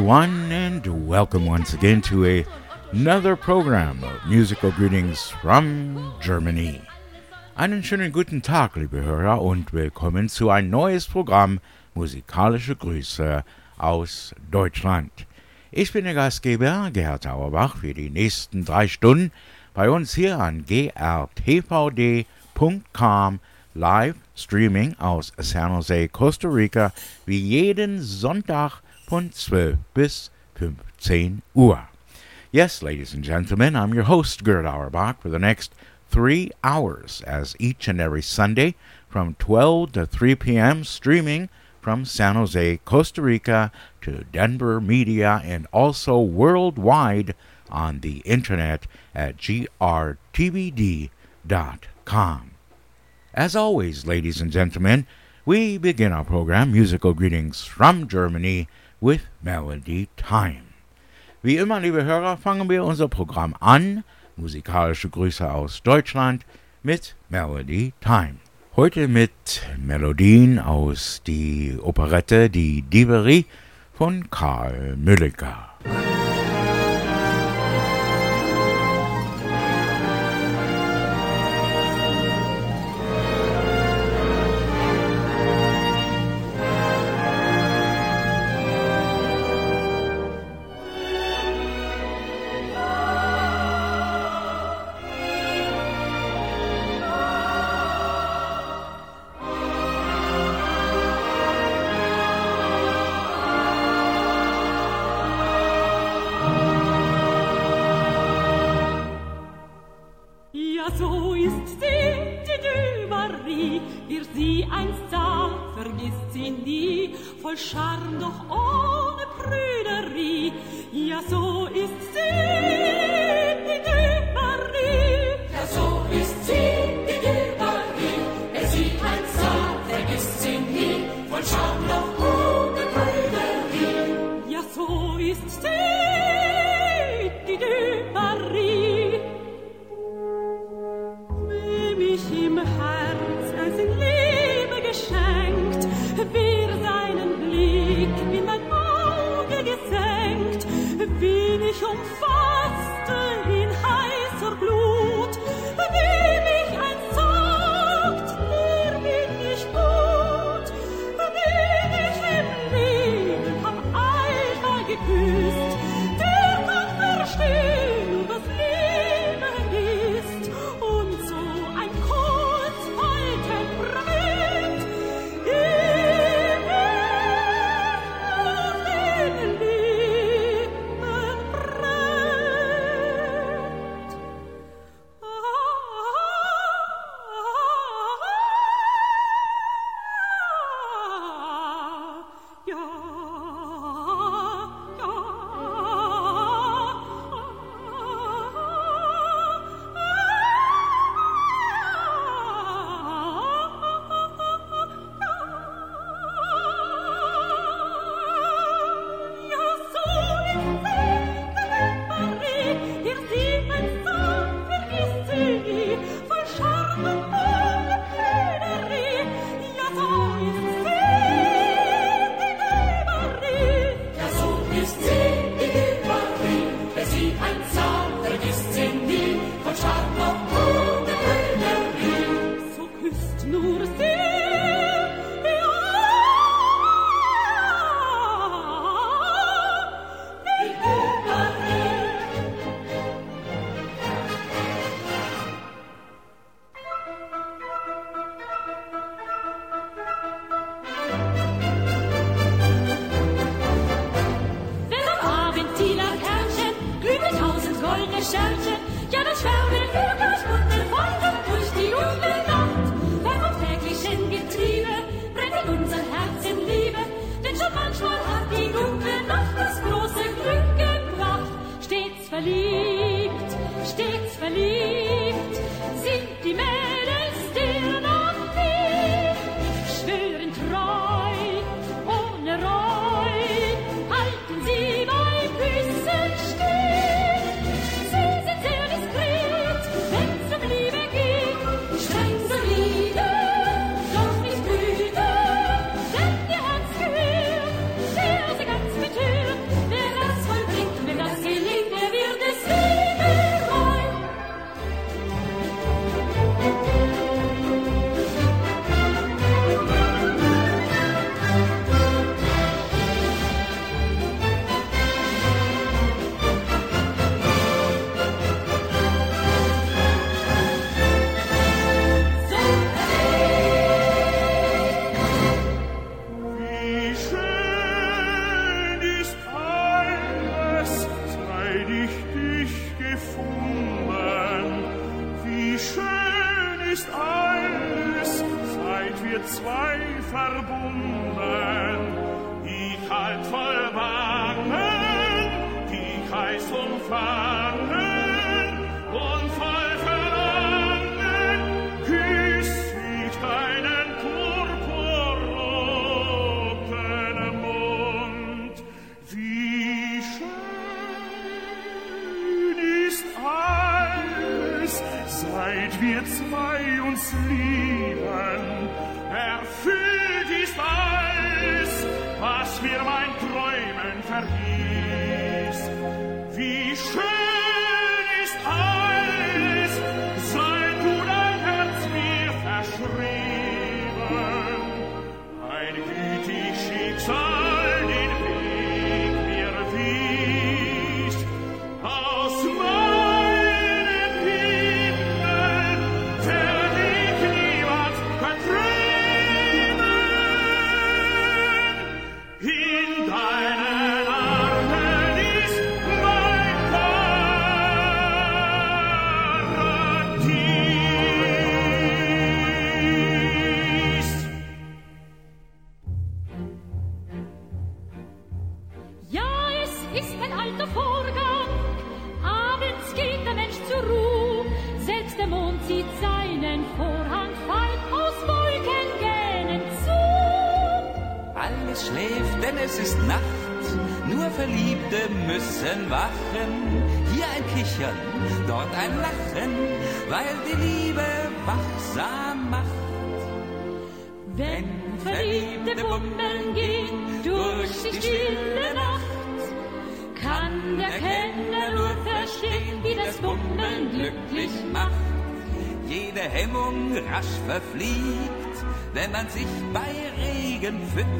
everyone, and welcome once again to a, another program of musical greetings from Germany. Einen schönen guten Tag, liebe Hörer, und willkommen zu ein neues Programm Musikalische Grüße aus Deutschland. Ich bin der Gastgeber Gerhard Auerbach für die nächsten drei Stunden bei uns hier an grtvd.com live Streaming aus San Jose, Costa Rica, wie jeden Sonntag von 12 bis 15 Uhr. Yes, ladies and gentlemen, I'm your host, Gerd Auerbach, for the next three hours, as each and every Sunday from 12 to 3 p.m., streaming from San Jose, Costa Rica to Denver Media and also worldwide on the internet at grtvd.com. As always, ladies and gentlemen, we begin our program Musical Greetings from Germany with Melody Time. Wie immer, liebe Hörer, fangen wir unser Programm an. Musikalische Grüße aus Deutschland mit Melody Time. Heute mit Melodien aus die Operette Die Diverie von Karl Mülliker.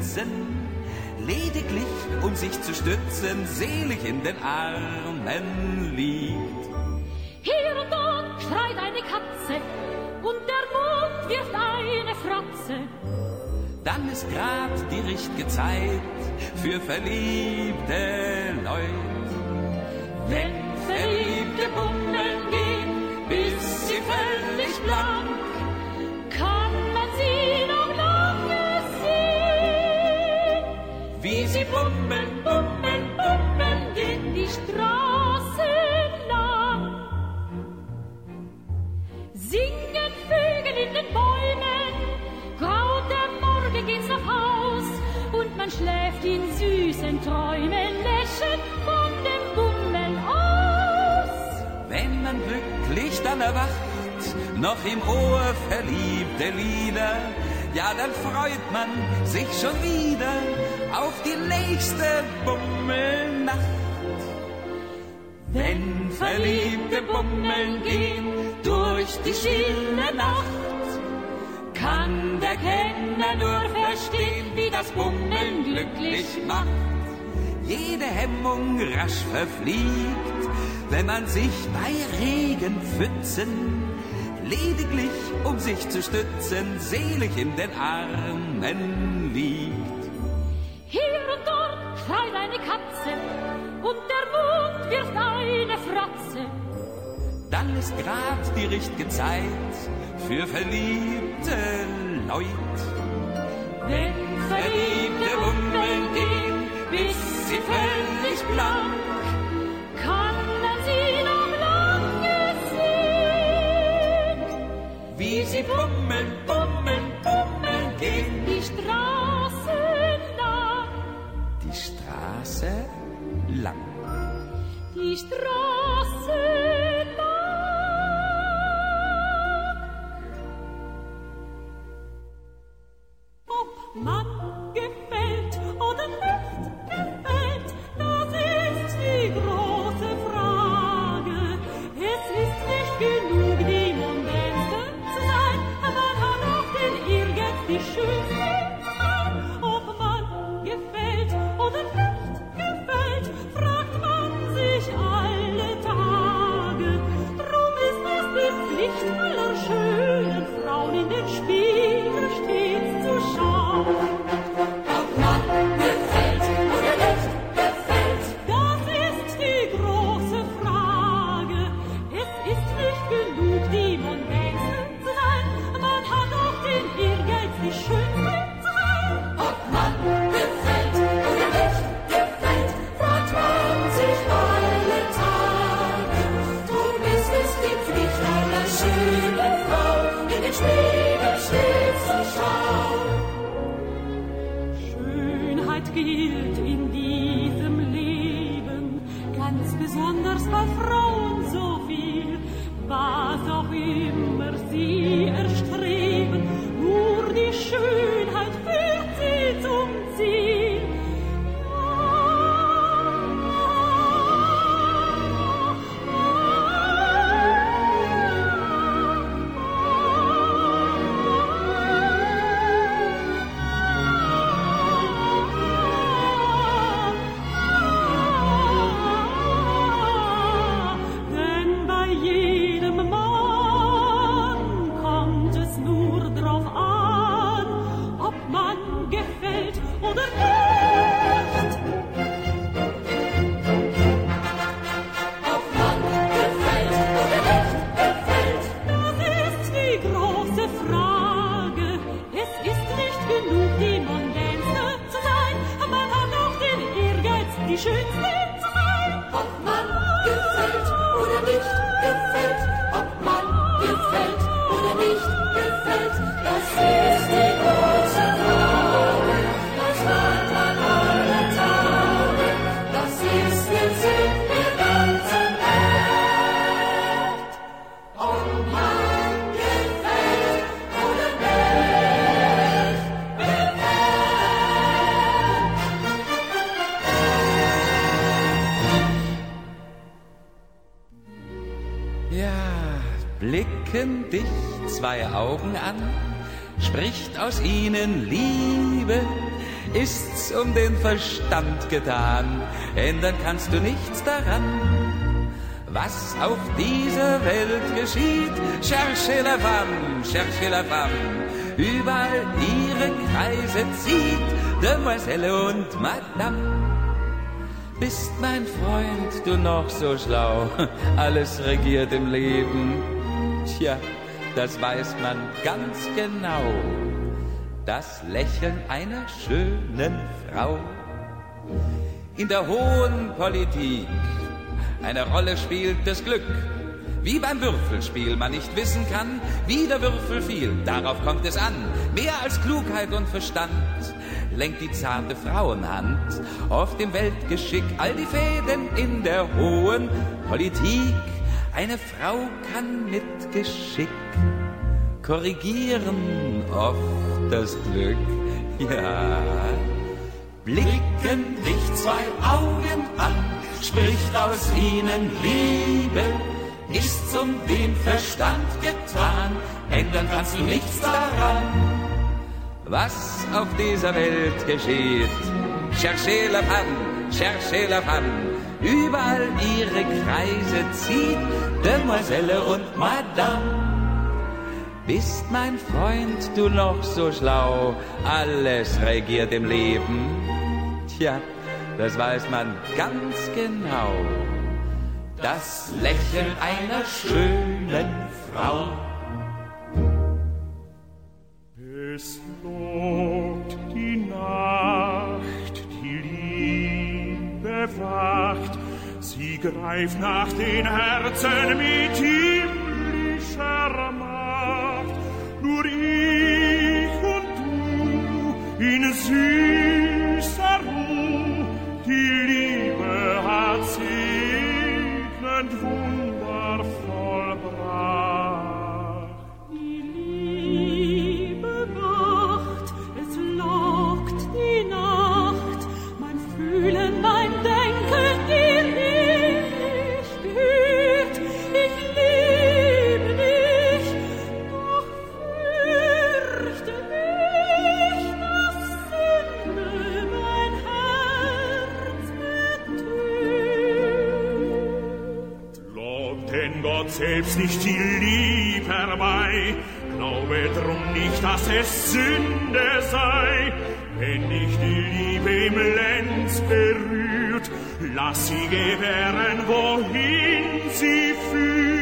sitzen, lediglich um sich zu stützen, selig in den Armen liegt. Hier und dort schreit eine Katze und der Mond wirft eine Fratze. Dann ist grad die richtige Zeit für verliebte Leute. Hunde bummeln gehen durch die stille Nacht. Kann der Kenner nur verstehen, wie das Bummeln glücklich macht. Jede Hemmung rasch verfliegt, wenn man sich bei Regenpfützen lediglich um sich zu stützen, selig in den Armen liegt. dann ist grad die richtige Zeit für verliebte Leute? Wenn verliebte Wunden gehen, bis sie völlig blau gilt in diesem aus ihnen Liebe, ist's um den Verstand getan, ändern kannst du nichts daran. Was auf dieser Welt geschieht, cherche la femme, cherche la femme, überall ihre Kreise zieht, Demoiselle und Madame. Bist mein Freund, du noch so schlau, alles regiert im Leben. Tja, das weiß man ganz genau. Das Lächeln einer schönen Frau. In der hohen Politik eine Rolle spielt das Glück. Wie beim Würfelspiel man nicht wissen kann, wie der Würfel fiel. Darauf kommt es an. Mehr als Klugheit und Verstand lenkt die zarte Frauenhand auf dem Weltgeschick all die Fäden in der hohen Politik. Eine Frau kann mit Geschick korrigieren oft das Glück. Ja, blicken dich zwei Augen an, spricht aus ihnen Liebe, ist um den Verstand getan, ändern kannst du nichts daran. Was auf dieser Welt geschieht, cherchez la femme, cherchez la femme, überall ihre Kreise zieht, Demoiselle und Madame. Bist mein Freund, du noch so schlau, alles regiert im Leben. Tja, das weiß man ganz genau. Das Lächeln einer schönen Frau. Es lockt die Nacht, die Liebe wacht, sie greift nach den Herzen mit himmlischer Macht. Nur ich und du in süßer Ruhe, die Liebe hat segnend Wunder selbst nicht die Lieb herbei, glaube drum nicht, dass es Sünde sei. Wenn dich die Liebe im Lenz berührt, lass sie gewähren, wohin sie führt.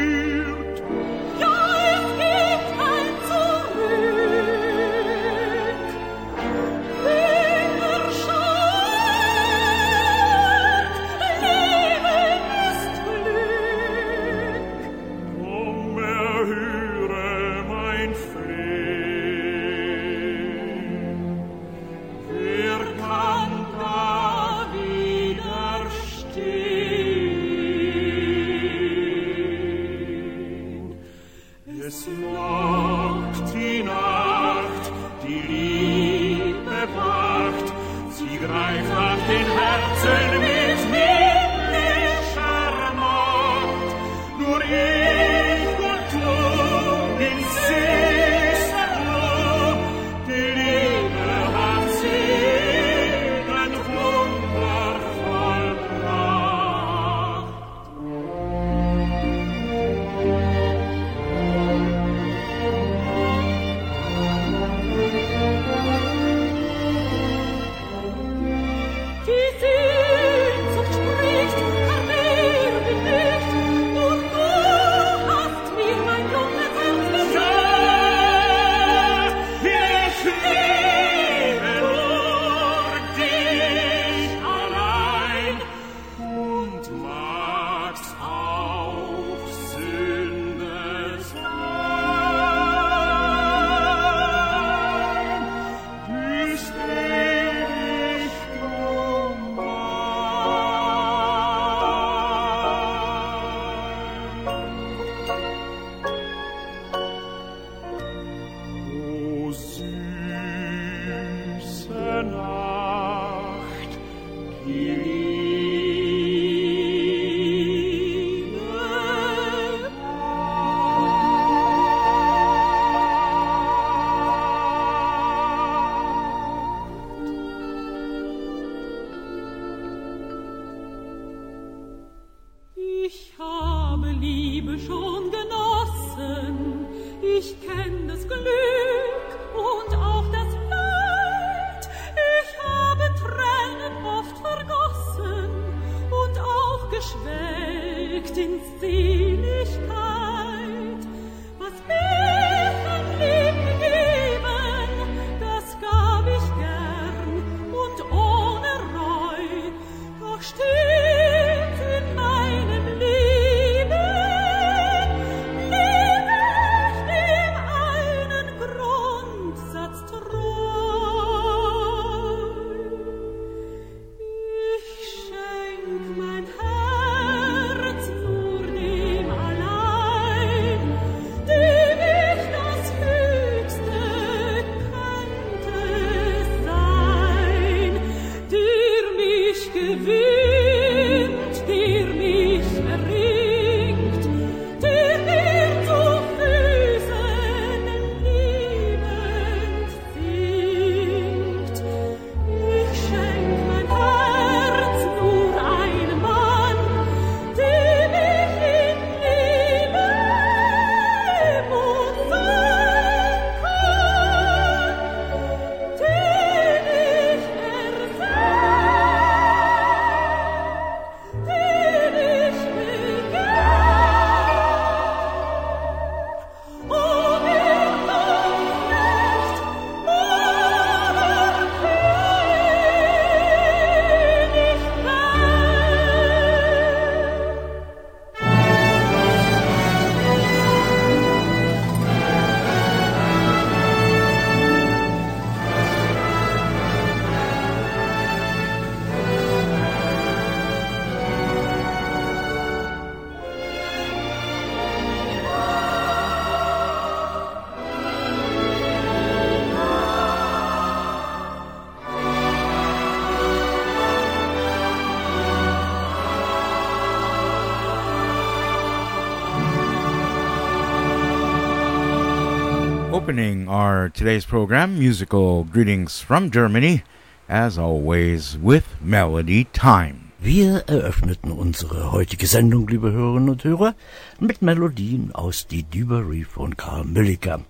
Opening our today's program, musical greetings from Germany, as always with Melody Time. Wir eröffneten unsere heutige Sendung, liebe Hörerinnen und Hörer, mit Melodien aus Die Düberie von Karl Mülliker.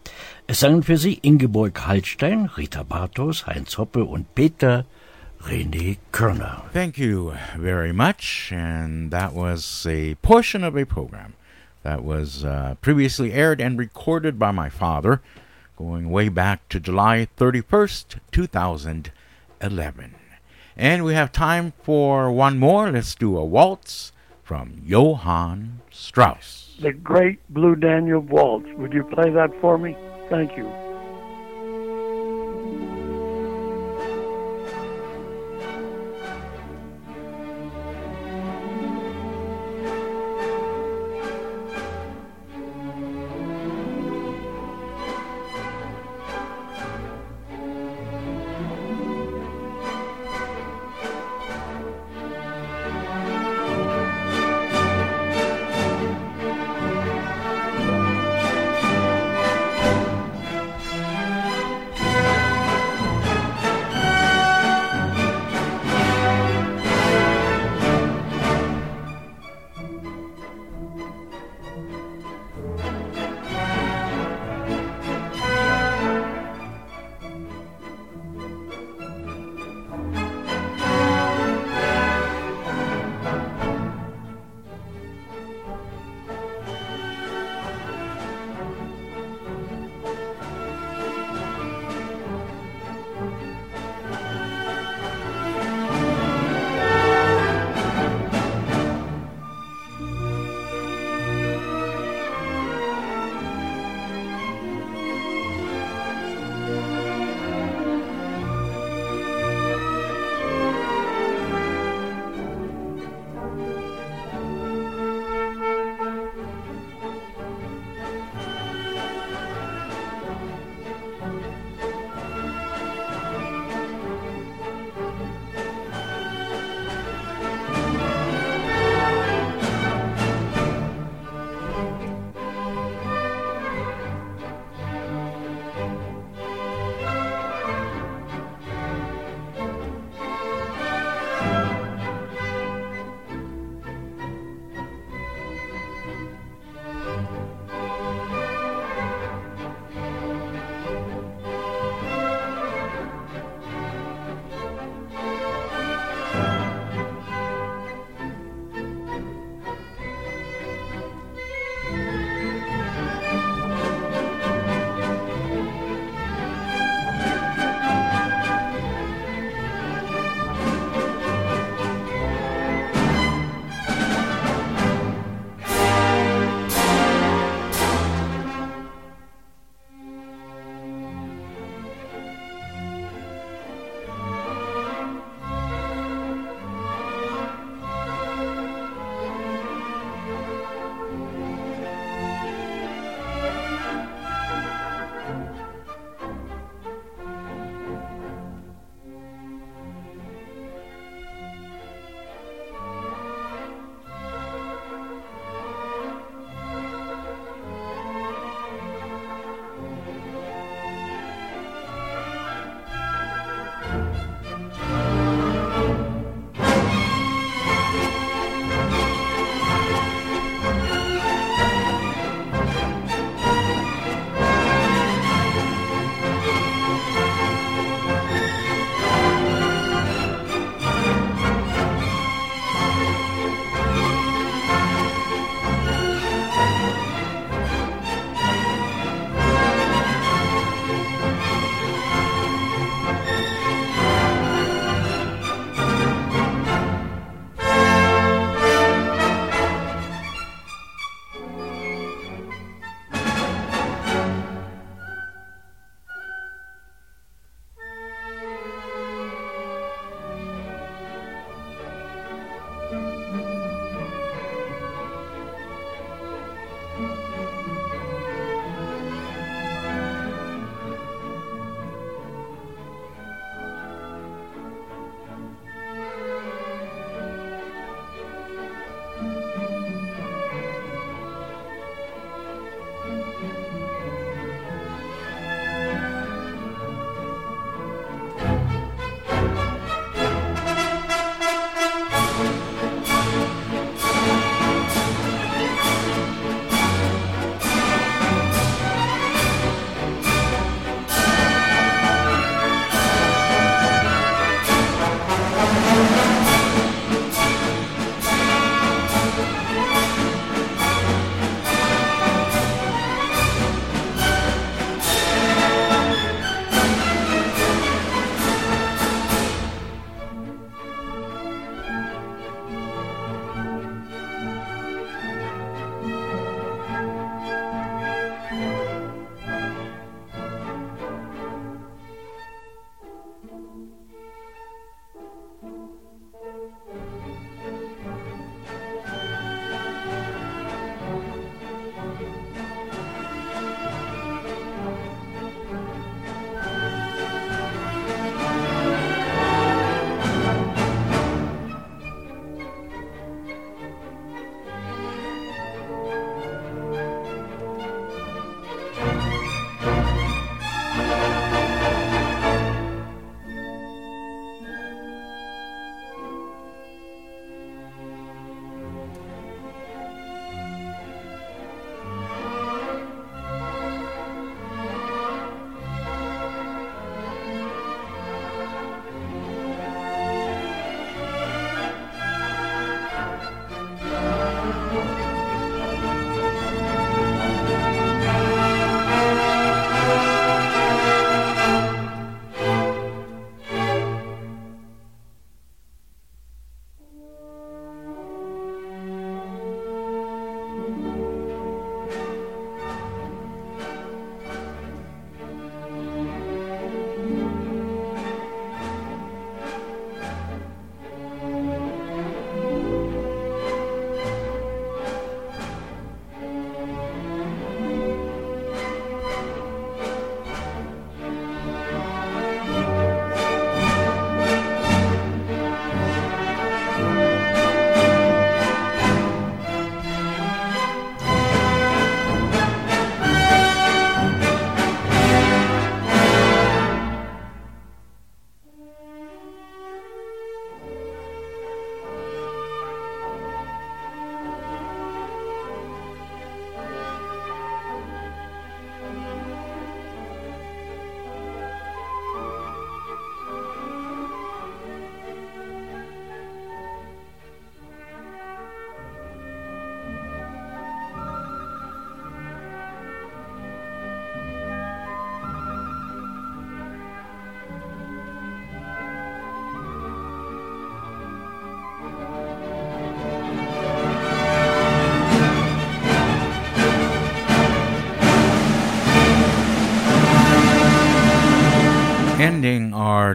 Es sangen für Sie Ingeborg Hallstein, Rita Bartos, Heinz Hoppe und Peter René Körner. Thank you very much, and that was a portion of a program that was uh, previously aired and recorded by my father going way back to July 31st, 2011. And we have time for one more. Let's do a waltz from Johann Strauss. The great Blue Danube Waltz. Would you play that for me? Thank you.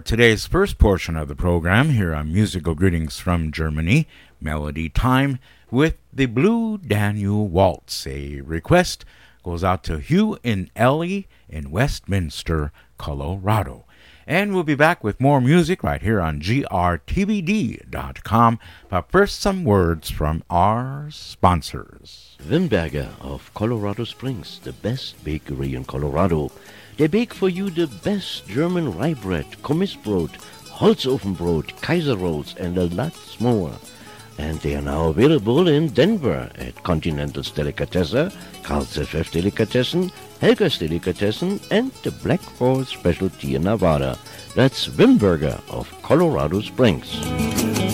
Today's first portion of the program here on Musical Greetings from Germany, Melody Time, with the Blue Daniel Waltz. A request goes out to Hugh and Ellie in Westminster, Colorado. And we'll be back with more music right here on grtvd.com. But first, some words from our sponsors. Wimberger of Colorado Springs, the best bakery in Colorado. They bake for you the best German rye bread, Kommissbrot, Holzofenbrot, Kaiser rolls, and a lot more. And they are now available in Denver at Continental's Delicatessen, Carl's FF Delicatessen, Helga's Delicatessen, and the Black Forest Specialty in Nevada. That's Wimberger of Colorado Springs.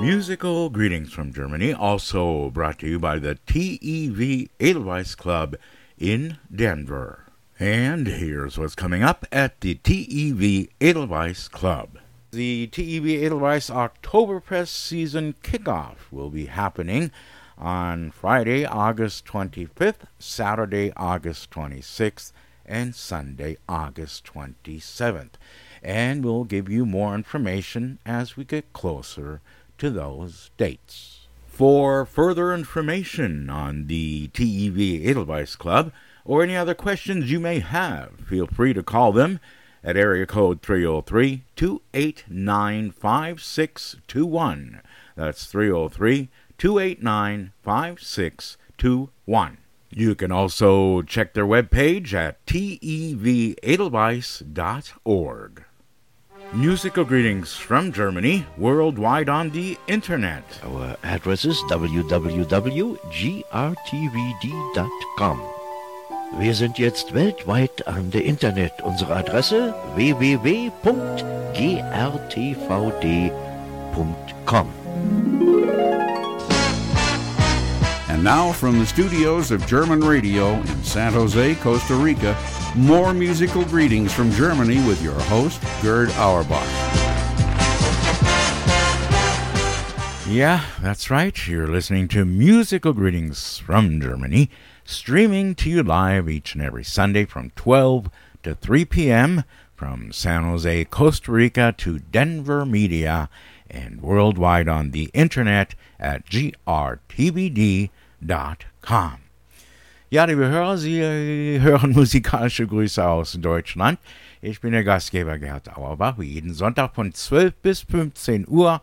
Musical greetings from Germany, also brought to you by the TEV Edelweiss Club in Denver. And here's what's coming up at the TEV Edelweiss Club. The TEV Edelweiss Oktoberfest season kickoff will be happening on Friday, August 25th, Saturday, August 26th, and Sunday, August 27th. And we'll give you more information as we get closer to those dates. For further information on the TEV Edelweiss Club or any other questions you may have, feel free to call them at area code 303 289 5621. That's 303 289 5621. You can also check their webpage at tevedelweiss.org. Musical greetings from Germany, worldwide on the internet. Our address is www.grtvd.com. Wir sind jetzt weltweit an der Internet. Unsere Adresse www.grtvd.com. And now from the studios of German Radio in San Jose, Costa Rica, more musical greetings from Germany with your host, Gerd Auerbach. Yeah, that's right. You're listening to Musical Greetings from Germany, streaming to you live each and every Sunday from 12 to 3 p.m. from San Jose, Costa Rica to Denver Media and worldwide on the internet at grtvd.com. Ja, liebe Hörer, Sie äh, hören musikalische Grüße aus Deutschland. Ich bin der Gastgeber Gerd Auerbach, wie jeden Sonntag von 12 bis 15 Uhr.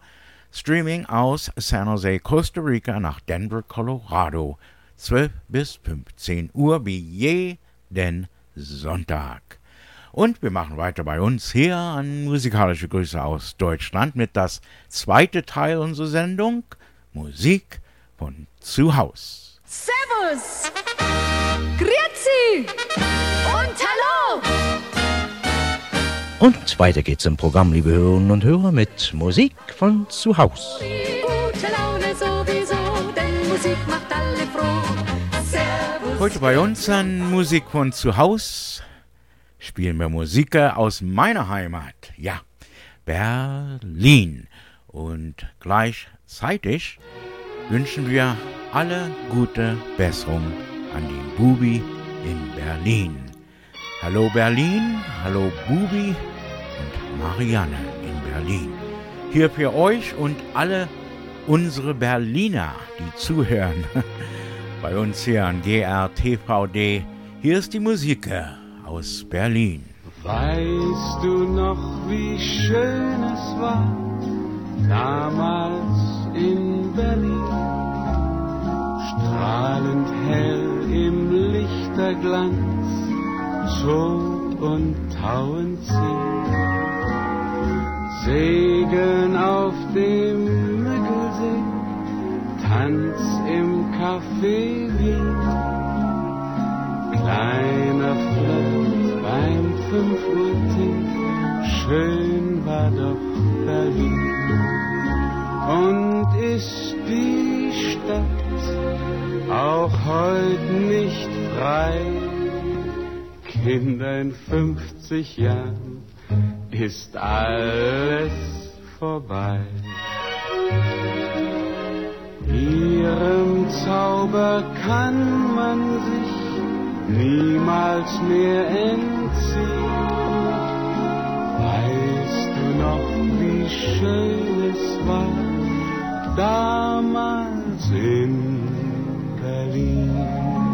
Streaming aus San Jose, Costa Rica nach Denver, Colorado. 12 bis 15 Uhr wie jeden Sonntag. Und wir machen weiter bei uns hier an musikalische Grüße aus Deutschland mit das zweite Teil unserer Sendung Musik von zu Haus. Servus! Grüezi! Und hallo! Und weiter geht's im Programm, liebe Hörerinnen und Hörer, mit Musik von zu Haus. Gute Laune sowieso, denn Musik macht alle froh. Servus! Heute bei uns an Musik von zu Haus spielen wir Musiker aus meiner Heimat, ja, Berlin. Und gleichzeitig wünschen wir alle gute Besserung an den Bubi in Berlin. Hallo Berlin, hallo Bubi und Marianne in Berlin. Hier für euch und alle unsere Berliner, die zuhören. Bei uns hier an GRTVD. Hier ist die Musik aus Berlin. Weißt du noch, wie schön es war, damals in Berlin? Strahlend hell im Lichterglanz, Zug und Tauenziehen. Segeln auf dem Müggelsee, Tanz im Café Wien. Kleiner Flirt beim fünf Uhr Tee, schön war doch Berlin. Und ist die Stadt auch heute nicht frei? Kinder in 50 Jahren ist alles vorbei. Ihrem Zauber kann man sich niemals mehr entziehen. Weißt du noch, wie schön es war, damals in Berlin?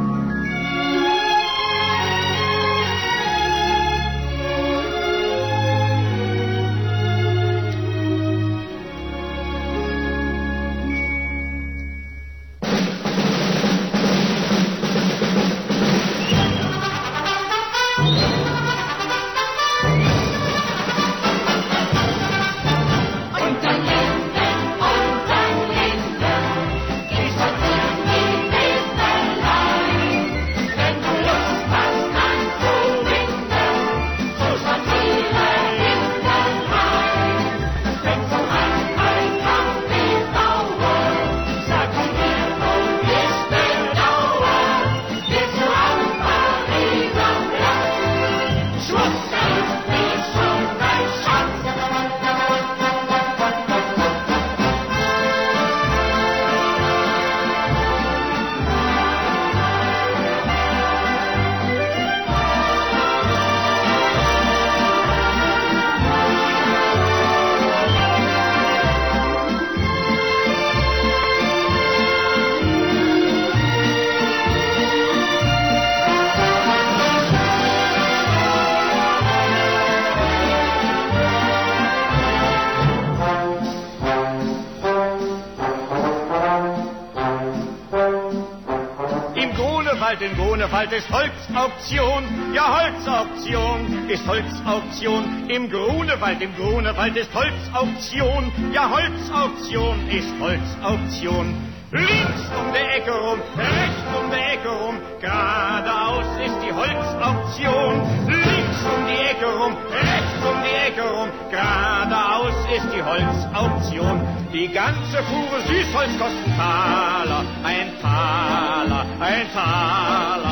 Grunewald ist Holzauktion, ja Holzauktion ist Holzauktion. Im Grunewald, im Grunewald ist Holzauktion, ja Holzauktion ist Holzauktion. Links um die Ecke rum, rechts um die Ecke rum, geradeaus ist die Holzauktion. Links um die Ecke rum, rechts um die Ecke rum, geradeaus ist die Holzauktion. Die ganze Fuhre Süßholz kostet Taler, ein Taler, ein Taler.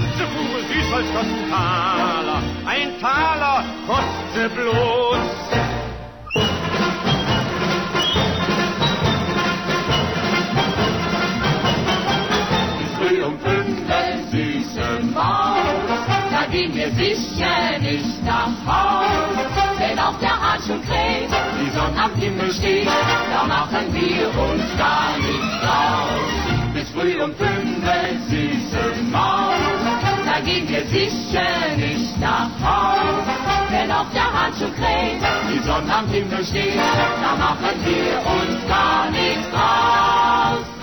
Die ganze Fuhre Süßholz kostet Taler, ein Taler kostet bloß. Gehen wir sicher nicht nach Haus. Wenn auf der kräht, die Sonne am Himmel steht, da machen wir uns gar nichts draus. Bis früh um fünf, süße Maus, da gehen wir sicher nicht nach Haus. Wenn auf der Hand schon kräht, die Sonne am Himmel steht, da machen wir uns gar nichts draus.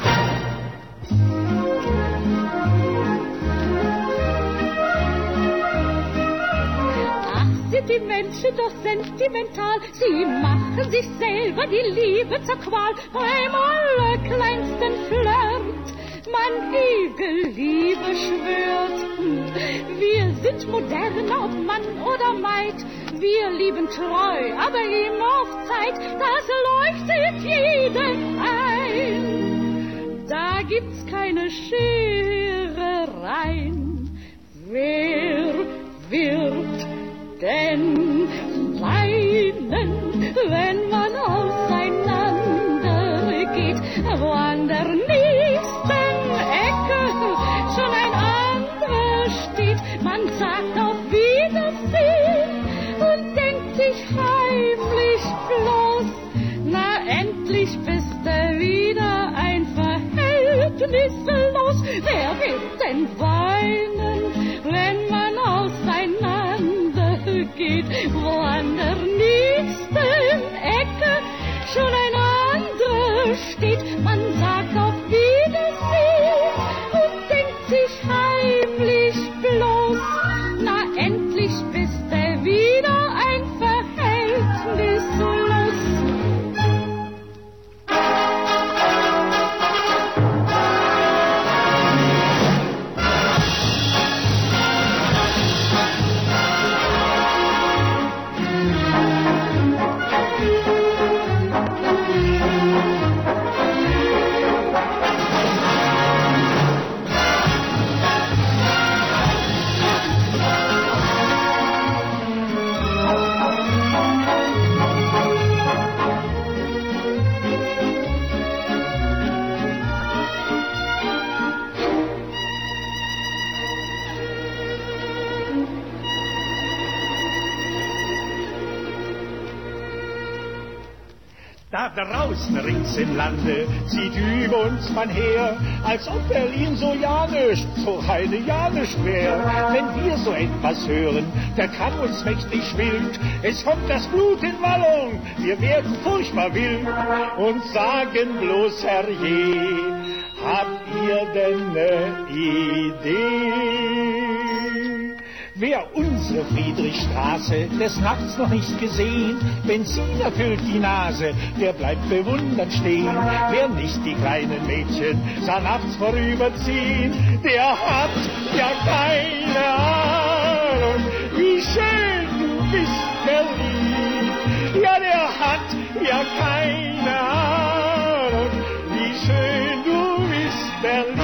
Die Menschen doch sentimental. Sie machen sich selber die Liebe zur Qual. Beim allerkleinsten Flirt, man ewige Liebe schwört. Wir sind modern, ob Mann oder Maid. Wir lieben treu, aber immer auf Zeit. Das leuchtet jedem ein. Da gibt's keine Scherereien. Wer wird denn leiden, wenn man auseinander geht, wo an der nächsten Ecke schon ein anderer steht. Man sagt auf Wiedersehen und denkt sich heimlich bloß, na endlich bist du wieder ein Verhältnislos. Wer wird denn weinen, auseinander geht, wo an der nächsten Ecke schon ein anderer steht? Man sagt auf draußen rings im Lande zieht über uns man her, als ob Berlin so ja nicht, so reine ja nicht wär. Wenn wir so etwas hören, da kann uns mächtig wild. Es kommt das Blut in Wallung, wir werden furchtbar wild und sagen bloß herrje, habt ihr denn ne Idee? Wer unsere Friedrichstraße des Nachts noch nicht gesehen, Benzin erfüllt die Nase, der bleibt bewundernd stehen. Wer nicht die kleinen Mädchen sah nachts vorüberziehen, der hat ja keine Ahnung, wie schön du bist, Berlin. Ja, der hat ja keine Ahnung, wie schön du bist, Berlin.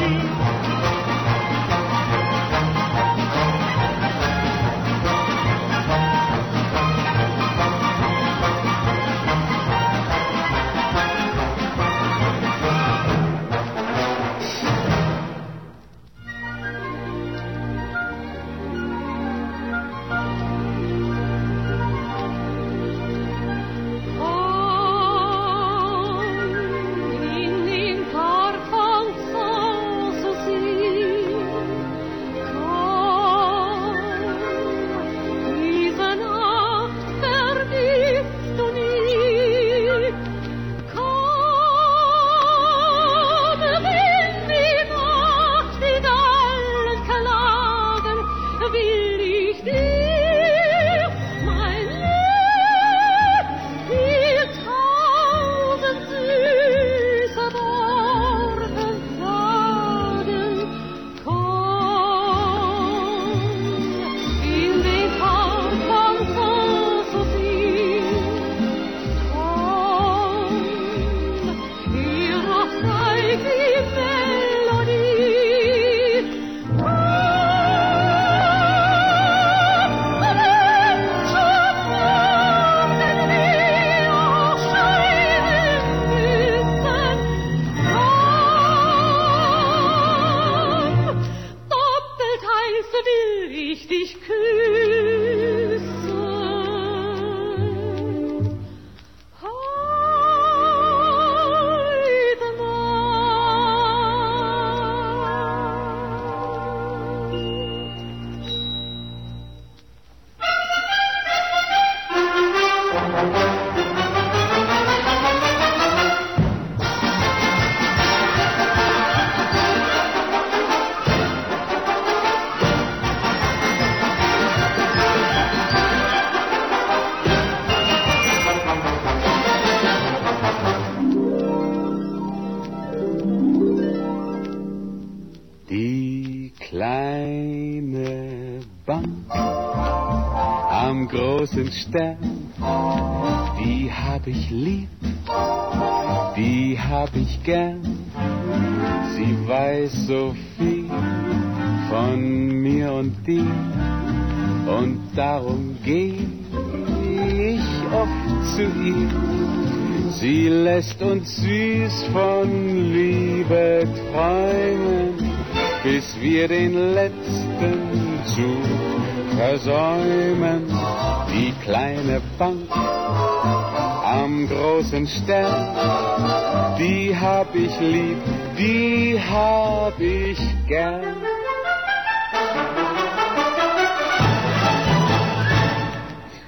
Großen Stern, die hab ich lieb, die hab ich gern.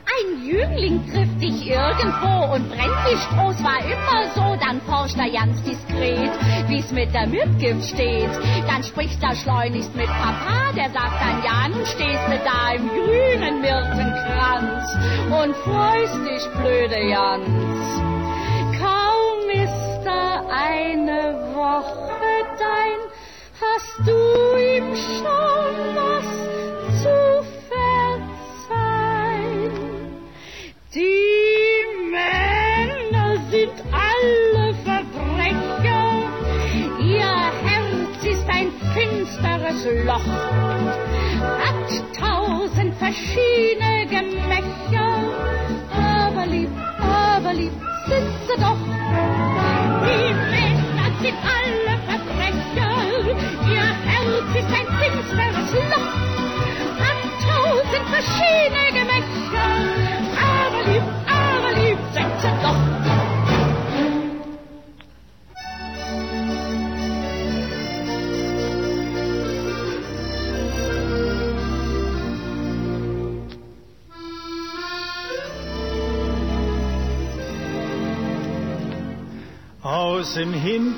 Ein Jüngling trifft dich irgendwo und Stroß, war immer so, dann forscht er ganz diskret, wie's mit der Mitgift steht. Dann spricht er schleunigst mit Papa, der sagt dann, ja, nun stehst du da im grünen Myrtenkranz und freust dich, blöde Jans.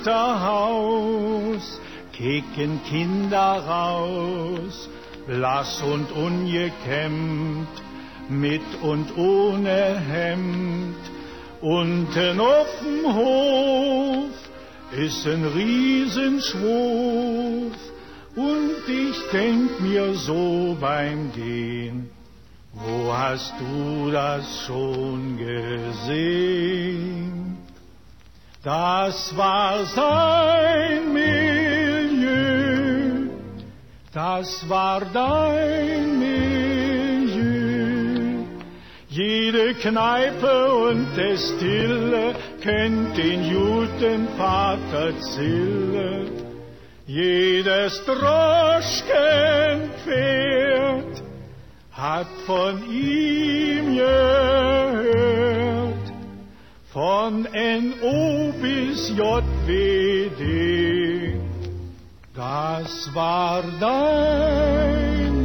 Hinterhaus kicken Kinder raus, blass und ungekämmt, mit und ohne Hemd. Unten auf dem Hof ist ein Riesenschwurf und ich denk mir so beim Gehen, wo hast du das schon gesehen? Das war sein Milieu, das war dein Milieu. Jede Kneipe und Destille kennt den guten Vater Zille. Jedes Droschkenpferd hat von ihm gehört. Von NO bis JWD, das war dein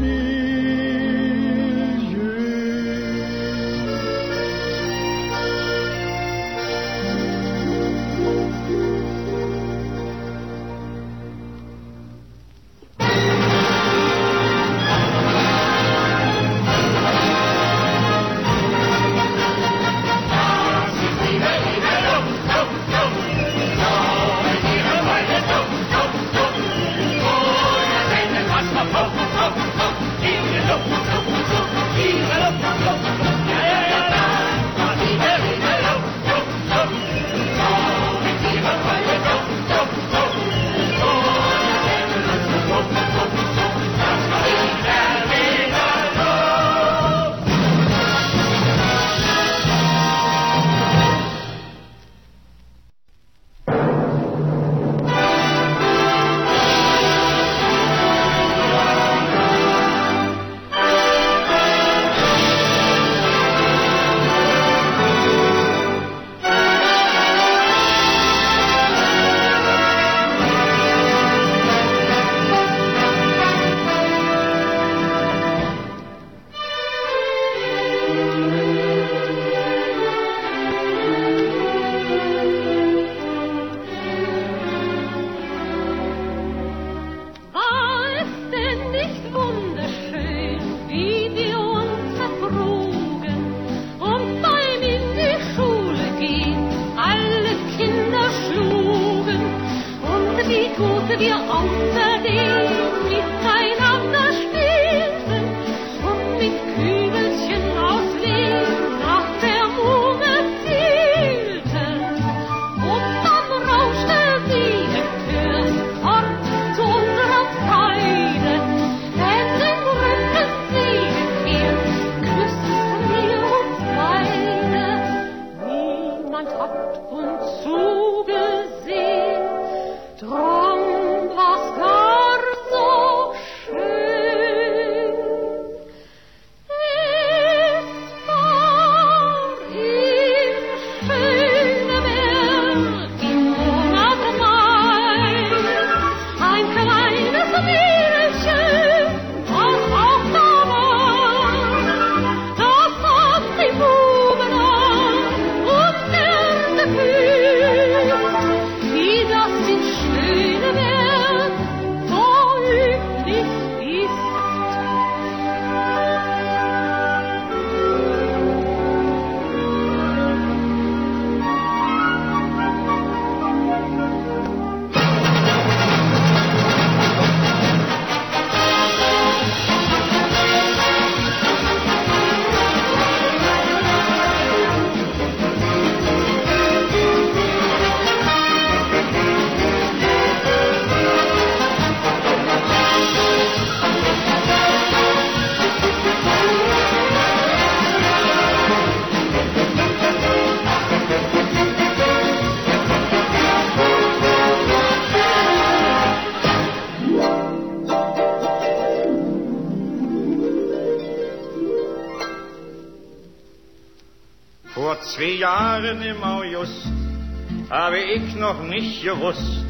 nicht gewusst,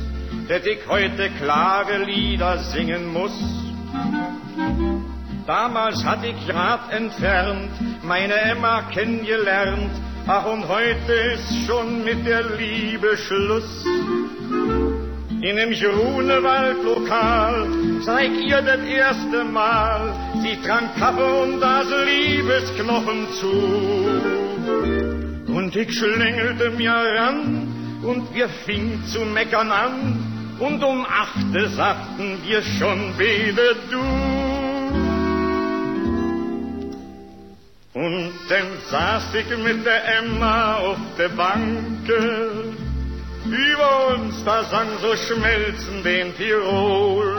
dass ich heute Klagelieder singen muss. Damals hatte ich grad entfernt meine Emma kennengelernt Ach, und heute ist schon mit der Liebe Schluss. In dem Grunewald-Lokal zeig ihr das erste Mal. Sie trank Kaffee und das Liebesknochen zu. Und ich schlängelte mir ran und wir fingen zu meckern an. Und um achte sagten wir schon beide du. Und dann saß ich mit der Emma auf der Banke. Über uns, da sang so schmelzend den Tirol.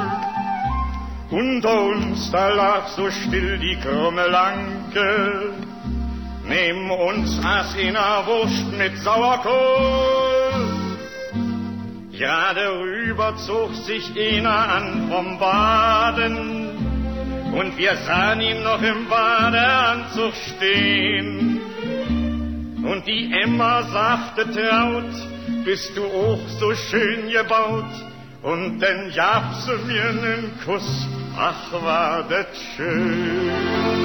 Unter uns, da lag so still die krumme Lanke. Neben uns aß einer Wurst mit Sauerkohl. Gerade rüber zog sich einer an vom Baden. Und wir sahen ihn noch im Badeanzug stehen. Und die Emma sagte traut, bist du auch so schön gebaut? Und dann gab sie mir nen Kuss, ach war das schön.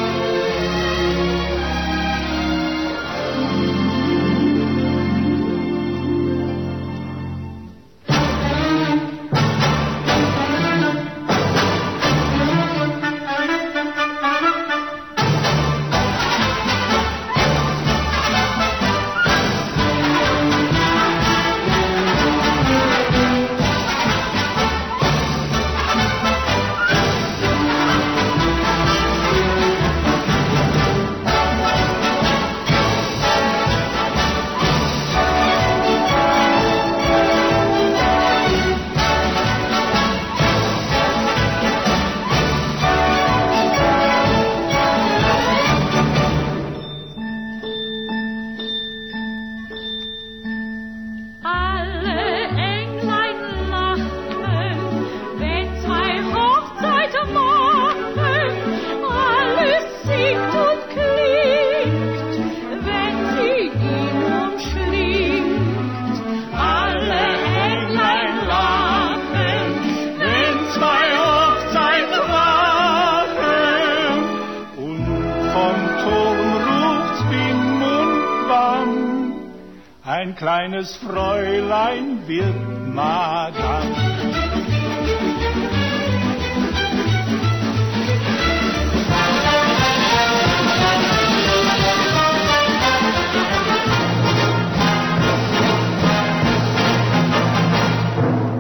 Kleines Fräulein wird Madame.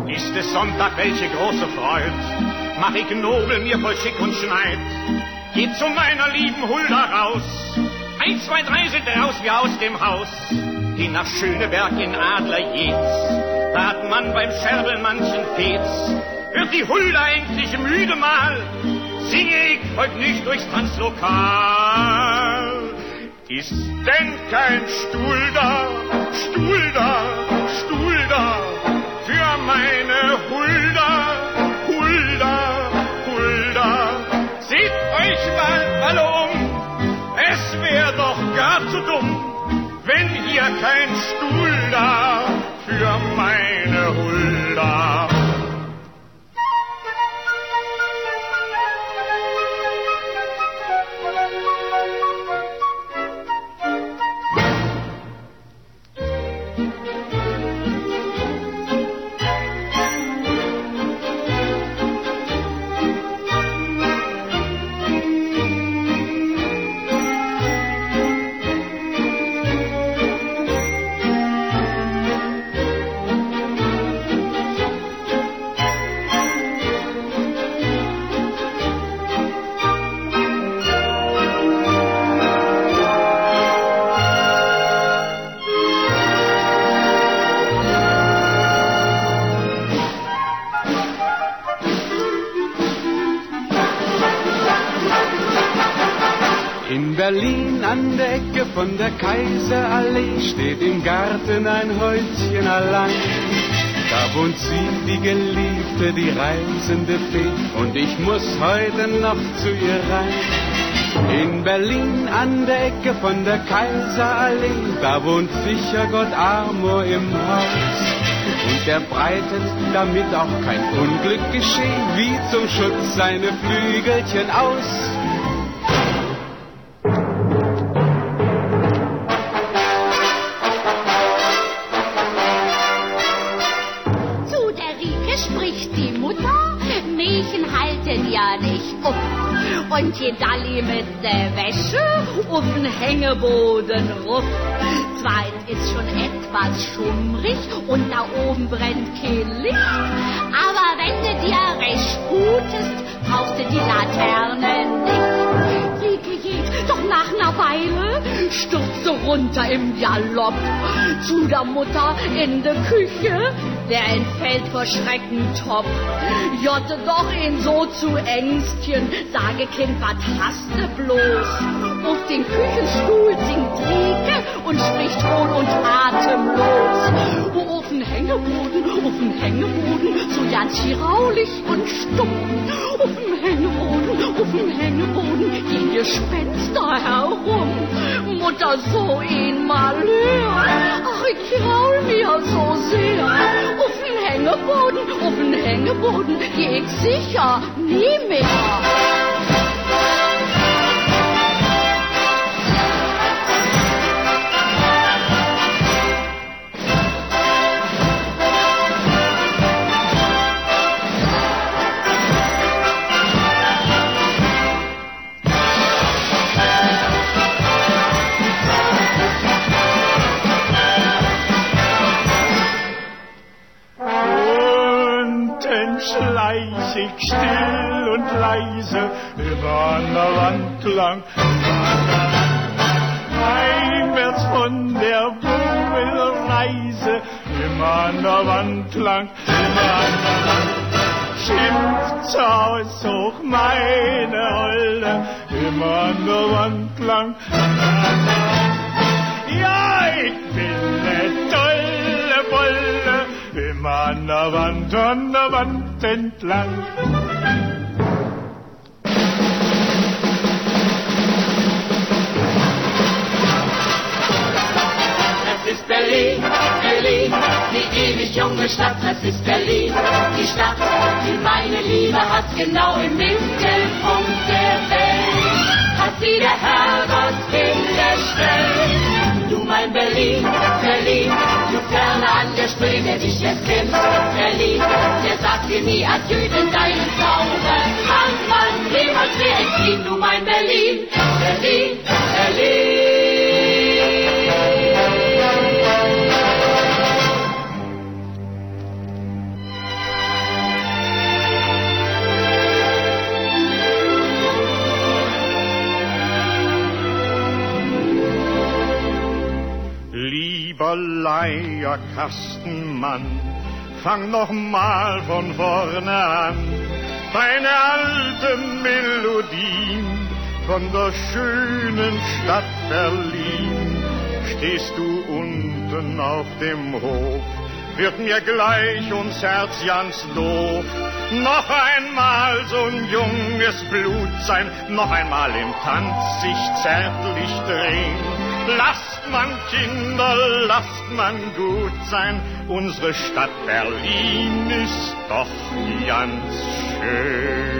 Ist es Sonntag, welche große Freud, mach ich nobel mir voll Schick und Schneid. Geht zu meiner lieben Hulda raus, eins, zwei, drei sind raus wie aus dem Haus. Geh nach Schöneberg in Adler-Jetz, da hat man beim Scherbel manchen Fetz. Wird die Hulda endlich müde mal, singe ich heut nicht durchs Tanzlokal. Ist denn kein Stuhl da, Stuhl da, kein Stuhl da für mein von der Kaiserallee steht im Garten ein Häuschen allein. Da wohnt sie, die Geliebte, die reisende Fee, und ich muss heute noch zu ihr rein. In Berlin an der Ecke von der Kaiserallee, da wohnt sicher Gott Amor im Haus. Und er breitet, damit auch kein Unglück geschehe, wie zum Schutz seine Flügelchen aus. Dalli mit der Wäsche auf den Hängeboden ruff. Zweit ist schon etwas schummrig und da oben brennt kein Licht. Aber wenn du dir recht gutest, brauchst du die Laterne nicht. Rieke geht, doch nach einer Weile stürzt sie runter im Galopp zu der Mutter in der Küche, der entfällt vor Schrecken top. Jotte doch ihn so zu Ängstchen, sage Kind, was hast du bloß? Auf den Küchenstuhl singt Rieke und spricht hohl und atemlos. Wo auf den Hängeboden, auf den Hängeboden, so ganz hiraulich und stumm. Auf dem Hängeboden, auf dem Hängeboden, gehen Gespenster herum. Mutter, so ihn mal hör. Ach, ich graul mir so sehr. Auf den Hängeboden, auf den Hängeboden, geh ich sicher nie mehr. Leise über an der Wand lang. Heimwärts von der Bummelsreise, immer an der Wand lang, immer an der Wand. Schimpft aus hoch meine Olle, immer an der Wand lang. Ja, ich bin ne tolle Wolle, immer an der Wand, an der Wand entlang. Berlin, Berlin, die ewig junge Stadt, das ist Berlin, die Stadt, die meine Liebe hat, genau im Mittelpunkt der Welt, hat sie der Herrgott hingestellt. Du mein Berlin, Berlin, du ferne an der Spree, der dich jetzt kennt, Berlin, der sagt dir nie Adieu, denn deinen Zauber kann man niemals mehr entziehen. Du mein Berlin, Berlin, Berlin. Lieber Leierkastenmann, fang noch mal von vorne an. Deine alten Melodien von der schönen Stadt Berlin. Stehst du unten auf dem Hof, wird mir gleich ums Herz ganz doof. Noch einmal so'n junges Blut sein, noch einmal im Tanz sich zärtlich drehen. Lasst man Kinder, lasst man gut sein, unsere Stadt Berlin ist doch ganz schön.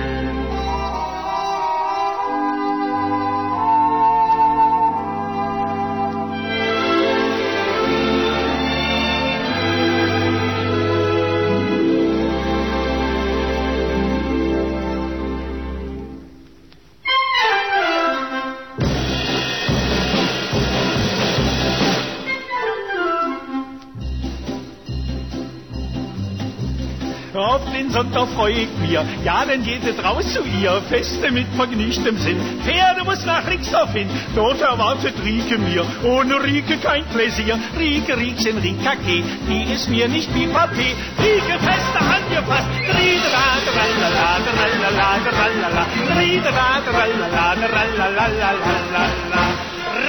Sonntag freu ich mir, ja, dann geht raus zu ihr, Feste mit vergnügtem Sinn. Pferde muss nach Rixdorf hin, dort erwartet Rieke mir, ohne Rieke kein Pläsier. Rieke, Riekchen, Rikake, die ist mir nicht wie Papier. Rieke feste angepasst, Riedera, drallala, drallala, drallala, Riedera, drallala, drallala, drallala.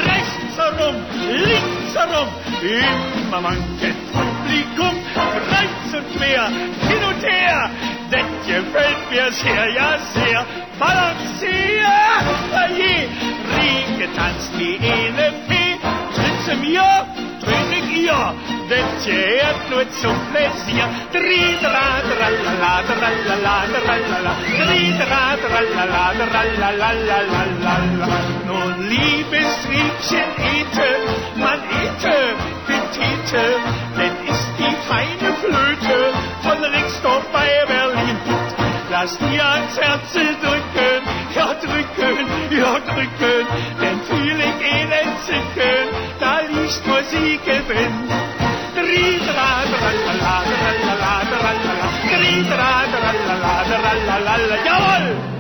Rechts herum, links herum, immer manches Publikum, kreuz und quer, hin und her, das gefällt mir sehr, ja sehr. Balancier, oje, Rieke tanzt wie eine Fee, tritt sie mir, ich ihr, das gehört nur zum Pläsier. Tridra, tralala, tralala, tralala, tridra, tralala, tralala, tralala. Nun, liebes Riekchen, ete, man ete, Petite, denn die feine Flöte von Rixdorf bei lass dir ans Herz drücken, ja drücken, ja drücken, denn fühl ich in Entzücken, da liegt Musik drin. Dri-dra, dralala, dralala, dralala, dri-dra, dralala, dralala, jawohl!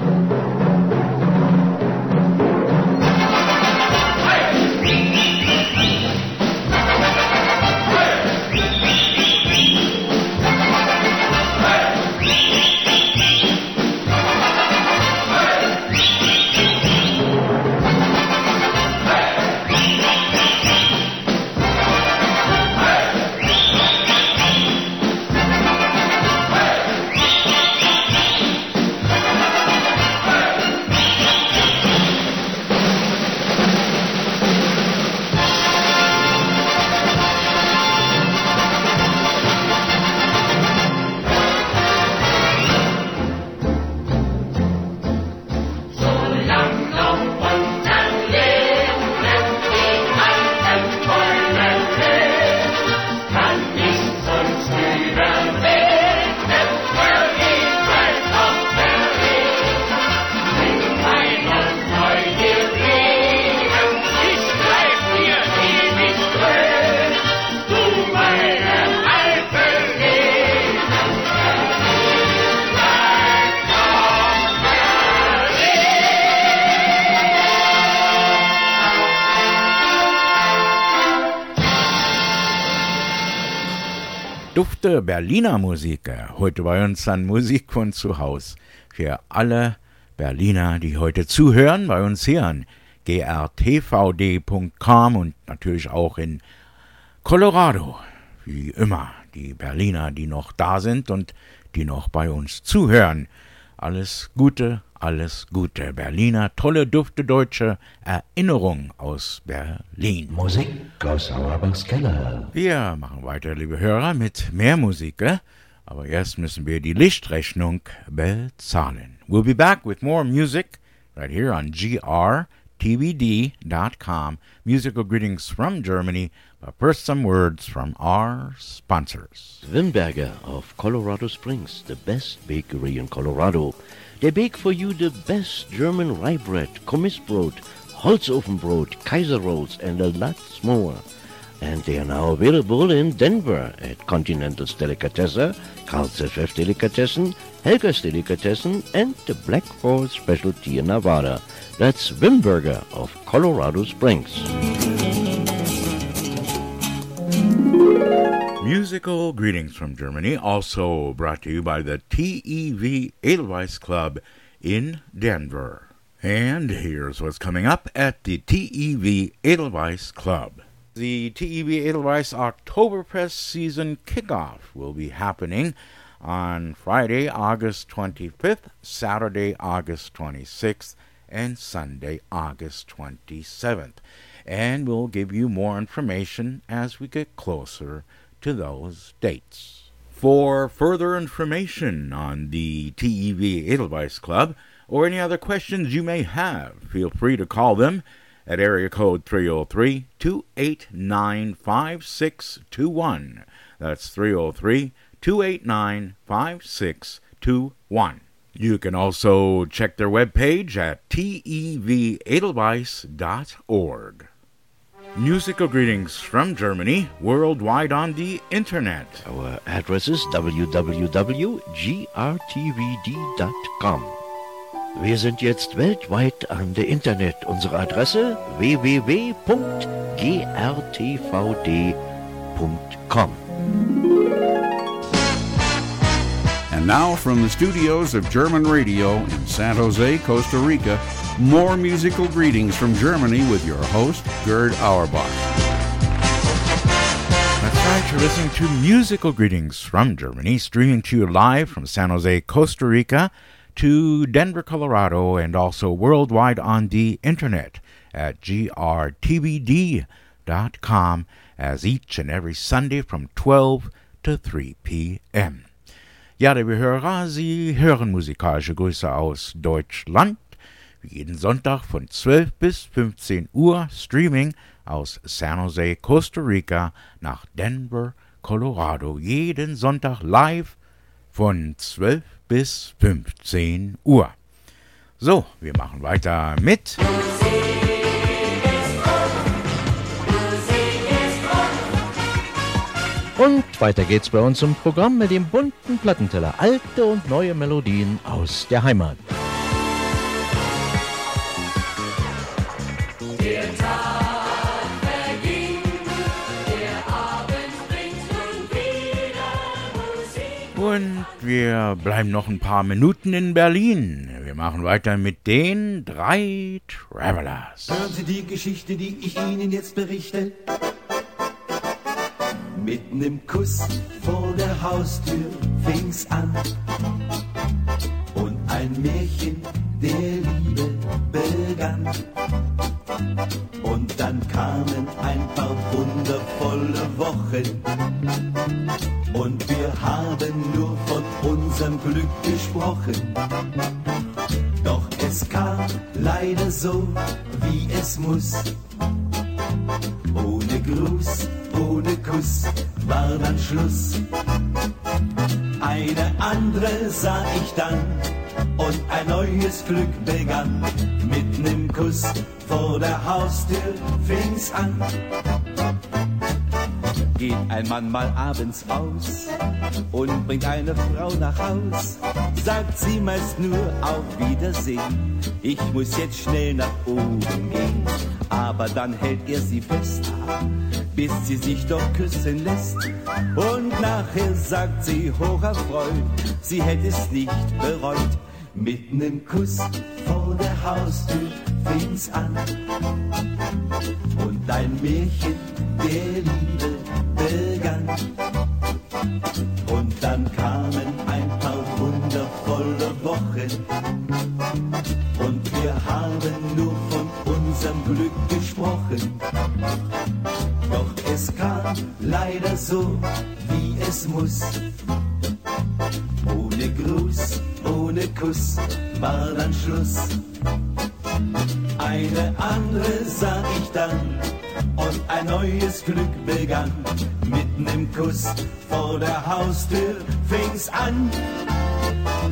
Dufte Berliner Musik. Heute bei uns an Musik von zu Haus. Für alle Berliner, die heute zuhören, bei uns hier an grtvd.com und natürlich auch in Colorado. Wie immer, die Berliner, die noch da sind und die noch bei uns zuhören. Alles Gute, alles Gute. Berliner, tolle, dufte deutsche Erinnerung aus Berlin. Musik aus Auerbachs Keller. Wir machen weiter, liebe Hörer, mit mehr Musik. äh? Aber erst müssen wir die Lichtrechnung bezahlen. We'll be back with more music right here on grtvd.com. Musical greetings from Germany. But first, some words from our sponsors. Wimberger of Colorado Springs, the best bakery in Colorado. They bake for you the best German rye bread, Kommissbrot, Holzofenbrot, Kaiser rolls, and a lot more. And they are now available in Denver at Continental's Delicatessen, Carl's FF Delicatessen, Helga's Delicatessen, and the Black Forest Specialty in Nevada. That's Wimberger of Colorado Springs. Musical greetings from Germany, also brought to you by the TEV Edelweiss Club in Denver. And here's what's coming up at the TEV Edelweiss Club. The TEV Edelweiss Oktoberfest season kickoff will be happening on Friday, August 25th, Saturday, August 26th, and Sunday, August 27th. And we'll give you more information as we get closer to those dates. For further information on the TEV Edelweiss Club or any other questions you may have, feel free to call them at area code 303 289 5621. That's 303 289 5621. You can also check their webpage at tevedelweiss.org. Musical greetings from Germany, worldwide on the internet. Our address is www.grtvd.com. Wir sind jetzt weltweit an der Internet. Unsere Adresse www.grtvd.com. now, from the studios of German Radio in San Jose, Costa Rica, more musical greetings from Germany with your host, Gerd Auerbach. That's right, you're listening to Musical Greetings from Germany, streaming to you live from San Jose, Costa Rica to Denver, Colorado, and also worldwide on the internet at grtvd.com as each and every Sunday from 12 to 3 p.m. Ja, liebe Hörer, Sie hören musikalische Grüße aus Deutschland. Jeden Sonntag von 12 bis 15 Uhr Streaming aus San Jose, Costa Rica nach Denver, Colorado. Jeden Sonntag live von 12 bis 15 Uhr. So, wir machen weiter mit. Und weiter geht's bei uns im Programm mit dem bunten Plattenteller. Alte und neue Melodien aus der Heimat. Der Tag verging, der Abend bringt nun wieder Musik. Und wir bleiben noch ein paar Minuten in Berlin. Wir machen weiter mit den drei Travelers. Hören Sie die Geschichte, die ich Ihnen jetzt berichte. Mitten im Kuss vor der Haustür fing's an. Und ein Märchen der Liebe begann. Und dann kamen ein paar wundervolle Wochen. Und wir haben nur von unserem Glück gesprochen. Doch es kam leider so, wie es muss. Ohne Gruß, ohne Kuss war dann Schluss. Eine andere sah ich dann und ein neues Glück begann. Mitten im Kuss vor der Haustür fing's an. Geht ein Mann mal abends aus und bringt eine Frau nach Haus, sagt sie meist nur auf Wiedersehen. Ich muss jetzt schnell nach oben gehen, aber dann hält er sie fest, bis sie sich doch küssen lässt. Und nachher sagt sie hocherfreut, sie hätte es nicht bereut. Mitten im Kuss vor der Haustür fing's an. Und ein Märchen der Liebe begann. Und dann kamen ein paar wundervolle Wochen. Und wir haben nur von unserem Glück gesprochen. Doch es kam leider so, wie es muss. Ohne Gruß, ohne Kuss war dann Schluss. Eine andere sah ich dann und ein neues Glück begann. Mitten im Kuss vor der Haustür fing's an.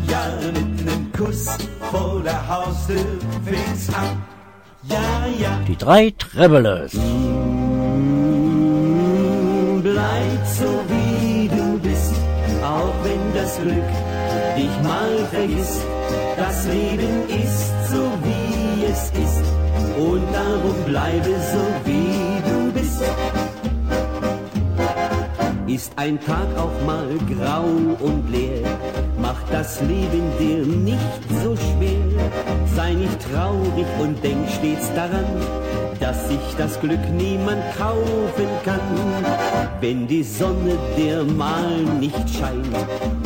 Ja, mitten im Kuss vor der Haustür fing's an. Ja, ja. Die drei Travelers. Bleib so wie du bist, auch wenn das Glück dich mal vergisst. Das Leben ist so wie es ist und darum bleibe so wie du bist. Ist ein Tag auch mal grau und leer, macht das Leben dir nicht so schwer. Sei nicht traurig und denk stets daran, dass sich das Glück niemand kaufen kann. Wenn die Sonne dir mal nicht scheint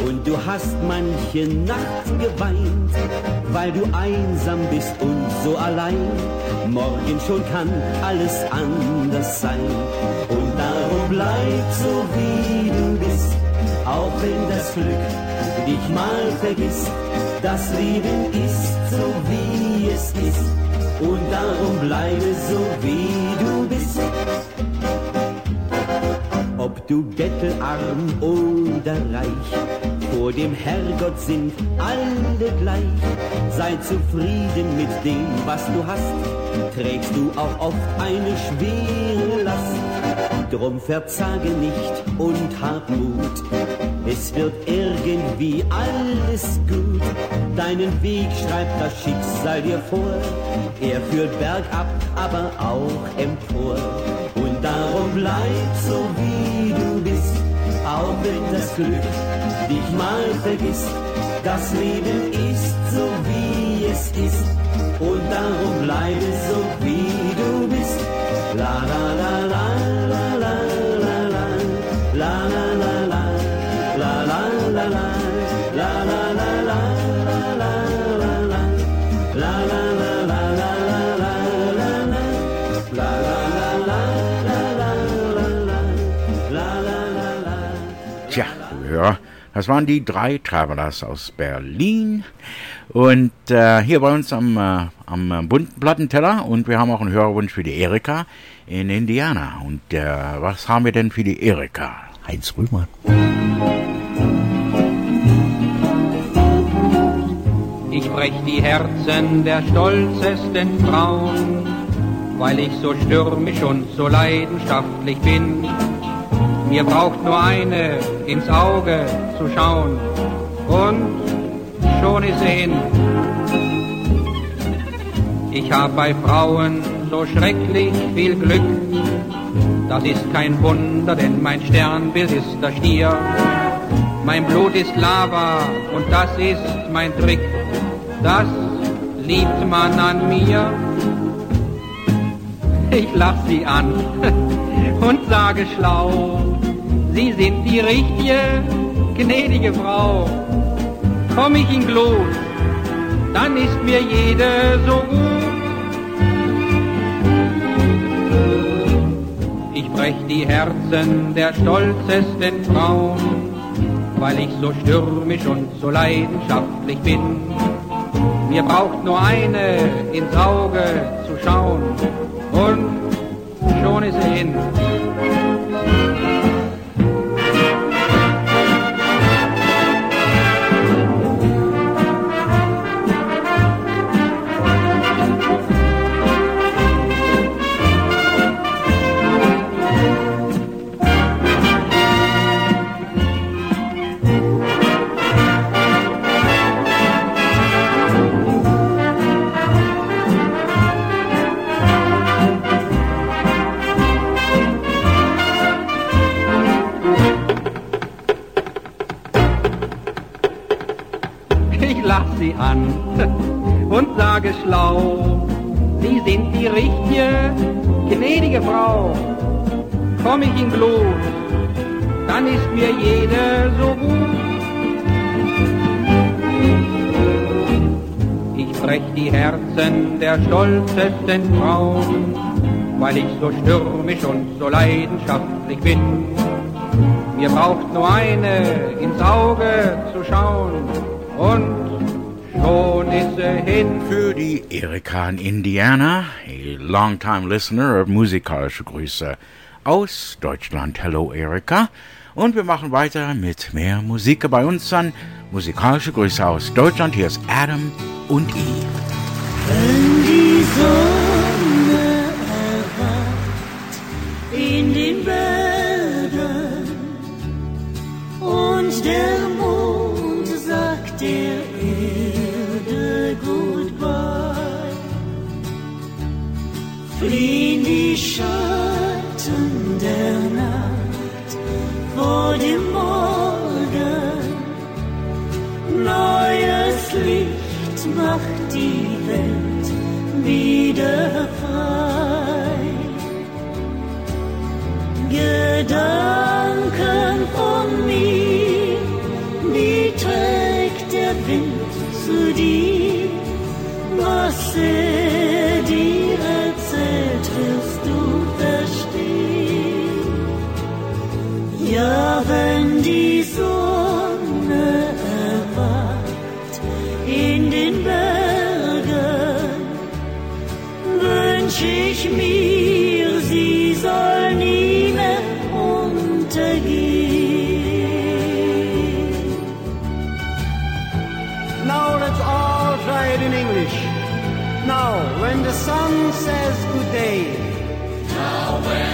und du hast manche Nacht geweint, weil du einsam bist und so allein, morgen schon kann alles anders sein. Und darum bleib so wie du bist, auch wenn das Glück dich mal vergisst. Das Leben ist so wie es ist und darum bleibe so wie du bist. Ob du bettelarm oder reich, vor dem Herrgott sind alle gleich. Sei zufrieden mit dem, was du hast, trägst du auch oft eine schwere Last. Drum verzage nicht und hab Mut, es wird irgendwie alles gut. Deinen Weg schreibt das Schicksal dir vor, er führt bergab, aber auch empor. Und darum bleib so wie auch wenn das Glück dich mal vergisst. Das Leben ist so wie es ist das waren die drei Travelers aus Berlin. Und äh, hier bei uns am, äh, am äh, bunten Plattenteller. Und wir haben auch einen Hörerwunsch für die Erika in Indiana. Und äh, was haben wir denn für die Erika? Heinz Rühmann. brech die Herzen der stolzesten Frauen, weil ich so stürmisch und so leidenschaftlich bin. Mir braucht nur eine ins Auge zu schauen und schon ist sie hin. Ich hab bei Frauen so schrecklich viel Glück, das ist kein Wunder, denn mein Sternbild ist der Stier. Mein Blut ist Lava und das ist mein Trick. Das liebt man an mir. Ich lach sie an und sage schlau, Sie sind die richtige, gnädige Frau. Komm ich in Glut, dann ist mir jede so gut. Ich brech die Herzen der stolzesten Frauen weil ich so stürmisch und so leidenschaftlich bin. Mir braucht nur eine ins Auge zu schauen und schon ist sie hin. schlau. Sie sind die richtige, gnädige Frau. Komm ich in Glut, dann ist mir jede so gut. Ich brech die Herzen der stolzesten Frauen, weil ich so stürmisch und so leidenschaftlich bin. Mir braucht nur eine ins Auge zu schauen und Für die Erika in Indiana, a long-time listener, musikalische Grüße aus Deutschland. Hello Erika. Und wir machen weiter mit mehr Musik bei uns dann. Musikalische Grüße aus Deutschland. Hier ist Adam und Eve. Wenn die Sonne erwacht in den Bergen und der Mond sagt der fliehen die Schatten der Nacht vor dem Morgen, neues Licht macht die Welt wieder frei. Gedanken von mir, die trägt der Wind zu dir. Was er Die Sonne erwacht in den Bergen, wünsch ich mir, sie soll nie mehr untergehen. Now let's all try it in English. Now, when the sun says good day. Now when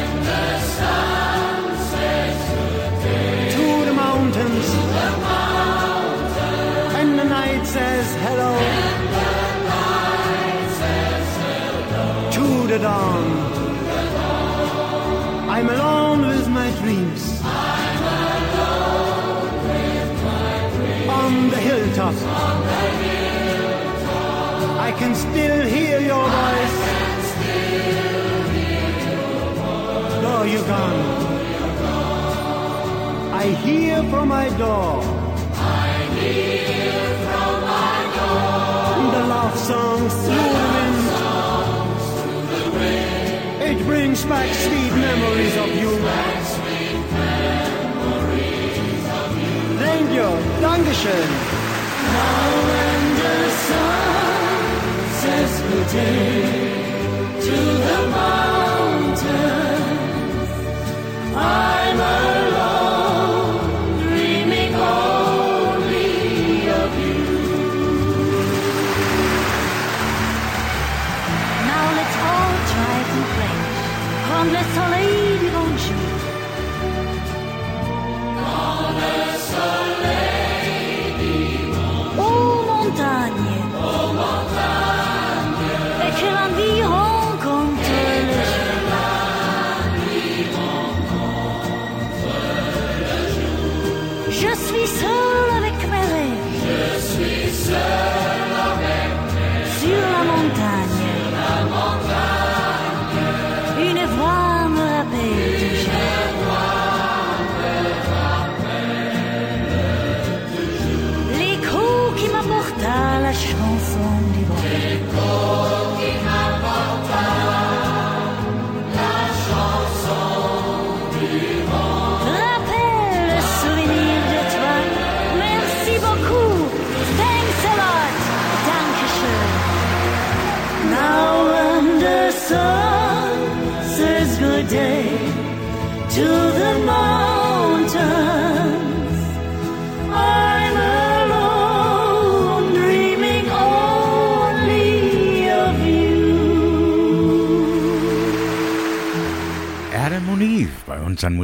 the dawn. I'm alone with my dreams I'm alone with my dreams on the hilltop. on the hilltop. I can still hear your I voice. can still hear your voice. Though you're gone, I hear from my door I hear from my door the love songs through the. Brings back sweet memories of you. Thank you. Dankeschön. Now when the sun says good day to the mountains, I'm alone,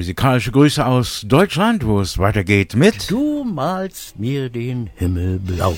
musikalische Grüße aus Deutschland, wo es weitergeht mit Du malst mir den Himmel blau.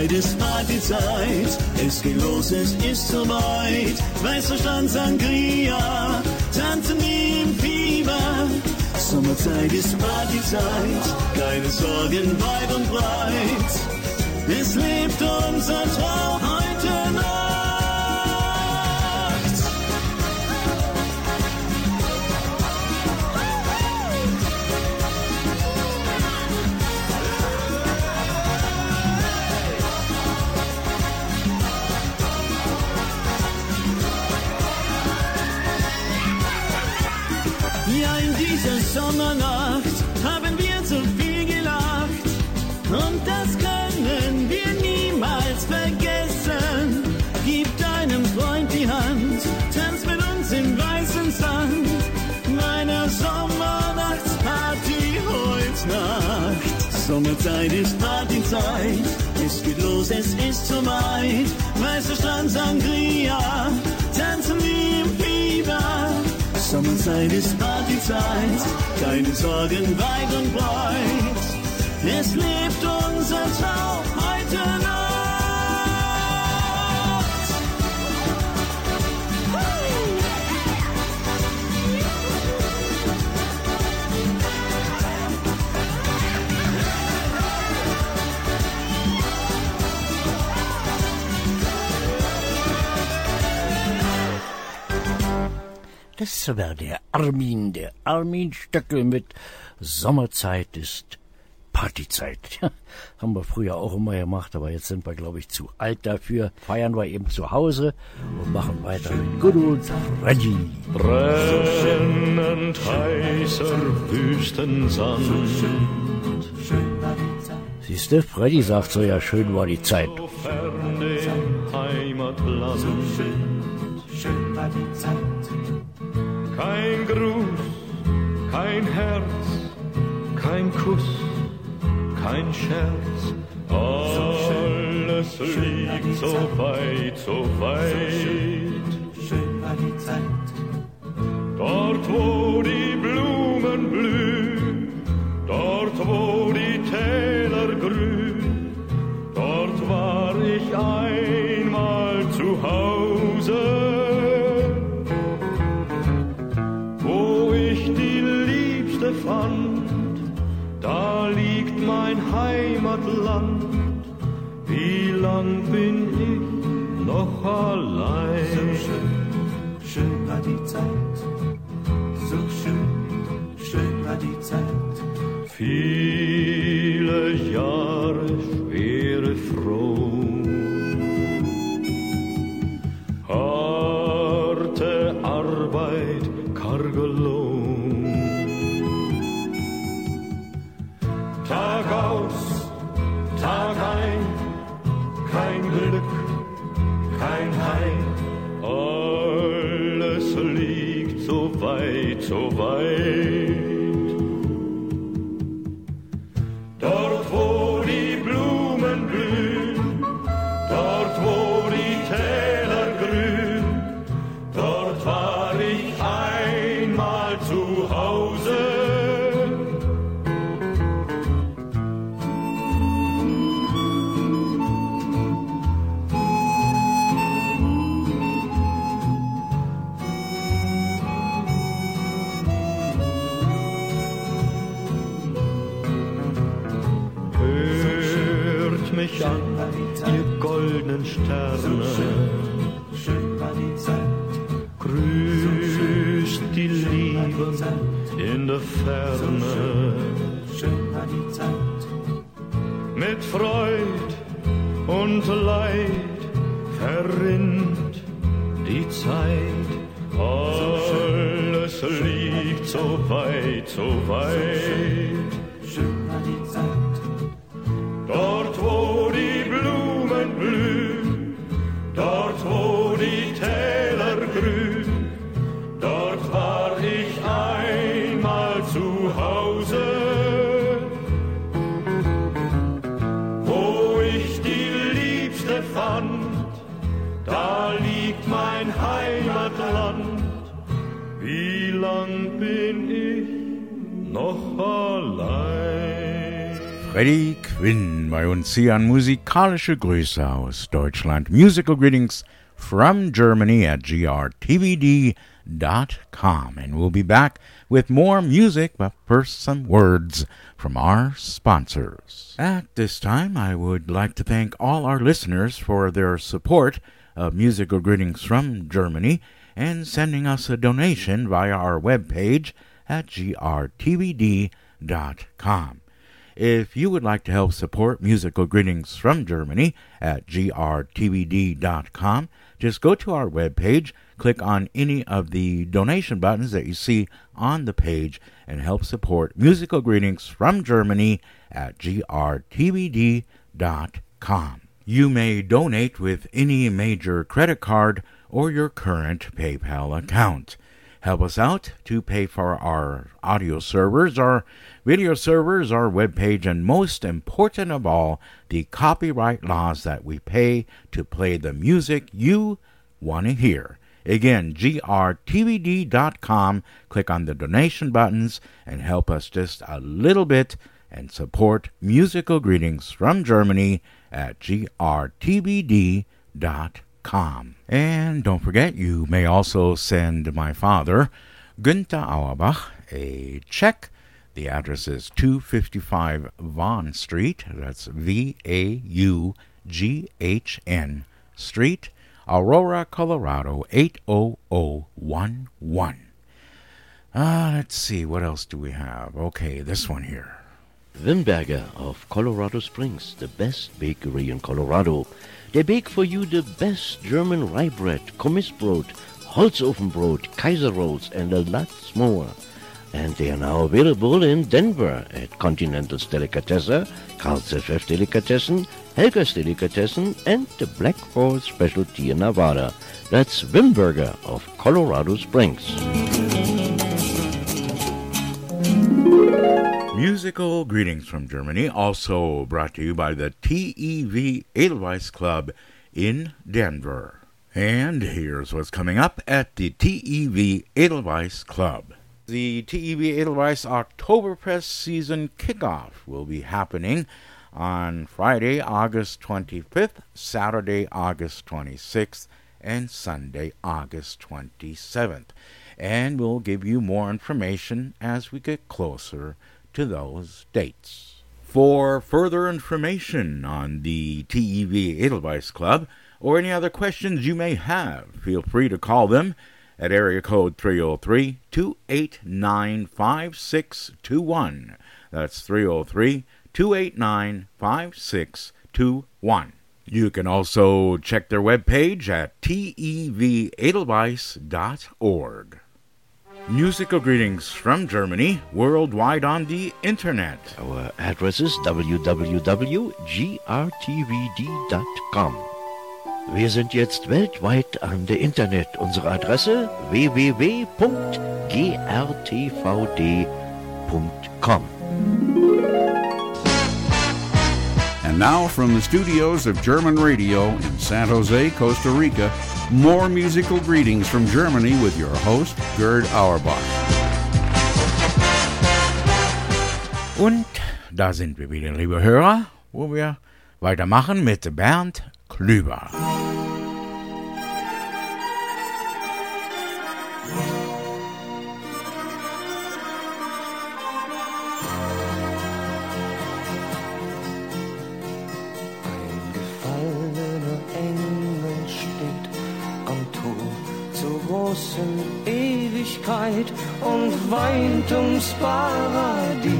Sommerzeit ist Partyzeit, es geht los, es ist soweit. Weißer Stand Sangria, tanzen wie im Fieber. Sommerzeit ist Partyzeit, keine Sorgen weit und breit. Es lebt unser Traum Sommerzeit ist Partyzeit, es geht los, es ist soweit. Weißer Strand Sangria, tanzen wie im Fieber. Sommerzeit ist Partyzeit, keine Sorgen weit und breit. Es lebt unser Traum Das war der Armin, der Armin Stöckel mit Sommerzeit ist Partyzeit. Ja, haben wir früher auch immer gemacht, aber jetzt sind wir, glaube ich, zu alt dafür. Feiern wir eben zu Hause und machen weiter mit Good Old Freddy. Brennend heißer Wüstensand. Siehst du, Freddy sagt so, ja, schön war die Zeit. So fern dem Heimatland. Schön war die Zeit. Kein Gruß, kein Herz, kein Kuss, kein Scherz. Alles liegt so weit, so weit. Schön war die Zeit. Dort, wo die Blumen blühen, dort, wo die Täler grün, dort war ich einmal mein Heimatland. Wie lang bin ich noch allein? So schön, schön war die Zeit. So schön, schön war die Zeit. Viele Jahre schwere Froh. Tag ein, kein Glück, kein Heim. Alles liegt so weit, so weit. In der Ferne. Schön war die Zeit. Mit Freud und Leid verrinnt die Zeit. Alles liegt so weit, so weit. Freddie Quinn bei uns hier an musikalische Grüße aus Deutschland. Musical greetings from Germany at grtvd.com. And we'll be back with more music, but first some words from our sponsors. At this time, I would like to thank all our listeners for their support of Musical Greetings from Germany and sending us a donation via our webpage at grtvd.com. If you would like to help support Musical Greetings from Germany at grtvd.com, just go to our webpage, click on any of the donation buttons that you see on the page, and help support Musical Greetings from Germany at grtvd.com. You may donate with any major credit card or your current PayPal account. Help us out to pay for our audio servers, our video servers, our webpage, and most important of all, the copyright laws that we pay to play the music you want to hear. Again, grtvd.com. Click on the donation buttons and help us just a little bit and support musical greetings from Germany at grtvd.com. And don't forget, you may also send my father, Günther Auerbach, a check. The address is 255 Vaughn Street. That's V A U G H N Street, Aurora, Colorado 80011. Uh, let's see, what else do we have? Okay, this one here. Wimberger of Colorado Springs, the best bakery in Colorado. They bake for you the best German rye bread, Kommissbrot, Holzofenbrot, Kaiser rolls, and a lot more. And they are now available in Denver at Continental's Delicatessen, Carl's FF Delicatessen, Helga's Delicatessen, and the Black Forest Specialty in Nevada. That's Wimberger of Colorado Springs. Musical greetings from Germany, also brought to you by the TEV Edelweiss Club in Denver. And here's what's coming up at the TEV Edelweiss Club. The TEV Edelweiss Oktoberfest season kickoff will be happening on Friday, August 25th, Saturday, August 26th, and Sunday, August 27th. And we'll give you more information as we get closer to those dates. For further information on the TEV Edelweiss Club or any other questions you may have, feel free to call them at area code 303 289 5621. That's 303 289 5621. You can also check their webpage at tevedelweiss.org. Musical greetings from Germany, worldwide on the internet. Our address is www.grtvd.com. Wir sind jetzt weltweit an der Internet. Unsere Adresse www.grtvd.com. And now from the studios of German Radio in San Jose, Costa Rica, more musical greetings from Germany with your host, Gerd Auerbach. Und da sind wir wieder, liebe Hörer, wo wir weitermachen mit Bernd Klüber. Großen Ewigkeit und weint ums Paradies.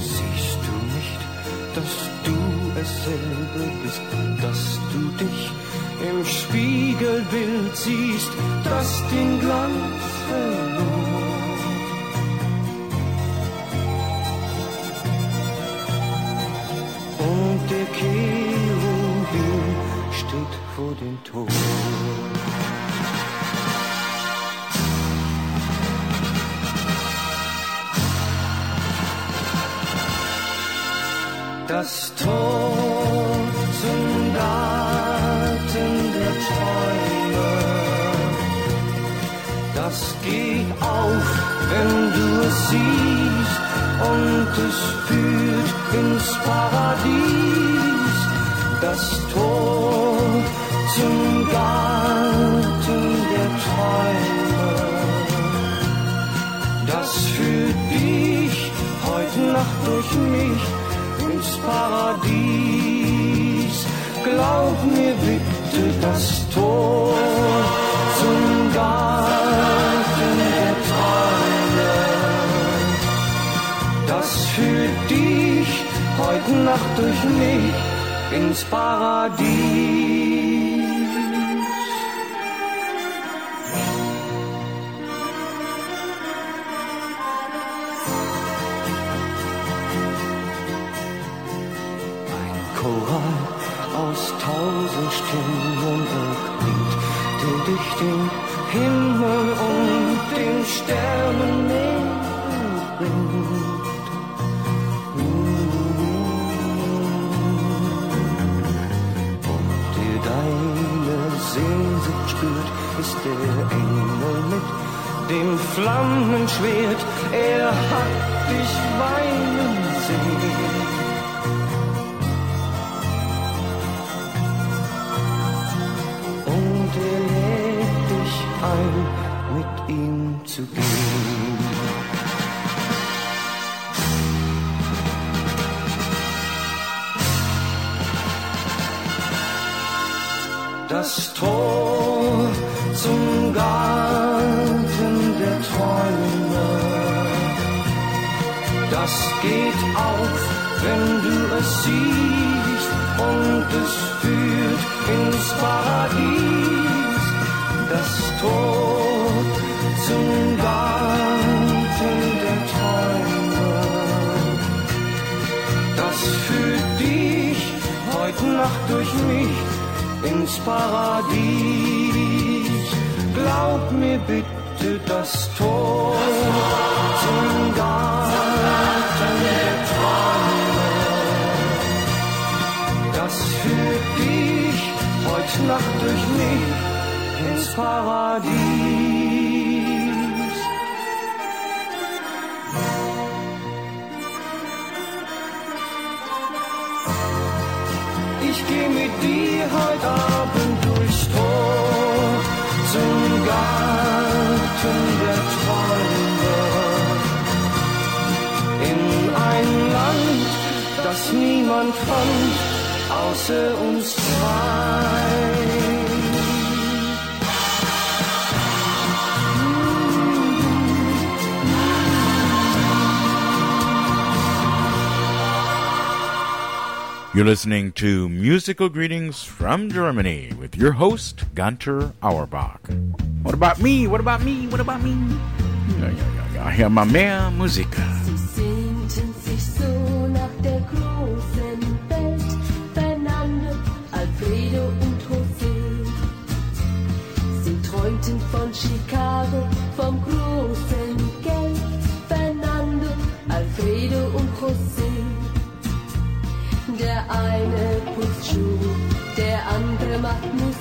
Siehst du nicht, dass du es selber bist, dass du dich im Spiegelbild siehst, das den Glanz verlor? und der Cherubim steht vor dem Tor. Das Tor zum Garten der Träume, das geht auf, wenn du es siehst und es führt ins Paradies. Das Tor zum Garten der Träume, das führt dich heute Nacht durch mich ins Paradies. Glaub mir bitte, das Tor zum Garten der Träume, das führt dich heute Nacht durch mich ins Paradies. Ein Choral aus tausend Stimmen erklingt, der durch den Himmel und den Sternen bringt. Ist der Engel mit dem Flammenschwert, er hat dich weinen sehen. und er lädt dich ein, mit ihm zu gehen. Das Tor Garten der Träume, das geht auf, wenn du es siehst und es führt ins Paradies. Das Tor zum Garten der Träume, das führt dich heute Nacht durch mich ins Paradies. Glaub mir bitte, das Tor zum Garten der Träume, das führt dich heute Nacht durch mich ins Paradies. Niemand fand, außer uns zwei. You're listening to Musical Greetings from Germany with your host, Gunter Auerbach. What about me? What about me? What about me? Ja, ja, ja, ja. Hier mal mehr Musik. sehnten sich so nach der großen Welt. Fernando, Alfredo und José. Sie träumten von Chicago, vom großen Geld. Fernando, Alfredo und José. Der eine putzt Schuh, der andere macht Musik.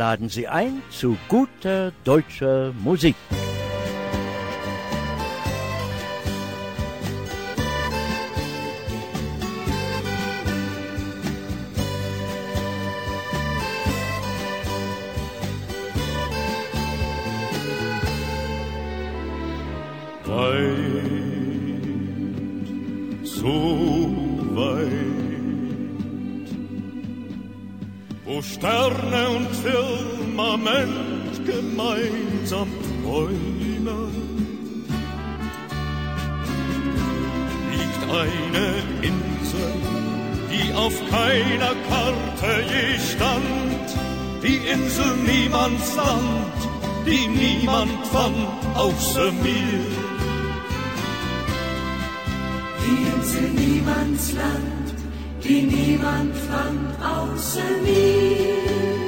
Laden Sie ein zu guter deutscher Musik. Gemeinsam träumen, liegt eine Insel, die auf keiner Karte je stand, die Insel Niemandsland, die niemand fand außer mir. Die Insel Niemandsland, die niemand fand außer mir.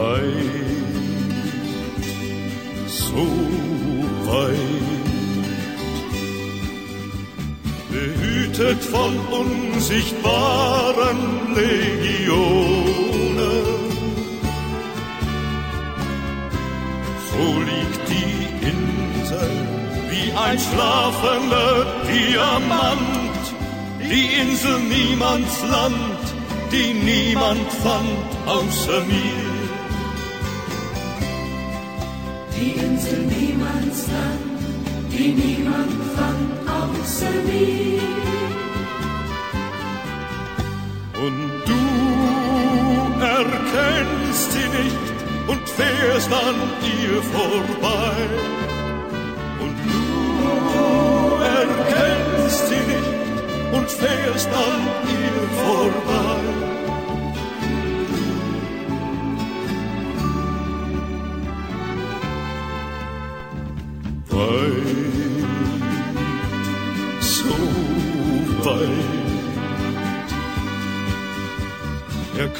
Weit, so weit, behütet von unsichtbaren Legionen. So liegt die Insel wie ein schlafender Diamant, die Insel Niemandsland, die niemand fand außer mir. Die Insel Niemandsland, die niemand fand außer mir. Und du erkennst sie nicht und fährst an ihr vorbei. Und du erkennst sie nicht und fährst an ihr vorbei.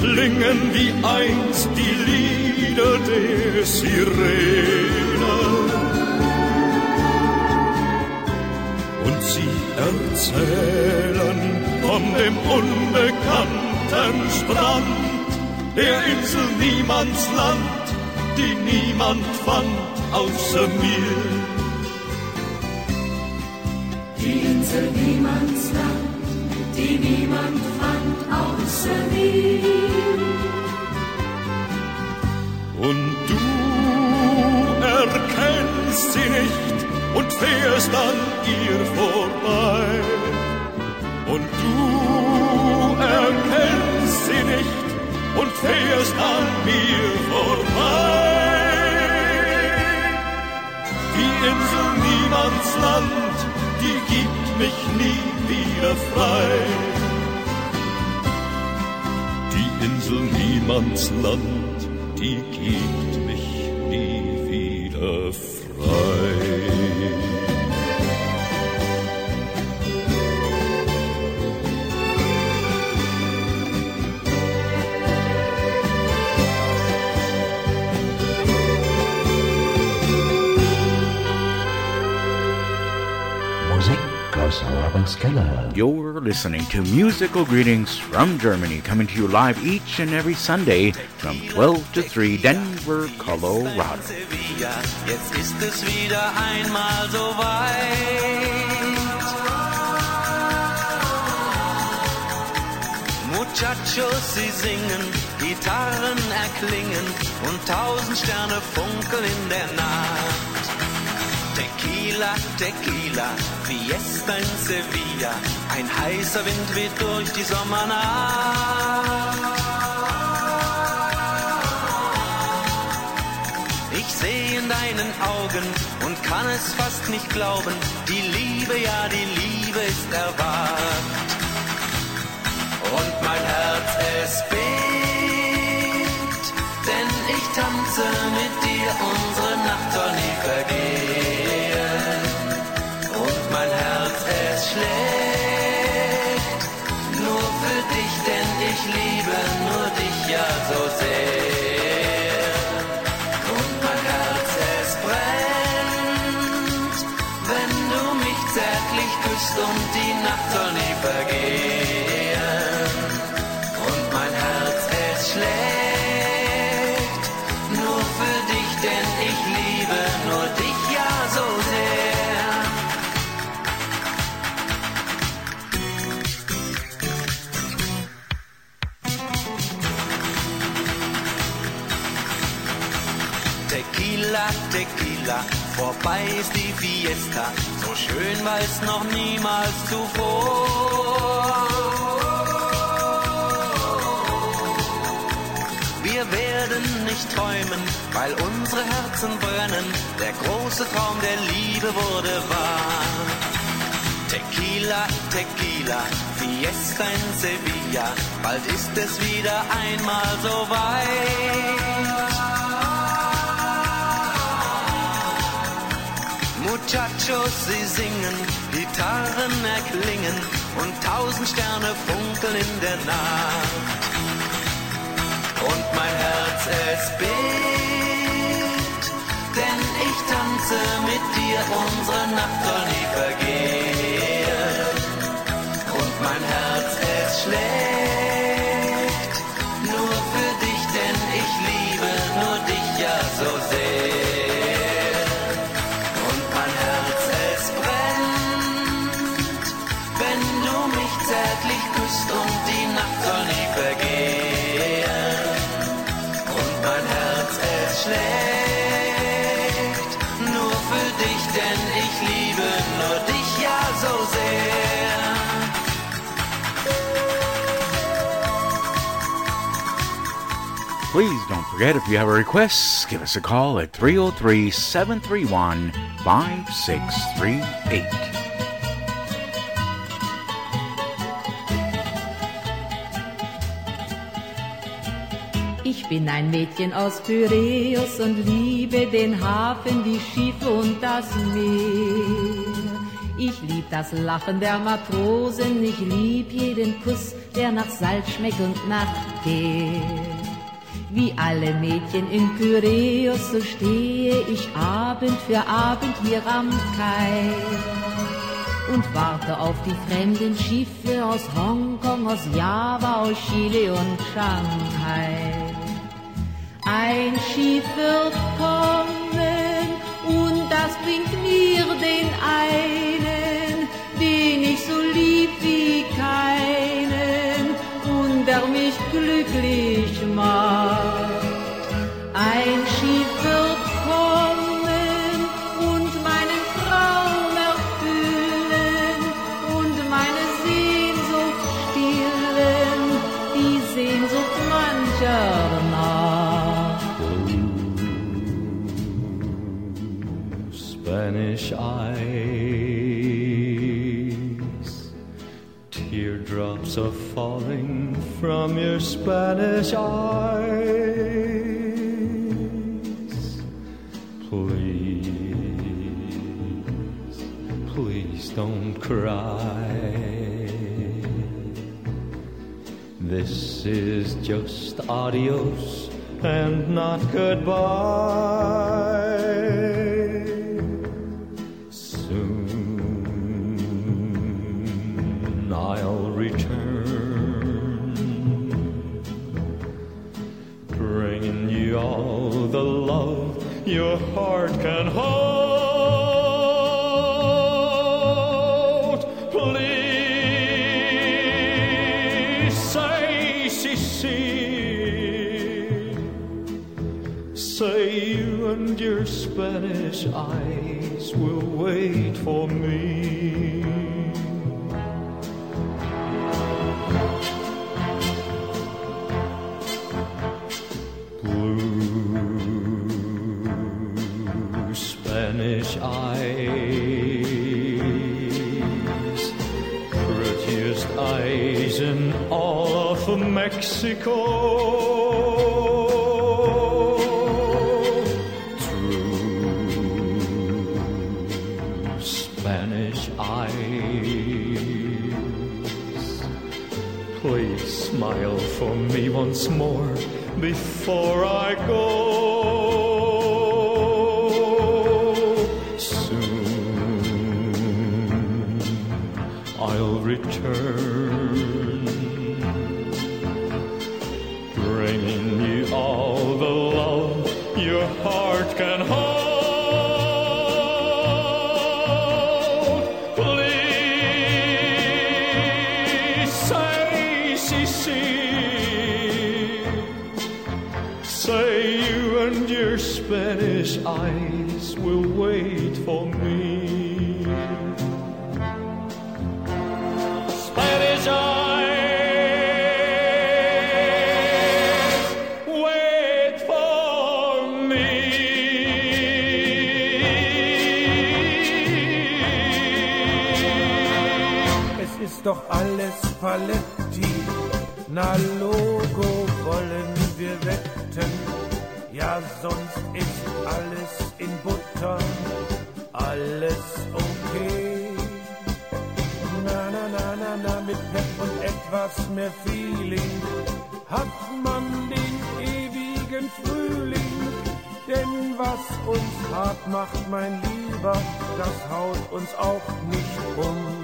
Erklingen wie einst die Lieder der Sirene. Und sie erzählen von dem unbekannten Strand, der Insel Niemandsland, die niemand fand außer mir. Die Insel Niemandsland, die niemand fand mir. Und du erkennst sie nicht und fährst an ihr vorbei. Und du erkennst sie nicht und fährst an mir vorbei. Die Insel Niemandsland, die gibt mich nie wieder frei. Insel Niemandsland, die gibt mich nie wieder frei. Aus Robins Keller. You're listening to musical greetings from Germany, coming to you live each and every Sunday from 12 to 3, Denver, Colorado. Jetzt ist es wieder einmal so weit. Muchachos, sie singen, Gitarren erklingen und tausend Sterne funkeln in der Nacht. Tequila, Tequila, Fiesta in Sevilla, ein heißer Wind weht durch die Sommernacht. Ich sehe in deinen Augen und kann es fast nicht glauben, die Liebe, ja, die Liebe ist erwacht. Und mein Herz, es bebt, denn ich tanze mit dir, unsere Nacht soll nie vergehen. Vorbei ist die Fiesta, so schön war es noch niemals zuvor. Wir werden nicht träumen, weil unsere Herzen brennen, der große Traum der Liebe wurde wahr. Tequila, Tequila, Fiesta in Sevilla, bald ist es wieder einmal so weit. Muchachos, sie singen, Gitarren erklingen und tausend Sterne funkeln in der Nacht. Und mein Herz, es bebt, denn ich tanze mit dir, unsere Nacht soll nie vergehen. Und mein Herz, es schlägt forget if you have a request, give us a call at 303 731 5638. Ich bin ein Mädchen aus Pyräus und liebe den Hafen, die Schiffe und das Meer. Ich lieb das Lachen der Matrosen, ich lieb jeden Kuss, der nach Salz schmeckt und nach Tee. Wie alle Mädchen in Pyräus, so stehe ich Abend für Abend hier am Kai und warte auf die fremden Schiffe aus Hongkong, aus Java, aus Chile und Shanghai. Ein Schiff wird kommen und das bringt mir den einen, den ich so lieb wie der mich glücklich macht. Ein Schiff wird kommen und meinen Traum erfüllen und meine Sehnsucht stillen, die Sehnsucht mancher Nacht. Spanish eyes, teardrops are falling from your Spanish eyes. Please, please don't cry. This is just adios and not goodbye. The love your heart can hold. Please say, Cecile, say you and your Spanish eyes will wait for me. Mexico. True Spanish eyes. Please smile for me once more before I go. Paletti, na Logo wollen wir wetten. Ja, sonst ist alles in Butter, alles okay. Na, na, na, na, na, mit Pep und etwas mehr Feeling hat man den ewigen Frühling. Denn was uns hart macht, mein Lieber, das haut uns auch nicht um.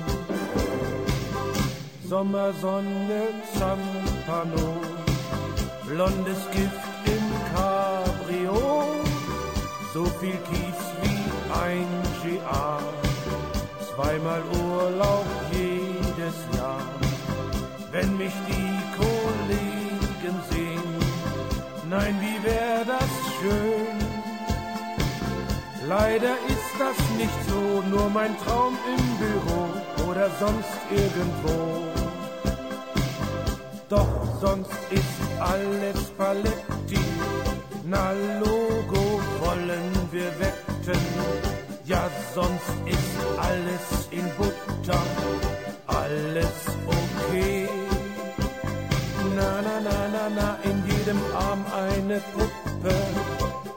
Sommersonne, Zampano, blondes Gift im Cabrio, so viel Kies wie ein GA, zweimal Urlaub jedes Jahr. Wenn mich die Kollegen sehen, nein, wie wär das schön. Leider ist das nicht so, nur mein Traum im Büro oder sonst irgendwo. Doch sonst ist alles Paletti, na Logo wollen wir wetten. Ja, sonst ist alles in Butter, alles okay. Na, na, na, na, na, in jedem Arm eine Puppe.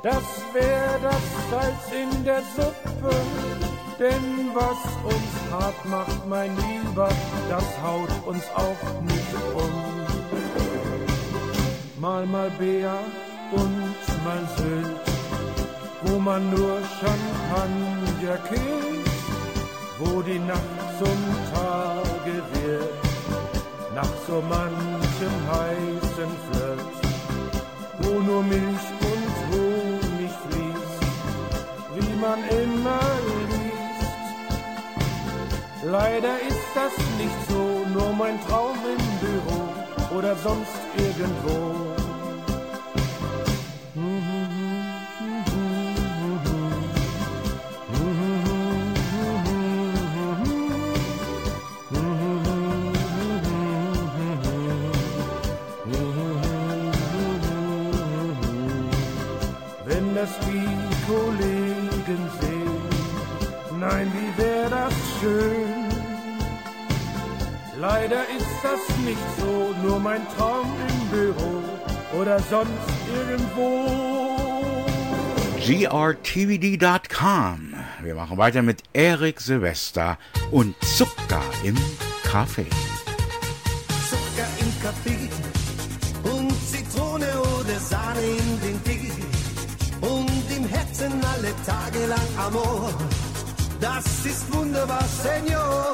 Das wär das Salz in der Suppe. Denn was uns hart macht, mein Lieber, das haut uns auch nicht um. Mal mal Bea und mal Sylt, wo man nur Champagner killt, wo die Nacht zum Tage wird, nach so manchem heißen Flirt, wo nur Milch und Honig fließt, wie man immer. Leider ist das nicht so, nur mein Traum im Büro oder sonst irgendwo. Wenn das die Kollegen sehen, nein, wie wär das schön. Leider ist das nicht so, nur mein Traum im Büro oder sonst irgendwo. grtvd.com. Wir machen weiter mit Erik Silvester und Zucker im Kaffee. Zucker im Kaffee und Zitrone oder Sahne in den Tee und im Herzen alle Tage lang Amor. Das ist wunderbar, Senor.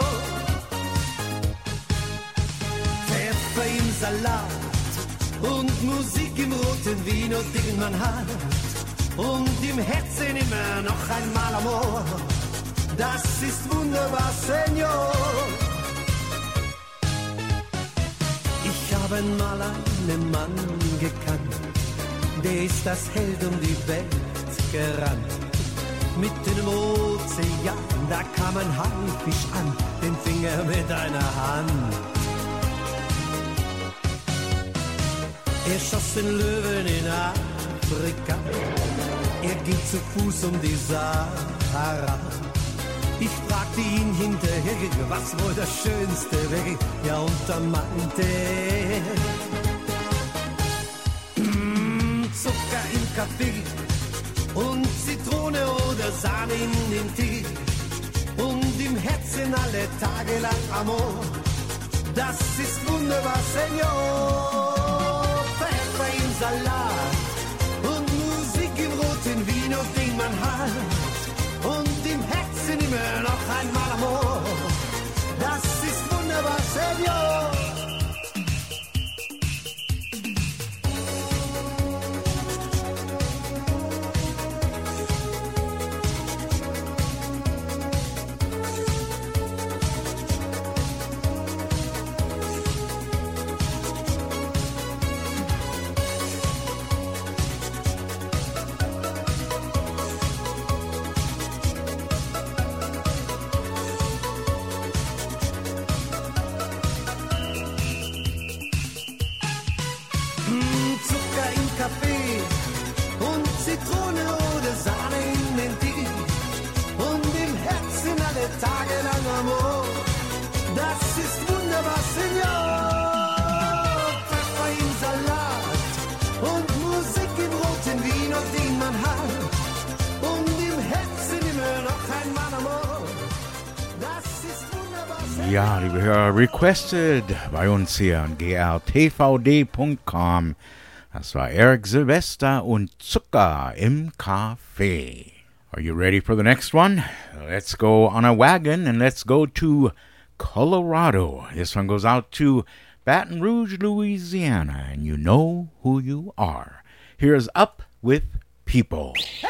Salat und Musik im roten Vino, den man hat. Und im Herzen immer noch einmal Amor. Das ist wunderbar, Senor. Ich habe mal einen Mann gekannt, der ist das Held um die Welt gerannt. Mitten im Ozean, da kam ein Haifisch an, den fing er mit einer Hand. Er schoss den Löwen in Afrika, er ging zu Fuß um die Sahara. Ich fragte ihn hinterher, was wohl das Schönste wäre, ja und da meinte "Mm, Zucker im Kaffee und Zitrone oder Sahne in den Tee und im Herzen alle Tage lang Amor. Das ist wunderbar, Senor. Salat und Musik im roten Vino, den man hat. Und im Herzen immer noch einmal Amor. Das ist wunderbar, Ja, liebe Hörer, requested bei uns hier an grtvd.com. Das war Eric Silvester und Zucker im Café. Are you ready for the next one? Let's go on a wagon and let's go to Colorado. This one goes out to Baton Rouge, Louisiana, and you know who you are. Here's Up with People. You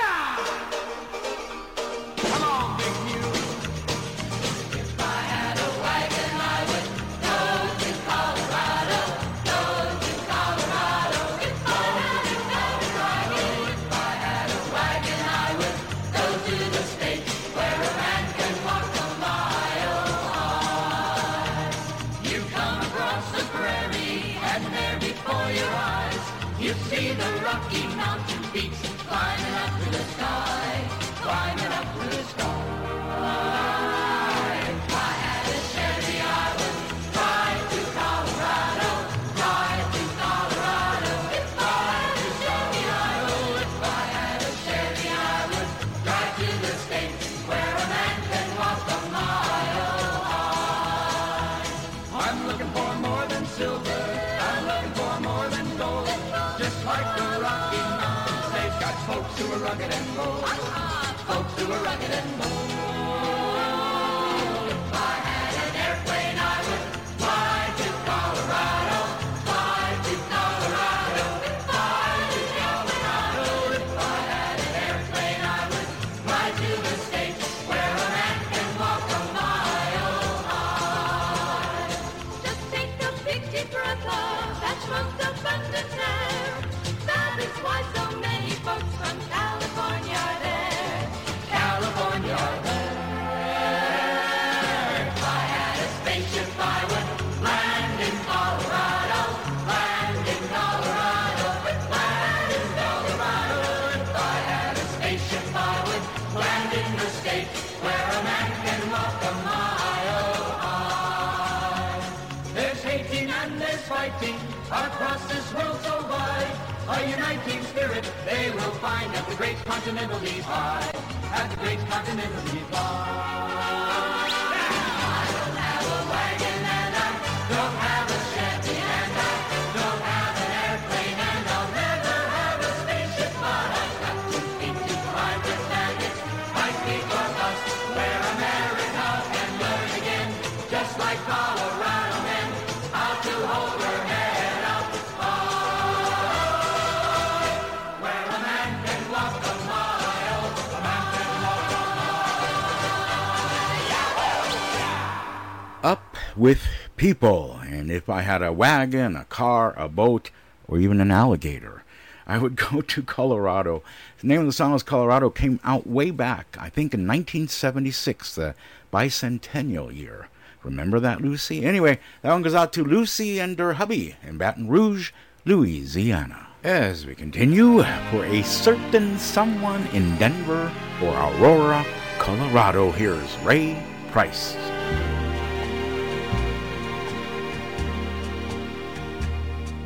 people. And if I had a wagon, a car, a boat, or even an alligator, I would go to Colorado. The name of the song is Colorado came out way back, I think in 1976, the bicentennial year. Remember that, Lucy? Anyway, that one goes out to Lucy and her hubby in Baton Rouge, Louisiana. As we continue, for a certain someone in Denver or Aurora, Colorado, here's Ray Price.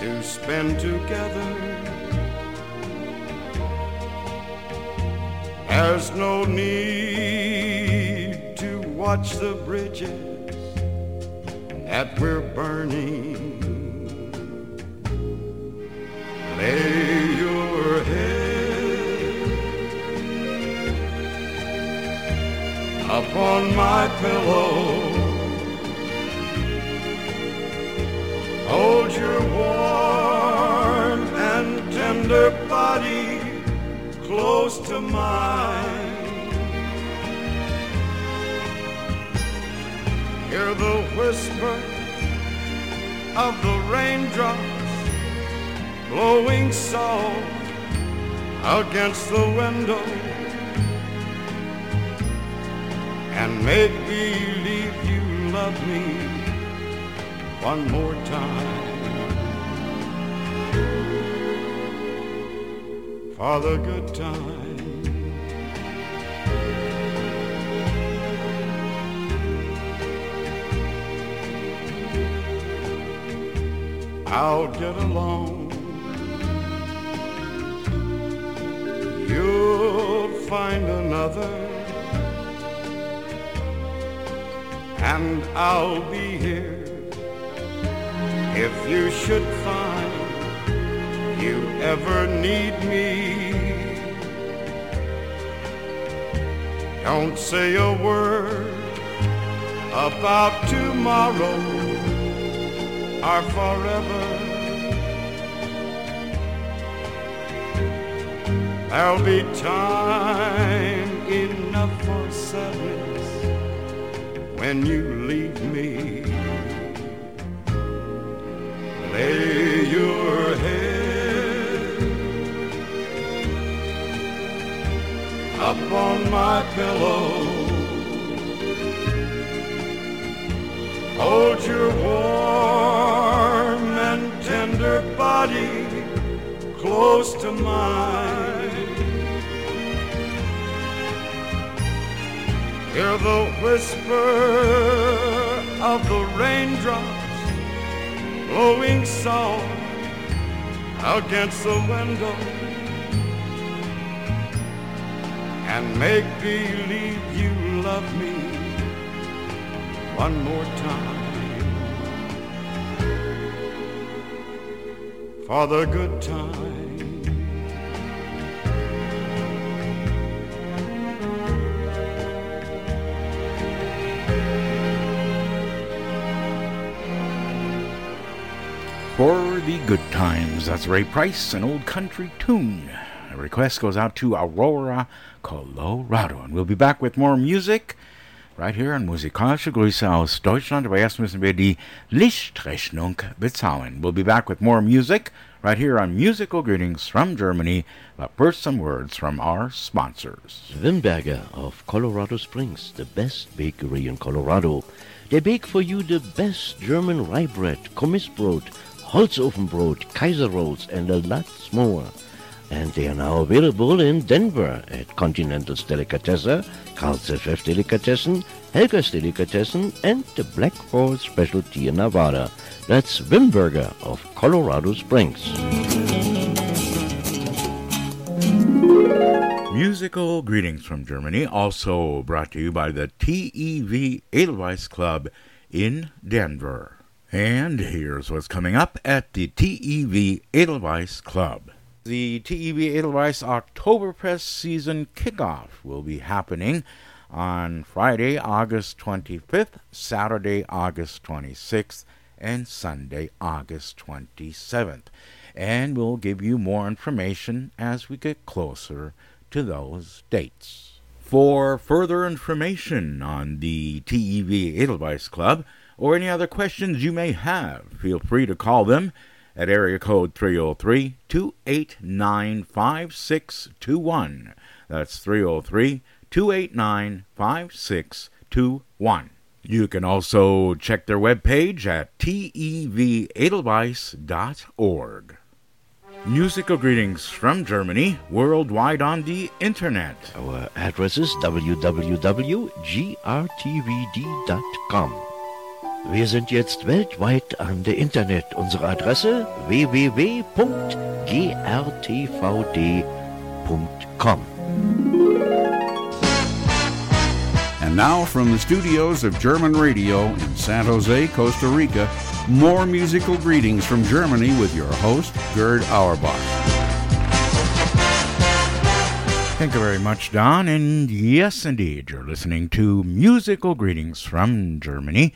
to spend together. There's no need to watch the bridges that we're burning. Lay your head upon my pillow. Hold your warm and tender body close to mine. Hear the whisper of the raindrops blowing soft against the window and make believe you love me one more time for the good time. I'll get along. You'll find another, and I'll be here if you should find you ever need me. Don't say a word about tomorrow or forever. There'll be time enough for sadness when you leave me. Lay your head upon my pillow. Hold your warm and tender body close to mine. Hear the whisper of the raindrops blowing soft against the window and make believe you love me one more time for the good time. For the good times, that's Ray Price, an old country tune. A request goes out to Aurora, Colorado. And we'll be back with more music right here on Musikalische Grüße aus Deutschland. Aber erst müssen wir die Lichtrechnung bezahlen. We'll be back with more music right here on Musical Greetings from Germany. But first, some words from our sponsors. Wimberger of Colorado Springs, the best bakery in Colorado. They bake for you the best German rye bread, Kommissbrot, Holzofenbrot, Kaiser rolls, and a lot more. And they are now available in Denver at Continental's Delicatessen, Carl's FF Delicatessen, Helga's Delicatessen, and the Black Horse Specialty in Nevada. That's Wimberger of Colorado Springs. Musical greetings from Germany, also brought to you by the TEV Edelweiss Club in Denver. And here's what's coming up at the TEV Edelweiss Club. The TEV Edelweiss Oktoberfest season kickoff will be happening on Friday, August 25th, Saturday, August 26th, and Sunday, August 27th. And we'll give you more information as we get closer to those dates. For further information on the TEV Edelweiss Club or any other questions you may have, feel free to call them at area code 303 289 5621. That's 303 289 5621. You can also check their webpage at tevedelweiss.org. Musical greetings from Germany, worldwide on the internet. Our address is www.grtvd.com. Wir sind jetzt weltweit an der Internet. Unsere Adresse www.grtvd.com. And now from the studios of German Radio in San Jose, Costa Rica, more musical greetings from Germany with your host, Gerd Auerbach. Thank you very much, Don. And yes, indeed, you're listening to Musical Greetings from Germany,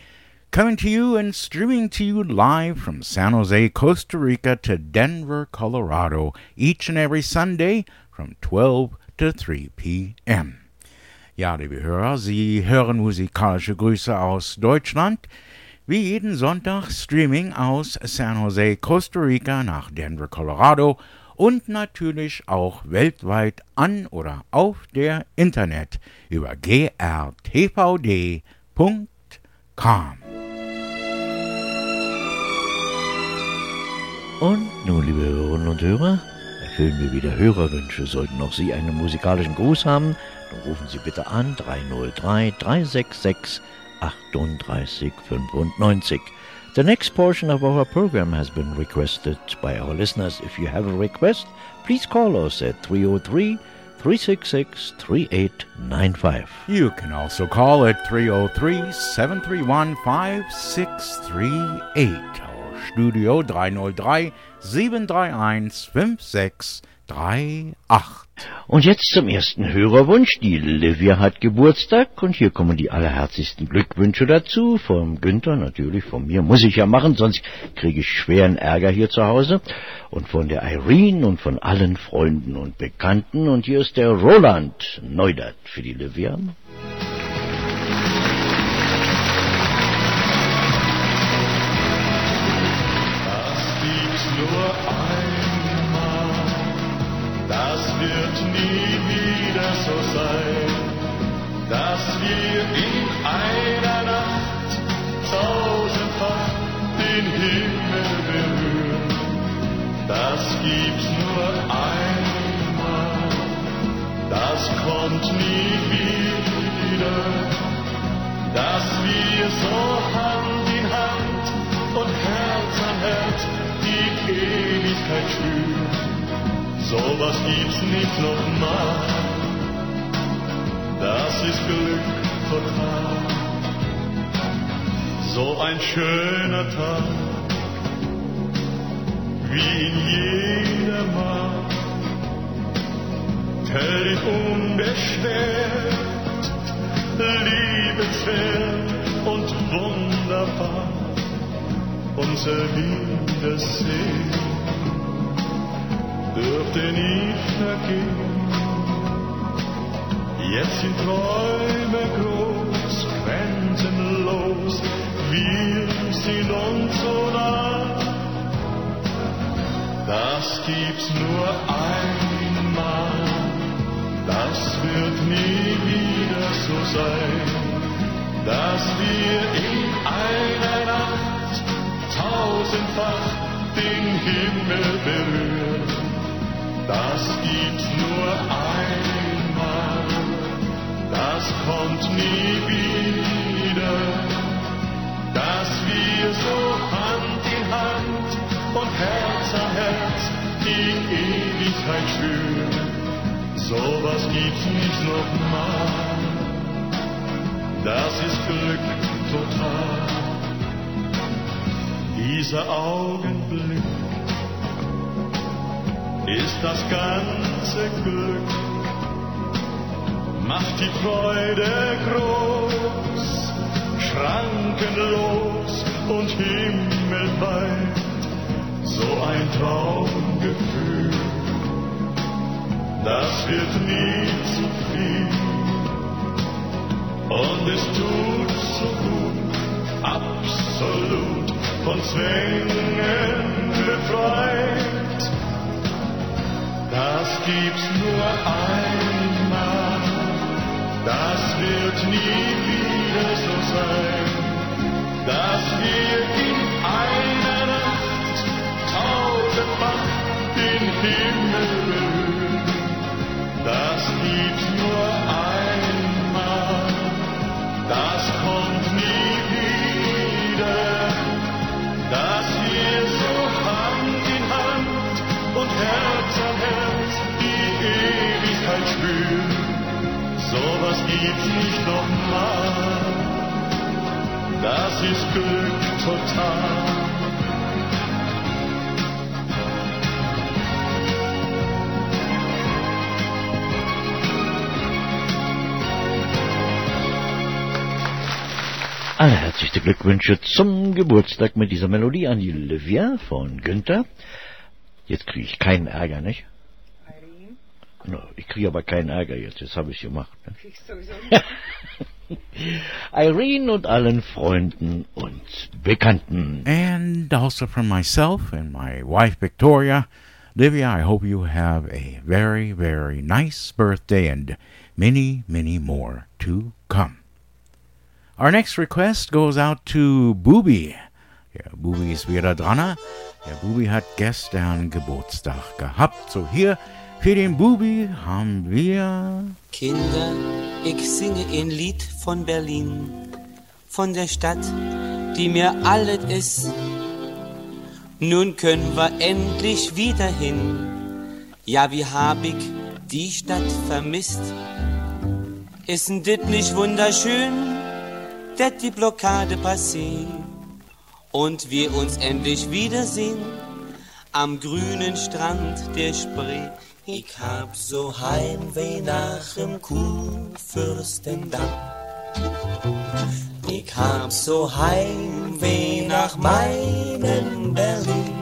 coming to you and streaming to you live from San Jose, Costa Rica to Denver, Colorado, each and every Sunday from 12 to 3 p.m. Ja, liebe Hörer, Sie hören musikalische Grüße aus Deutschland. Wie jeden Sonntag Streaming aus San Jose, Costa Rica nach Denver, Colorado und natürlich auch weltweit an oder auf der Internet über grtvd.com. Und nun, liebe Hörerinnen und Hörer, erfüllen wir wieder Hörerwünsche. Sollten auch Sie einen musikalischen Gruß haben, dann rufen Sie bitte an 303 366 38 95. The next portion of our program has been requested by our listeners. If you have a request, please call us at 303 366 3895. You can also call at 303 731 5638. Studio 303 731 5638. Und jetzt zum ersten Hörerwunsch. Die Livia hat Geburtstag und hier kommen die allerherzigsten Glückwünsche dazu. Vom Günther, natürlich von mir, muss ich ja machen, sonst kriege ich schweren Ärger hier zu Hause. Und von der Irene und von allen Freunden und Bekannten. Und hier ist der Roland Neudert für die Livia. Gibt's nur einmal, das kommt nie wieder, dass wir so Hand in Hand und Herz an Herz die Ewigkeit spüren. Sowas gibt's nicht nochmal. Das ist Glück total. So ein schöner Tag, wie ihn jeder mag, tätig unbeschwert, liebenswert und wunderbar unser Wiedersehen dürfte nie vergehen. Jetzt sind Träume groß, grenzenlos, wir sind uns so nah. Das gibt's nur einmal, das wird nie wieder so sein, dass wir in einer Nacht tausendfach den Himmel berühren. Das gibt's nur einmal, das kommt nie wieder, dass wir so Hand in Hand und Herz an Herz die Ewigkeit spüren. Sowas gibt's nicht nochmal, das ist Glück total. Dieser Augenblick ist das ganze Glück, macht die Freude groß, schrankenlos und himmelweit, so ein Traumgefühl, das wird nie zu viel. Und es tut so gut, absolut von Zwängen befreit. Das gibt's nur einmal, das wird nie wieder so sein, dass wir tausendfach den Himmel berühren. Das gibt's nur einmal, das kommt nie wieder, dass wir so Hand in Hand und Herz an Herz die Ewigkeit spüren. Sowas gibt's nicht nochmal. Das ist Glück total. Allerherzlichste Glückwünsche zum Geburtstag mit dieser Melodie an die Livia von Günther. Jetzt kriege ich keinen Ärger, nicht? No, ich kriege aber keinen Ärger jetzt, jetzt habe ich gemacht. Ne? Irene und allen Freunden und Bekannten. And also from myself and my wife Victoria. Livia, I hope you have a very, very nice birthday and many, many more to come. Our next request goes out to Booby. Der Bubi ist wieder dran. Der Bubi hat gestern Geburtstag gehabt. So hier für den Bubi haben wir... Kinder, ich singe ein Lied von Berlin, von der Stadt, die mir alles ist. Nun können wir endlich wieder hin. Ja, wie hab ich die Stadt vermisst? Ist denn dit nicht wunderschön, dass die Blockade passiert und wir uns endlich wiedersehen am grünen Strand der Spree? Ich hab so Heimweh nach dem Kurfürstendamm. Ich hab so Heimweh nach meinem Berlin.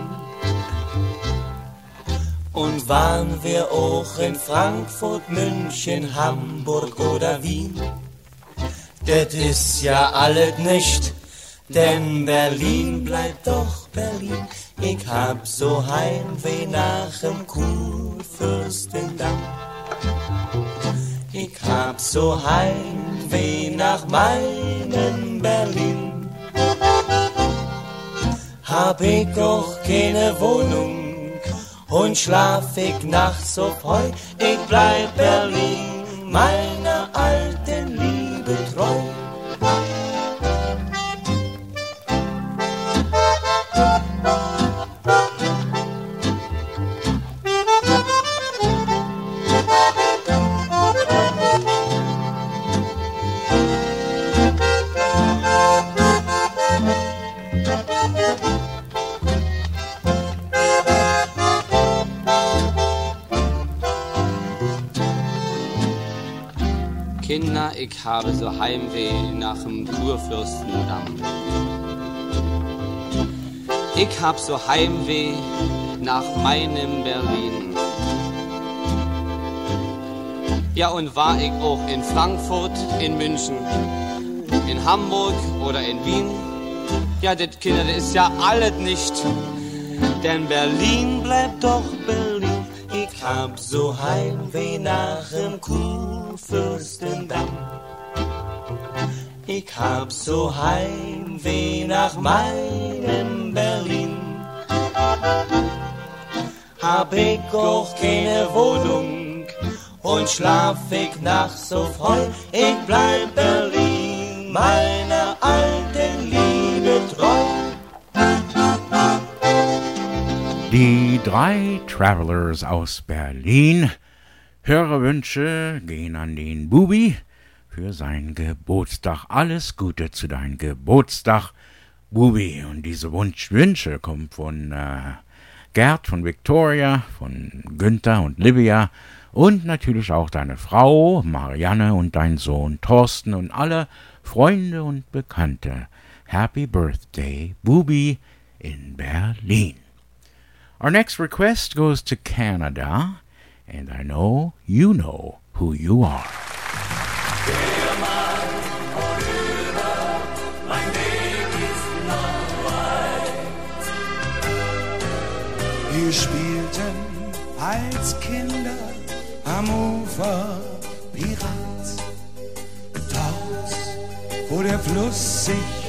Und waren wir auch in Frankfurt, München, Hamburg oder Wien? Das ist ja alles nicht, denn Berlin bleibt doch Berlin. Ich hab so Heimweh nach dem Kurfürstendamm. Ich hab so Heimweh nach meinem Berlin. Hab ich auch keine Wohnung und schlaf ich nachts so freu. Ich bleib Berlin, meiner alten Liebe treu. Kinder, ich habe so Heimweh nach dem Kurfürstendamm. Ich hab so Heimweh nach meinem Berlin. Ja, und war ich auch in Frankfurt, in München, in Hamburg oder in Wien? Ja, das Kinder, das ist ja alles nicht. Denn Berlin bleibt doch Berlin. Ich hab so Heimweh nach dem Kurfürstendamm. Ich hab so Heimweh nach meinem Berlin. Hab ich auch keine Wohnung und schlaf ich nachts so frei. Ich bleib Berlin, meiner alten Liebe treu. Die drei Travelers aus Berlin. Hörerwünsche gehen an den Bubi für seinen Geburtstag. Alles Gute zu deinem Geburtstag, Bubi. Und diese Wunschwünsche kommen von äh, Gerd, von Victoria, von Günther und Livia und natürlich auch deine Frau Marianne und dein Sohn Thorsten und alle Freunde und Bekannte. Happy Birthday, Bubi in Berlin. Our next request goes to Canada, and I know you know who you are. Spielten als Kinder am Ufer Pirat. Dort, wo der Fluss sich.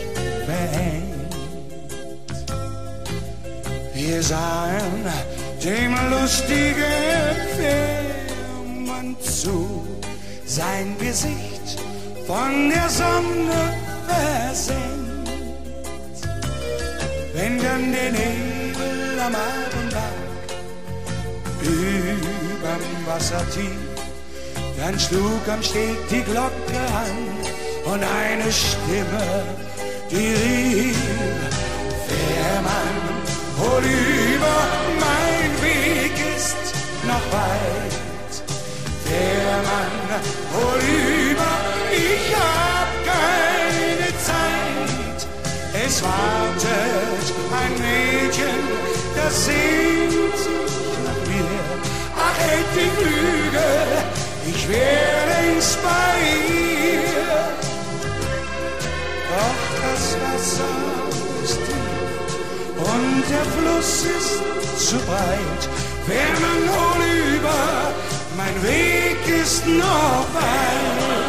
Wir sahen dem lustigen Fährmann zu, sein Gesicht von der Sonne versenkt. Wenn dann der Nebel am Abend lag, überm Wasser tief, dann schlug am Steg die Glocke an und eine Stimme, die rief, hol über, mein Weg ist noch weit. Fährmann, hol über, ich hab keine Zeit. Es wartet ein Mädchen, das sehnt sich nach mir. Ach, hält die Flügel, ich wär längst bei ihr. Doch das Wasser und der Fluss ist zu breit. Wer man über, mein Weg ist noch weit.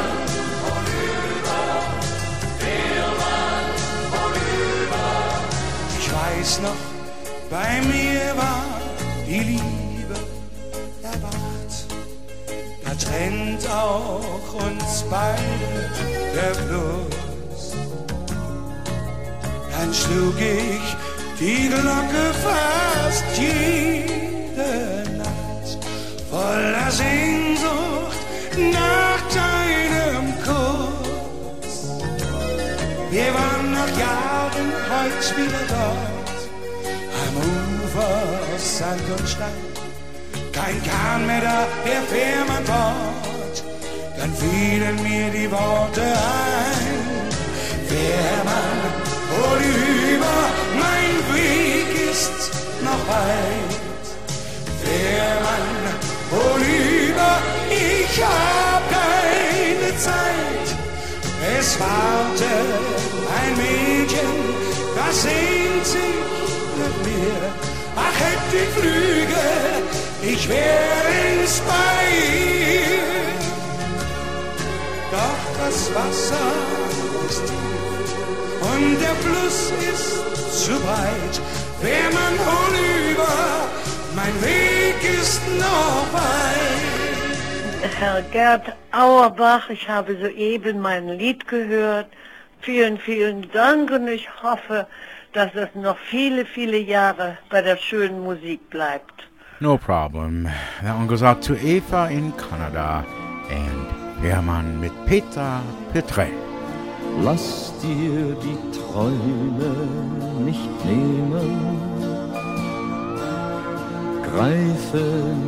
weiß noch, bei mir war die Liebe Bart. Da trennt auch uns beide der Fluss. Dann schlug ich die Glocke fast jede Nacht voller Sehnsucht nach deinem Kuss. Wir waren nach Jahren heut wieder dort, am Ufer Sand und Stein. Kein Kahn mehr da, der Fährmann fort, dann fielen mir die Worte ein. Fährmann, hol über, Weg ist noch weit. Fährmann, hol über, ich hab keine Zeit. Es wartet ein Mädchen, das sehnt sich nach mir. Ach, hätt ich Flügel, ich wär es bei ihr. Doch das Wasser ist tief und der Fluss ist zu breit. Wer man vorüber, mein Weg ist noch weit. Herr Gerd Auerbach, ich habe soeben mein Lied gehört. Vielen, vielen Dank und ich hoffe, dass es noch viele, viele Jahre bei der schönen Musik bleibt. No problem. That one goes out to Eva in Canada and Hermann mit Peter Petre. Lass dir die Träume nicht nehmen. Greife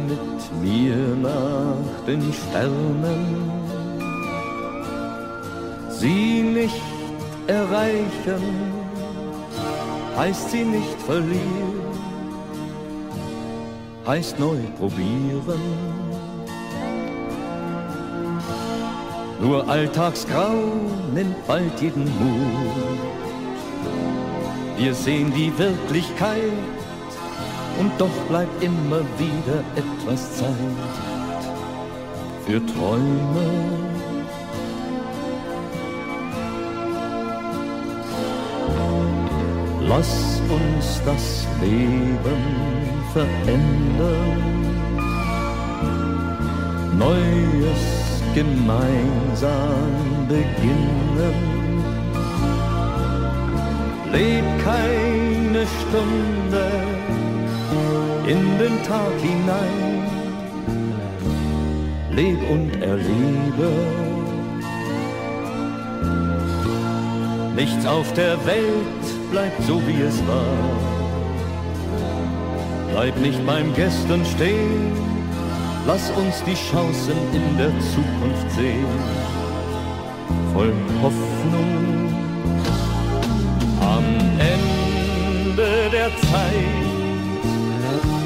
mit mir nach den Sternen. Sie nicht erreichen, heißt sie nicht verlieren, heißt neu probieren. Nur Alltagsgrau nimmt bald jeden Mut. Wir sehen die Wirklichkeit und doch bleibt immer wieder etwas Zeit für Träume. Lass uns das Leben verändern, Neues gemeinsam beginnen. Leb keine Stunde in den Tag hinein, leb und erlebe. Nichts auf der Welt bleibt so wie es war. Bleib nicht beim Gestern stehen, lass uns die Chancen in der Zukunft sehen. Voll Hoffnung am Ende der Zeit.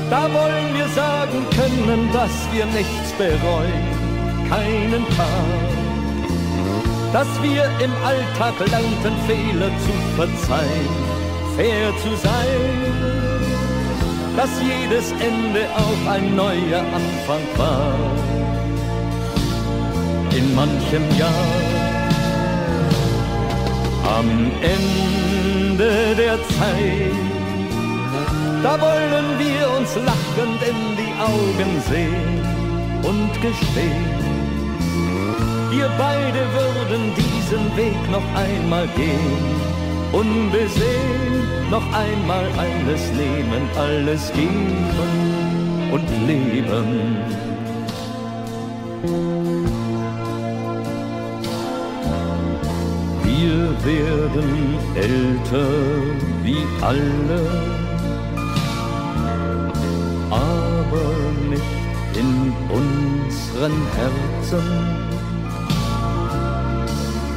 Da wollen wir sagen können, dass wir nichts bereuen, keinen Tag. Dass wir im Alltag lernten, Fehler zu verzeihen, fair zu sein. Dass jedes Ende auch ein neuer Anfang war. In manchem Jahr. Am Ende der Zeit da wollen wir uns lachend in die Augen sehen und gestehen, wir beide würden diesen Weg noch einmal gehen, unbesehen noch einmal alles nehmen, alles geben und leben. Wir werden älter wie alle aber nicht in unseren Herzen.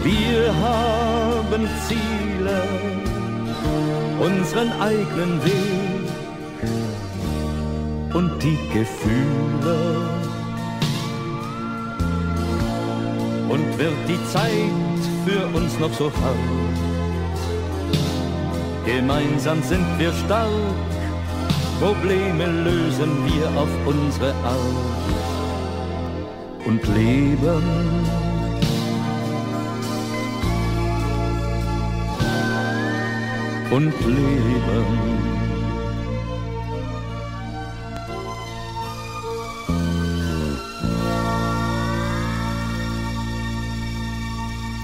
Wir haben Ziele, unseren eigenen Weg und die Gefühle. Und wird die Zeit für uns noch so hart, gemeinsam sind wir stark Probleme lösen wir auf unsere Art und leben. und Leben.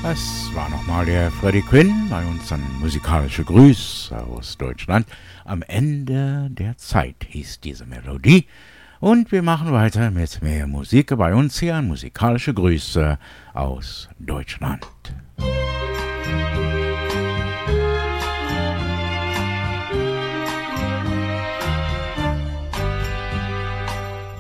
Das war nochmal der Freddy Quinn bei uns ein musikalischer Grüß aus Deutschland. Am Ende der Zeit hieß diese Melodie. Und wir machen weiter mit mehr Musik bei uns hier an musikalische Grüße aus Deutschland. Musik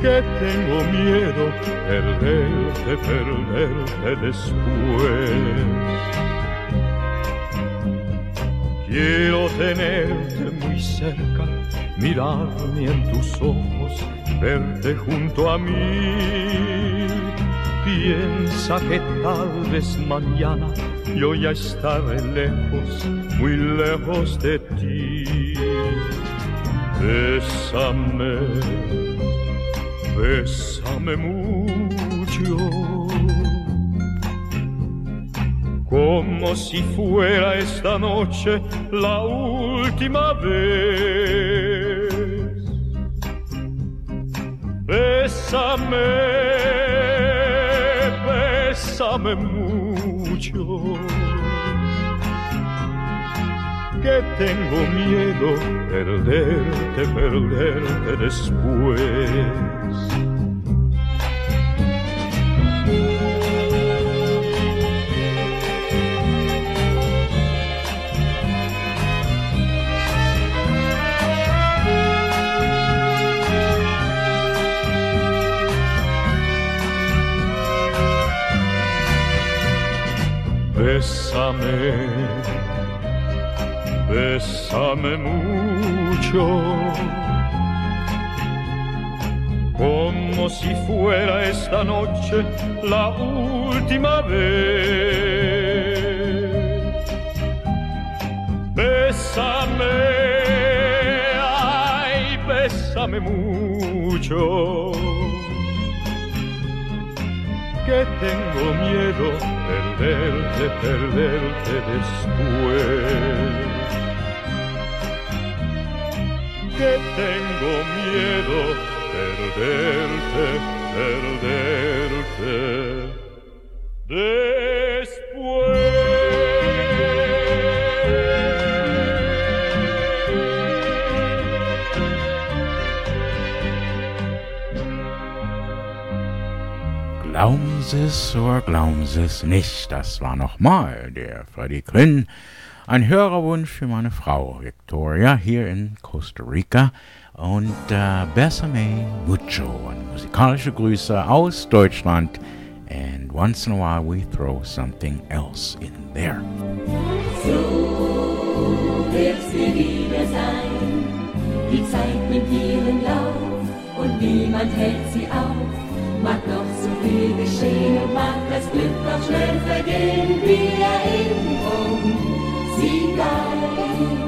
que tengo miedo perderte, perderte después. Quiero tenerte muy cerca, mirarme en tus ojos, verte junto a mí. Piensa que tal vez mañana yo ya estaré lejos, muy lejos de ti. Bésame, bésame mucho, como si fuera esta noche la última vez. Bésame, bésame mucho, que tengo miedo perderte, perderte después. Bésame, bésame mucho, como si fuera esta noche la última vez. Bésame, ay, bésame mucho, que tengo miedo perderte, perderte después. Que tengo miedo perderte, perderte Glauben Sie es oder glauben Sie es nicht, das war nochmal der Freddie Quinn. Ein Hörerwunsch für meine Frau Victoria hier in Costa Rica. Und äh, Besame Mucho und musikalische Grüße aus Deutschland. And once in a while we throw something else in there. So wird's mir wieder sein. Die Zeit nimmt ihren Lauf und niemand hält sie auf. Mag noch so viel geschehen und mag das Glück noch schnell vergehen. Wir Erinnerung, sie bleibt.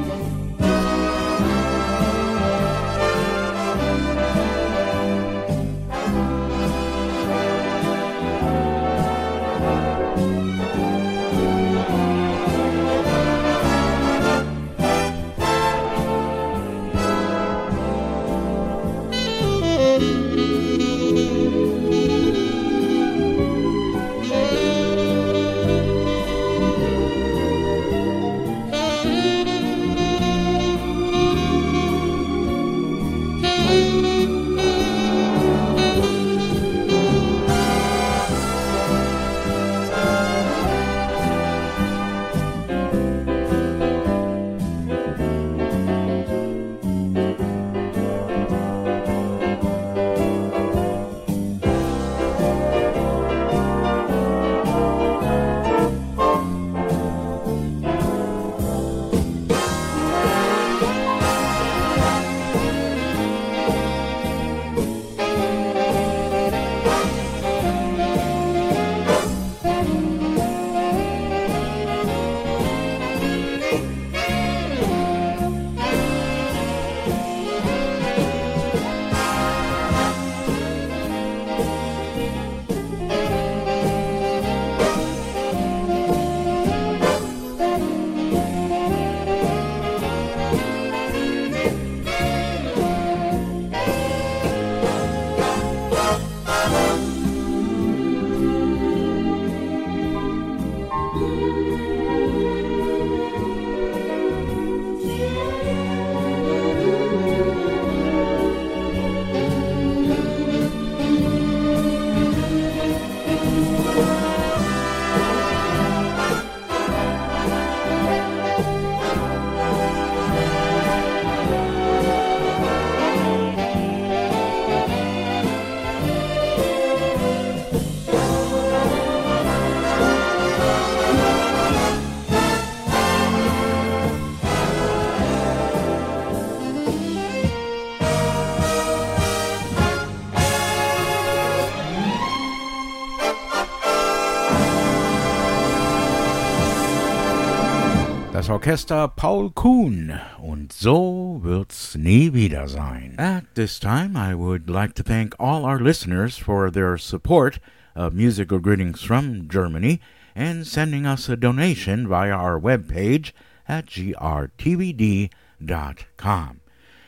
Orchester Paul Kuhn und so wird's nie wieder sein. At this time, I would like to thank all our listeners for their support of Musical Greetings from Germany and sending us a donation via our webpage at grtvd.com.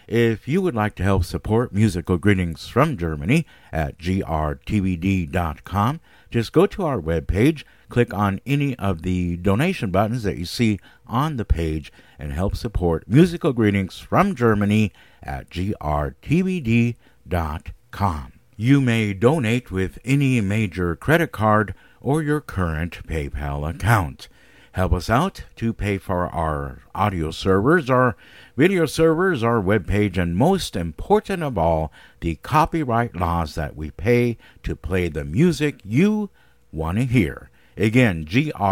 If you would like to help support Musical Greetings from Germany at grtvd.com, just go to our webpage, click on any of the donation buttons that you see on the page, and help support Musical Greetings from Germany at grtvd.com. You may donate with any major credit card or your current PayPal account. Help us out to pay for our audio servers, our video servers, our webpage, and most important of all, the copyright laws that we pay to play the music you want to hear. Again, grtvd.com.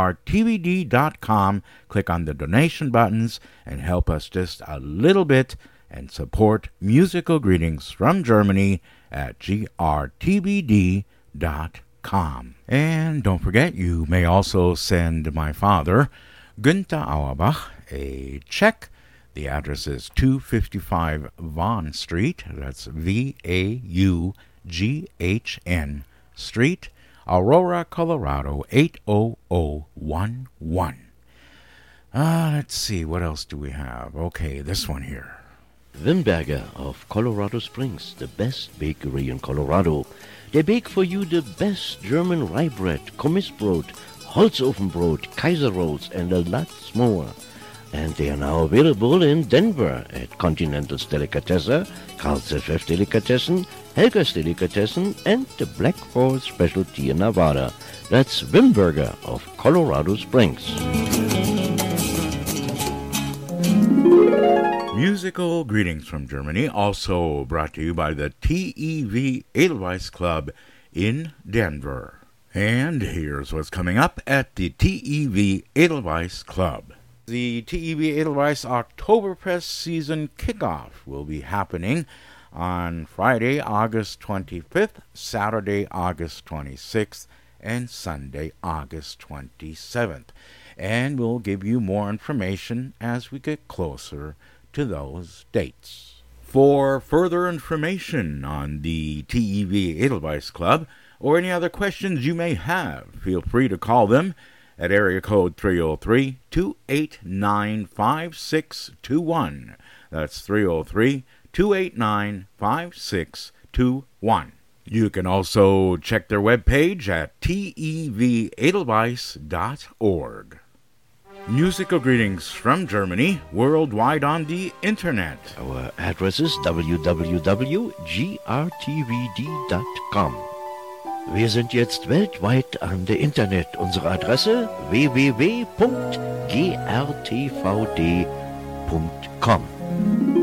Click on the donation buttons and help us just a little bit and support musical greetings from Germany at grtvd.com. And don't forget, you may also send my father, Günther Auerbach, a check. The address is 255 Vaughn Street. That's V A U G H N Street, Aurora, Colorado 80011. Uh, let's see, what else do we have? Okay, this one here. Wimberger of Colorado Springs, the best bakery in Colorado. They bake for you the best German rye bread, Kommissbrot, Holzofenbrot, Kaiser rolls, and a lot more. And they are now available in Denver at Continental's Delicatessen, Carl's FF Delicatessen, Helga's Delicatessen, and the Black Forest Specialty in Nevada. That's Wimberger of Colorado Springs. Musical greetings from Germany, also brought to you by the TEV Edelweiss Club in Denver. And here's what's coming up at the TEV Edelweiss Club. The TEV Edelweiss Oktoberfest season kickoff will be happening on Friday, August 25th, Saturday, August 26th, and Sunday, August 27th. And we'll give you more information as we get closer to those dates. For further information on the TEV Edelweiss Club or any other questions you may have, feel free to call them at area code 303 289 5621. That's 303 289 5621. You can also check their webpage at tevedelweiss.org. Musical greetings from Germany, worldwide on the internet. Our address is www.grtvd.com. Wir sind jetzt weltweit an der Internet. Unsere Adresse www.grtvd.com.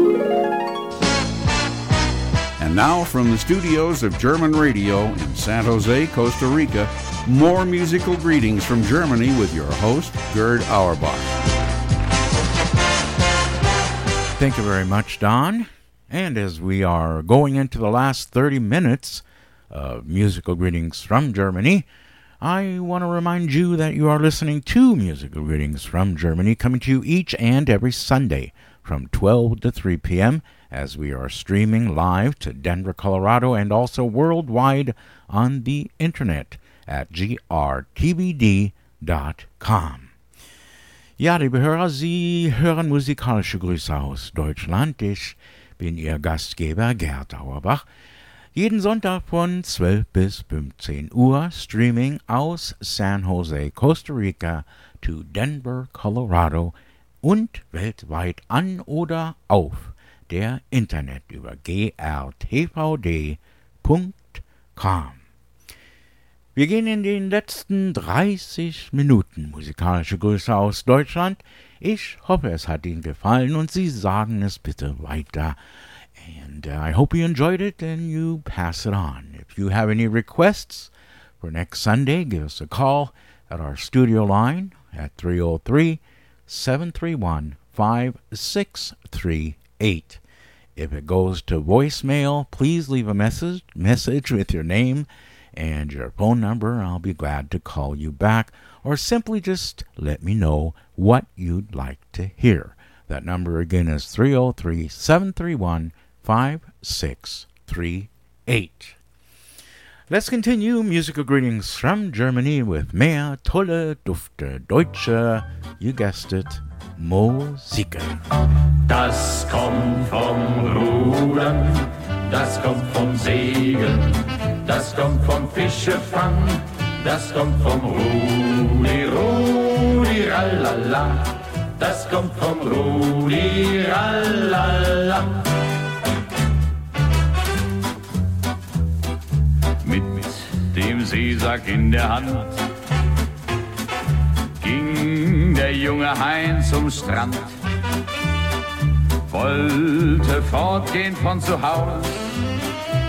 Now from the studios of German Radio in San Jose, Costa Rica, more musical greetings from Germany with your host, Gerd Auerbach. Thank you very much, Don. And as we are going into the last 30 minutes of musical greetings from Germany, I want to remind you that you are listening to Musical Greetings from Germany, coming to you each and every Sunday from 12 to 3 p.m. as we are streaming live to Denver, Colorado, and also worldwide on the internet at grtvd.com. Ja, liebe Hörer, Sie hören musikalische Grüße aus Deutschland. Ich bin Ihr Gastgeber Gerd Auerbach. Jeden Sonntag von 12 bis 15 Uhr Streaming aus San Jose, Costa Rica to Denver, Colorado und weltweit an oder auf der Internet über grtvd.com. Wir gehen in den letzten 30 Minuten musikalische Grüße aus Deutschland. Ich hoffe, es hat Ihnen gefallen und Sie sagen es bitte weiter. And uh, I hope you enjoyed it and you pass it on. If you have any requests for next Sunday, give us a call at our studio line at 303 731 5638. If it goes to voicemail, please leave a message message with your name and your phone number. I'll be glad to call you back or simply just let me know what you'd like to hear. That number again is 303 731 5638. Let's continue musical greetings from Germany with mehr tolle, dufte, deutsche, you guessed it, Musik. Das kommt vom Rudern, das kommt vom Segeln, das kommt vom Fischefang, das kommt vom Rudi, Rudi, ralala, das kommt vom Rudi, ralala. Mit dem Seesack in der Hand ging der junge Heinz zum Strand, wollte fortgehen von zu Haus,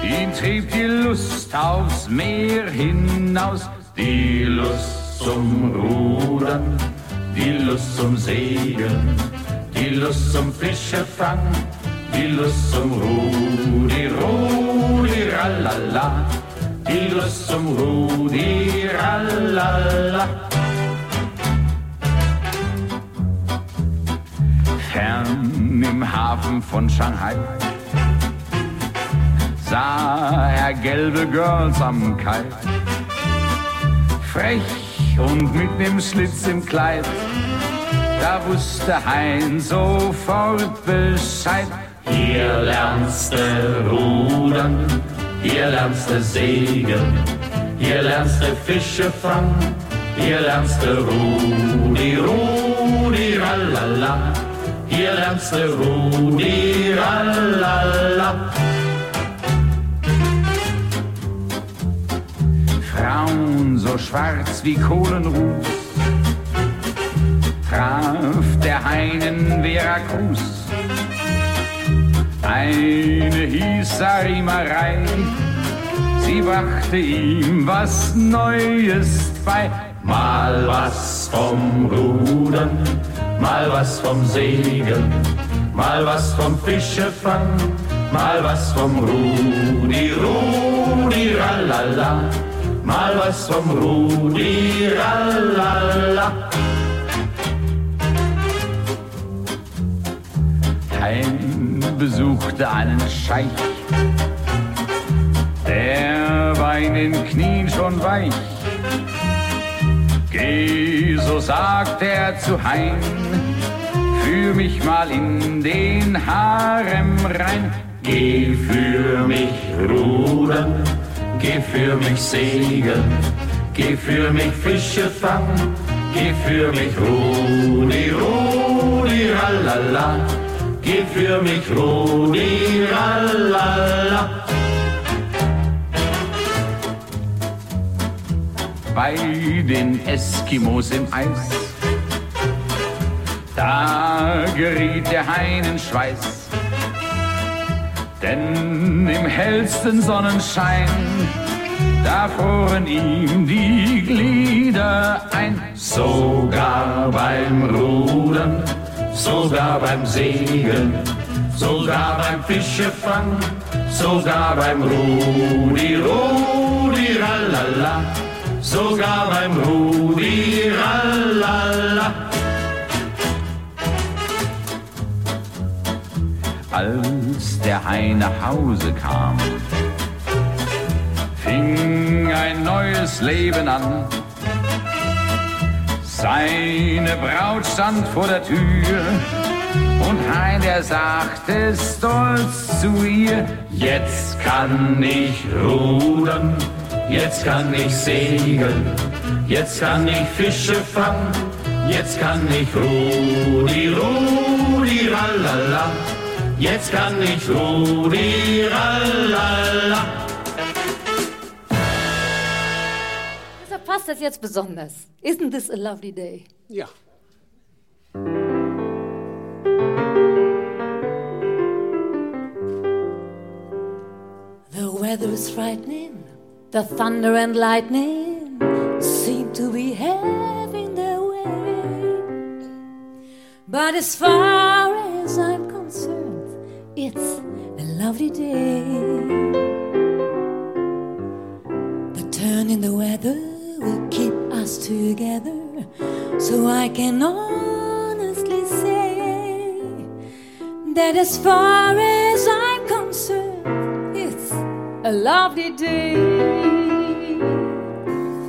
ihn trieb die Lust aufs Meer hinaus, die Lust zum Rudern, die Lust zum Segeln, die Lust zum Fischefang, die Lust zum Rudi, Rudi, ralala, die Lust zum Rudi, ralala. Fern im Hafen von Shanghai sah er gelbe Girls am Kai. Frech und mit nem Schlitz im Kleid, da wusste Hein sofort Bescheid. Hier lernst du rudern, hier lernst du segeln, hier lernst du Fische fangen, hier lernst du Rudi, Rudi, ralala. Hier lernst du Rudi, ralala. Frauen so schwarz wie Kohlenruß, traf der Hein in Veracruz. Eine hieß Sarimarei, sie brachte ihm was Neues bei. Mal was vom Rudern, mal was vom Segeln, mal was vom Fischefang, mal was vom Rudi, Rudi, ralala, mal was vom Rudi, ralala. Hein besuchte einen Scheich, der war in den Knien schon weich. Geh, so sagt er zu Hein, führ mich mal in den Harem rein. Geh für mich rudern, geh für mich segeln, geh für mich Fische fangen, geh für mich Rudi, Rudi, ralala, geh für mich Rudi, ralala. Bei den Eskimos im Eis. Da geriet der Hein in Schweiß, denn im hellsten Sonnenschein, da froren ihm die Glieder ein. Sogar beim Rudern, sogar beim Segeln, sogar beim Fischefang, sogar beim Rudi, Rudi, ralala sogar beim Rudi Ralala. Als der Hein nach Hause kam, fing ein neues Leben an. Seine Braut stand vor der Tür und Hein, der sagte stolz zu ihr, jetzt kann ich rudern Jetzt kann ich segeln, jetzt kann ich Fische fangen, jetzt kann ich Rudi, Rudi, ralala. Jetzt kann ich Rudi, ralala. Deshalb passt das jetzt besonders. Isn't this a lovely day? Ja. The weather is frightening. The thunder and lightning seem to be having their way. But as far as I'm concerned, it's a lovely day. The sun and the weather will keep us together. So I can honestly say that as far as I'm concerned, a lovely day.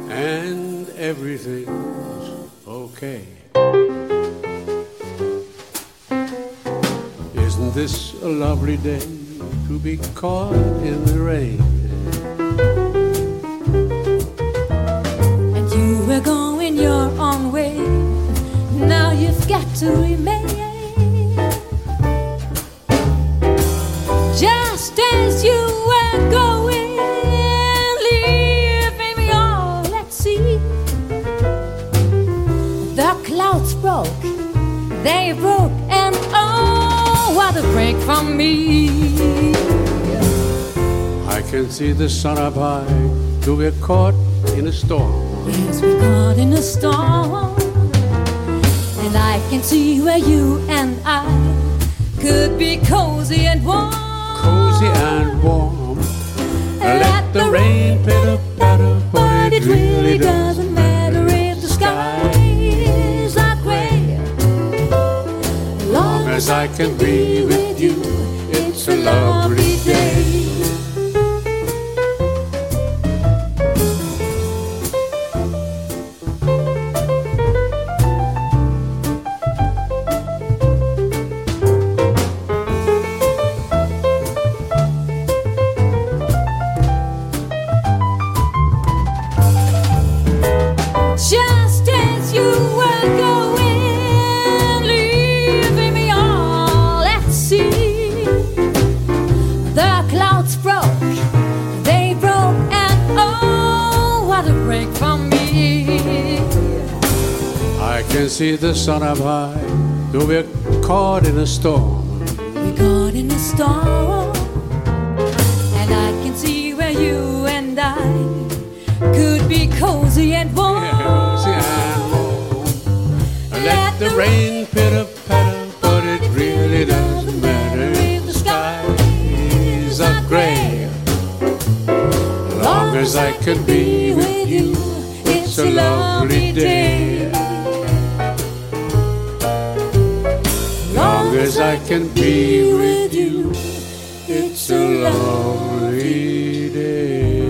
and everything's okay. Isn't this a lovely day to be caught in the rain? And you were going your own way. Now you've got to remain. Oh, what a break from me. I can see the sun up high to get caught in a storm. Yes, we're caught in a storm. And I can see where you and I could be cozy and warm. Cozy and warm. Let the rain pitter I can be with you, it's a lovely day. Sun up high, though we're caught in a storm. We caught in a storm, and I can see where you and I could be cozy and warm. Let the rain pitter patter, but it really doesn't matter if the skies are gray. Long as I can be with you, it's a lovely day. As I can be with you, it's a lovely day.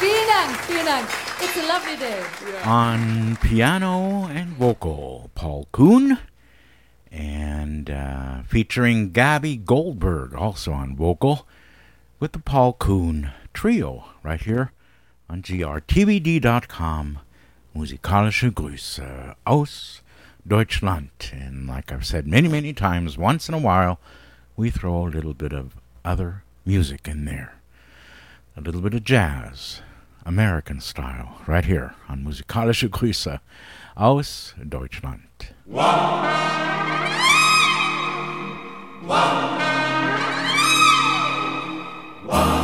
Vielen Dank, vielen Dank. It's a lovely day. On piano and vocal, Paul Kuhn. And uh, featuring Gabby Goldberg, also on vocal, with the Paul Kuhn Trio, right here on grtvd.com. Musikalische Grüße aus Deutschland. And like I've said many, many times, once in a while, we throw a little bit of other music in there. A little bit of jazz, American style, right here on Musikalische Grüße aus Deutschland. Wow.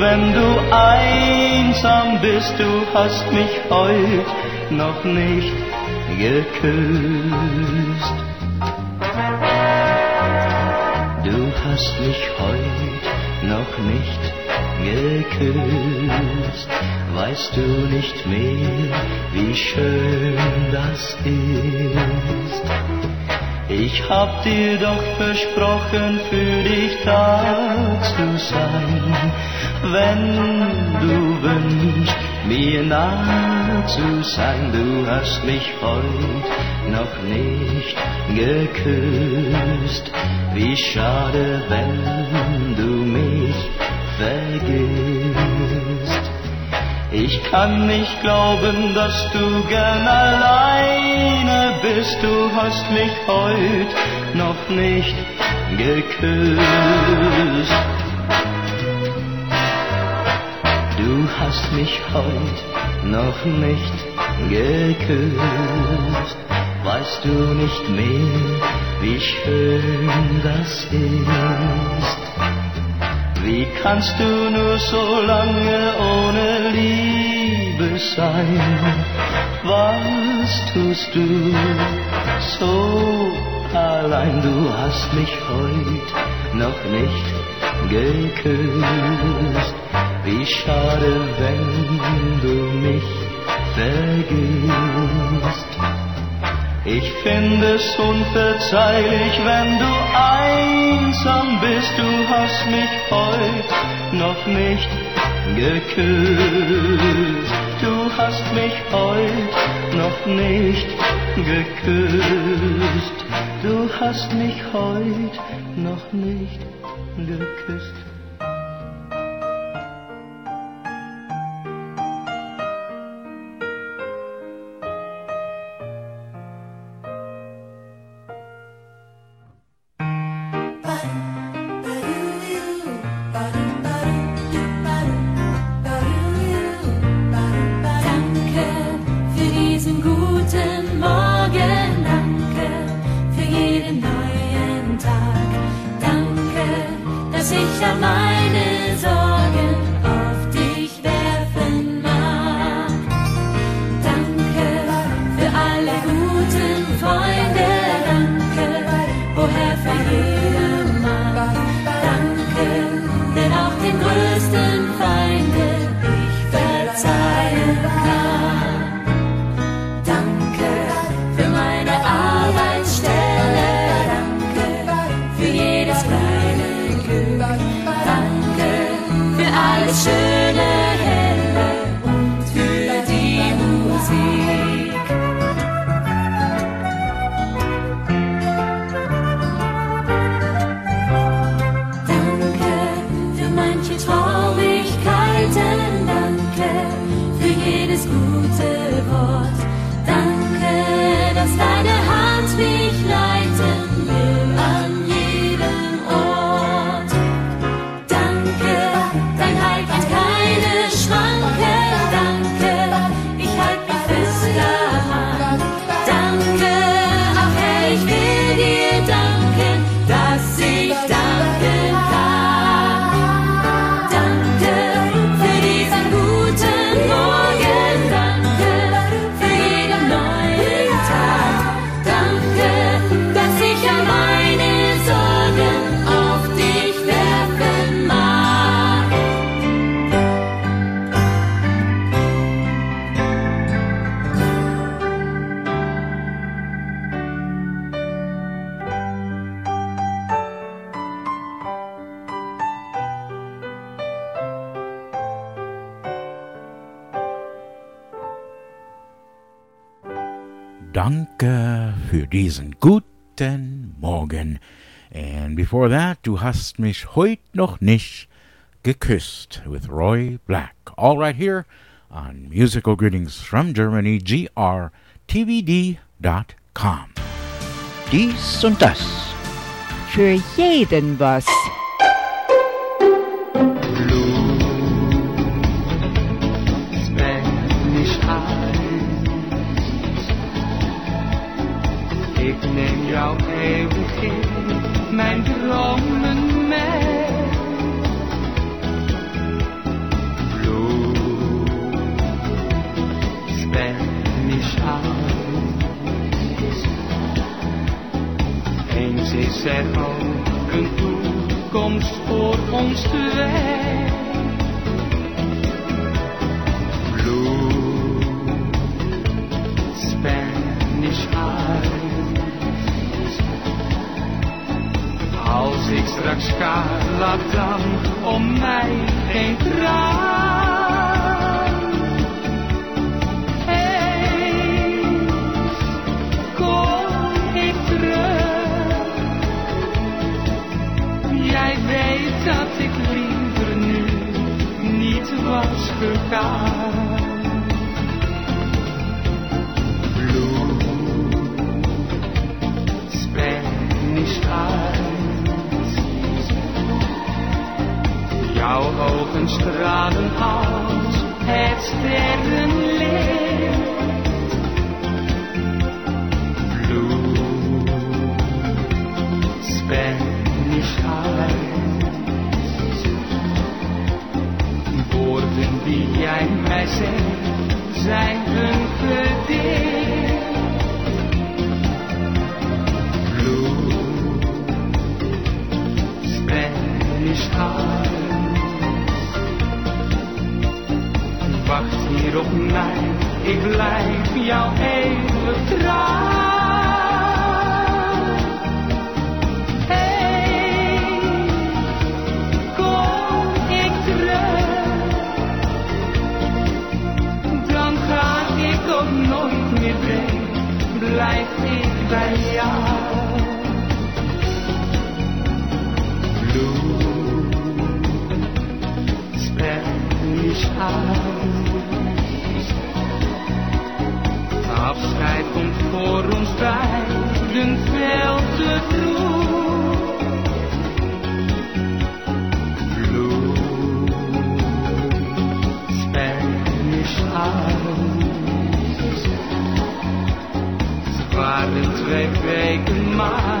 Wenn du einsam bist. Du hast mich heut noch nicht geküsst. Du hast mich heut noch nicht geküsst. Weißt du nicht mehr, wie schön das ist? Ich hab dir doch versprochen, für dich da zu sein. Wenn du wünschst, mir nah zu sein, du hast mich heut noch nicht geküsst. Wie schade, wenn du mich vergisst. Ich kann nicht glauben, dass du gern alleine bist. Du hast mich heut noch nicht geküsst. Hast mich heut noch nicht geküsst. Weißt du nicht mehr, wie schön das ist? Wie kannst du nur so lange ohne Liebe sein. Was tust du so allein? Du hast mich heut noch nicht geküsst. Wie schade, wenn du mich vergisst. Ich finde es unverzeihlich, wenn du einsam bist. Du hast mich heut noch nicht geküsst. Du hast mich heut noch nicht geküsst. Du hast mich heut noch nicht geküsst. Before that, du hast mich heut noch nicht geküsst with Roy Black. All right here on Musical Greetings from Germany, grtvd.com. Dies und das. Für jeden was. Spanish eyes. Ik neem jou eeuwig in mijn dromen mee. Blue Spanish eyes. Eens is er ook een toekomst voor ons twee. Blue Spanish eyes. Als ik straks ga, laat dan om mij geen traan. Eens kom ik terug. Jij weet dat ik liever nu niet was gegaan. Blue Spanish eyes. Jouw ogen stralen als het sterrenlicht. Blue Spanish eyes. Woorden die jij mij zegt zijn een gedicht. Blue Spanish eyes. wacht hier op mij, ik blijf jou eeuwig trouw. Hey, kom ik terug, dan ga ik ook nooit meer weg, blijf ik bij jou. Blue, spend nicht Hij komt voor ons beiden veel te vroeg. Blue Spanish is Het waren twee weken maar.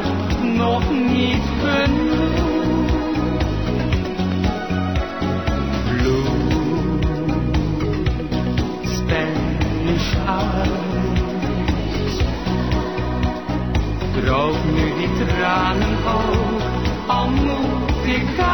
能够保护健康。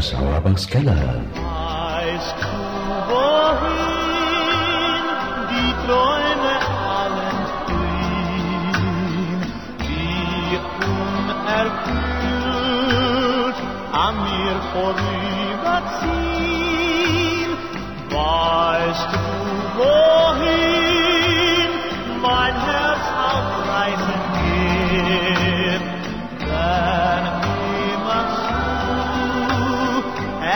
aus Auerbachs Keller. Weißt du, wohin die Träume alle fliehen, die unerfüllt an mir vorüberziehen? Weißt du, wohin mein Herz aufreißen geht?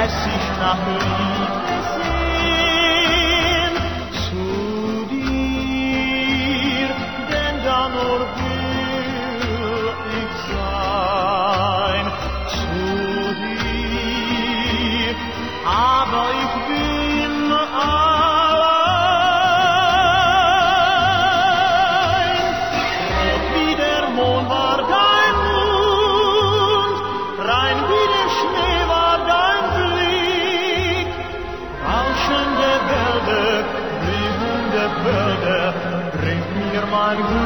Esses na ruína. Lord.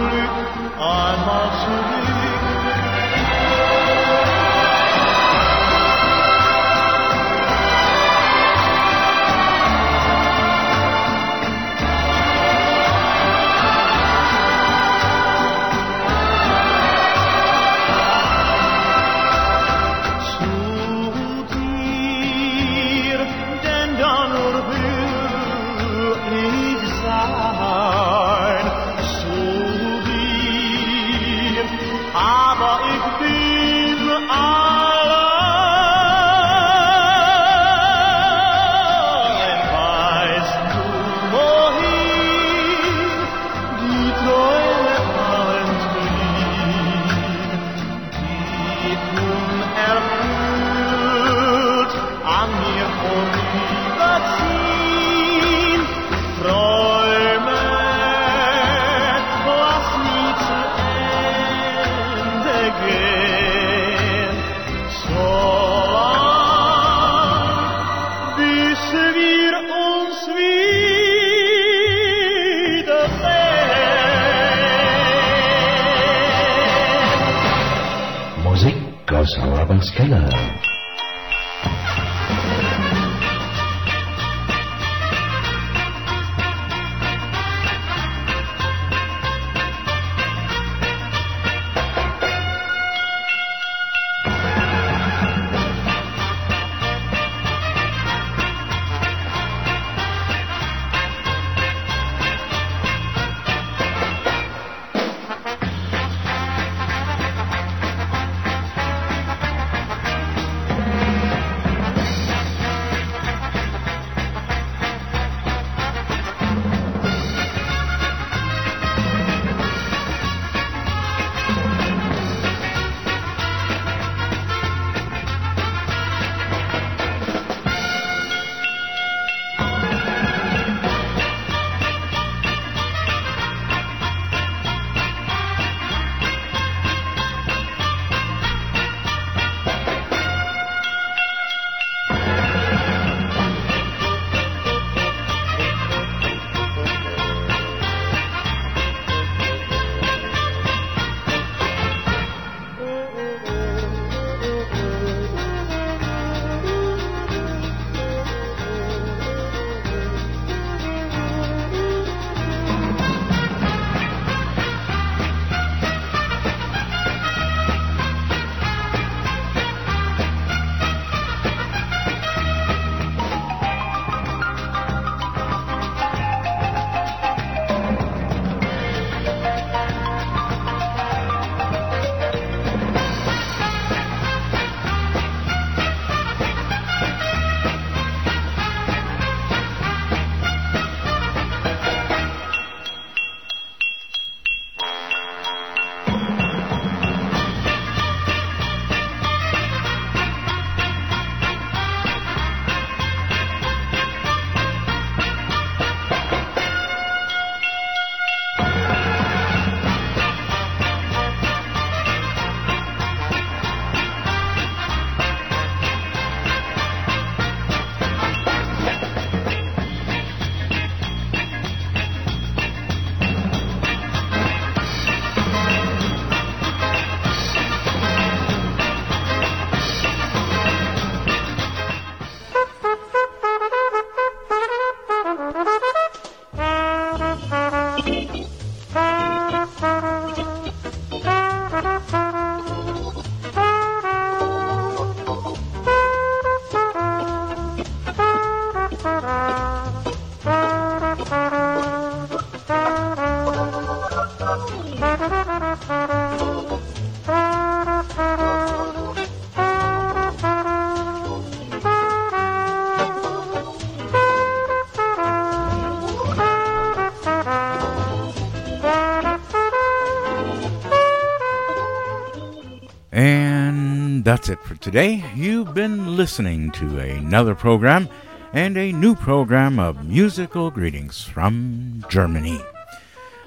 That's it for today. You've been listening to another program and a new program of musical greetings from Germany.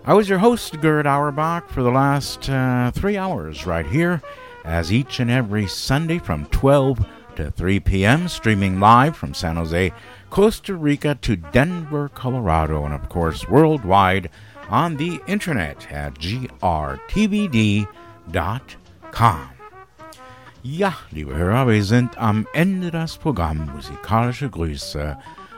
I was your host, Gerd Auerbach, for the last uh, three hours right here, as each and every Sunday from 12 to 3 p.m., streaming live from San Jose, Costa Rica to Denver, Colorado, and of course worldwide on the internet at grtvd.com. Ja, liebe Hörer, wir sind am Ende des Programms Musikalische Grüße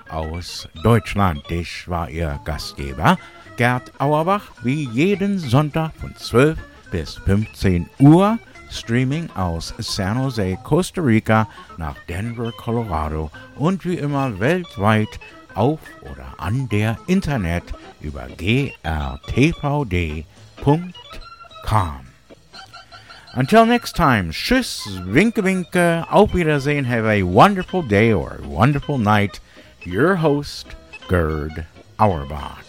aus Deutschland. Ich war Ihr Gastgeber, Gerd Auerbach, wie jeden Sonntag von 12 bis 15 Uhr. Streaming aus San Jose, Costa Rica nach Denver, Colorado und wie immer weltweit auf oder an der Internet über grtvd.com. Until next time, tschüss, winke winke, auf Wiedersehen, have a wonderful day or a wonderful night. Your host, Gerd Auerbach.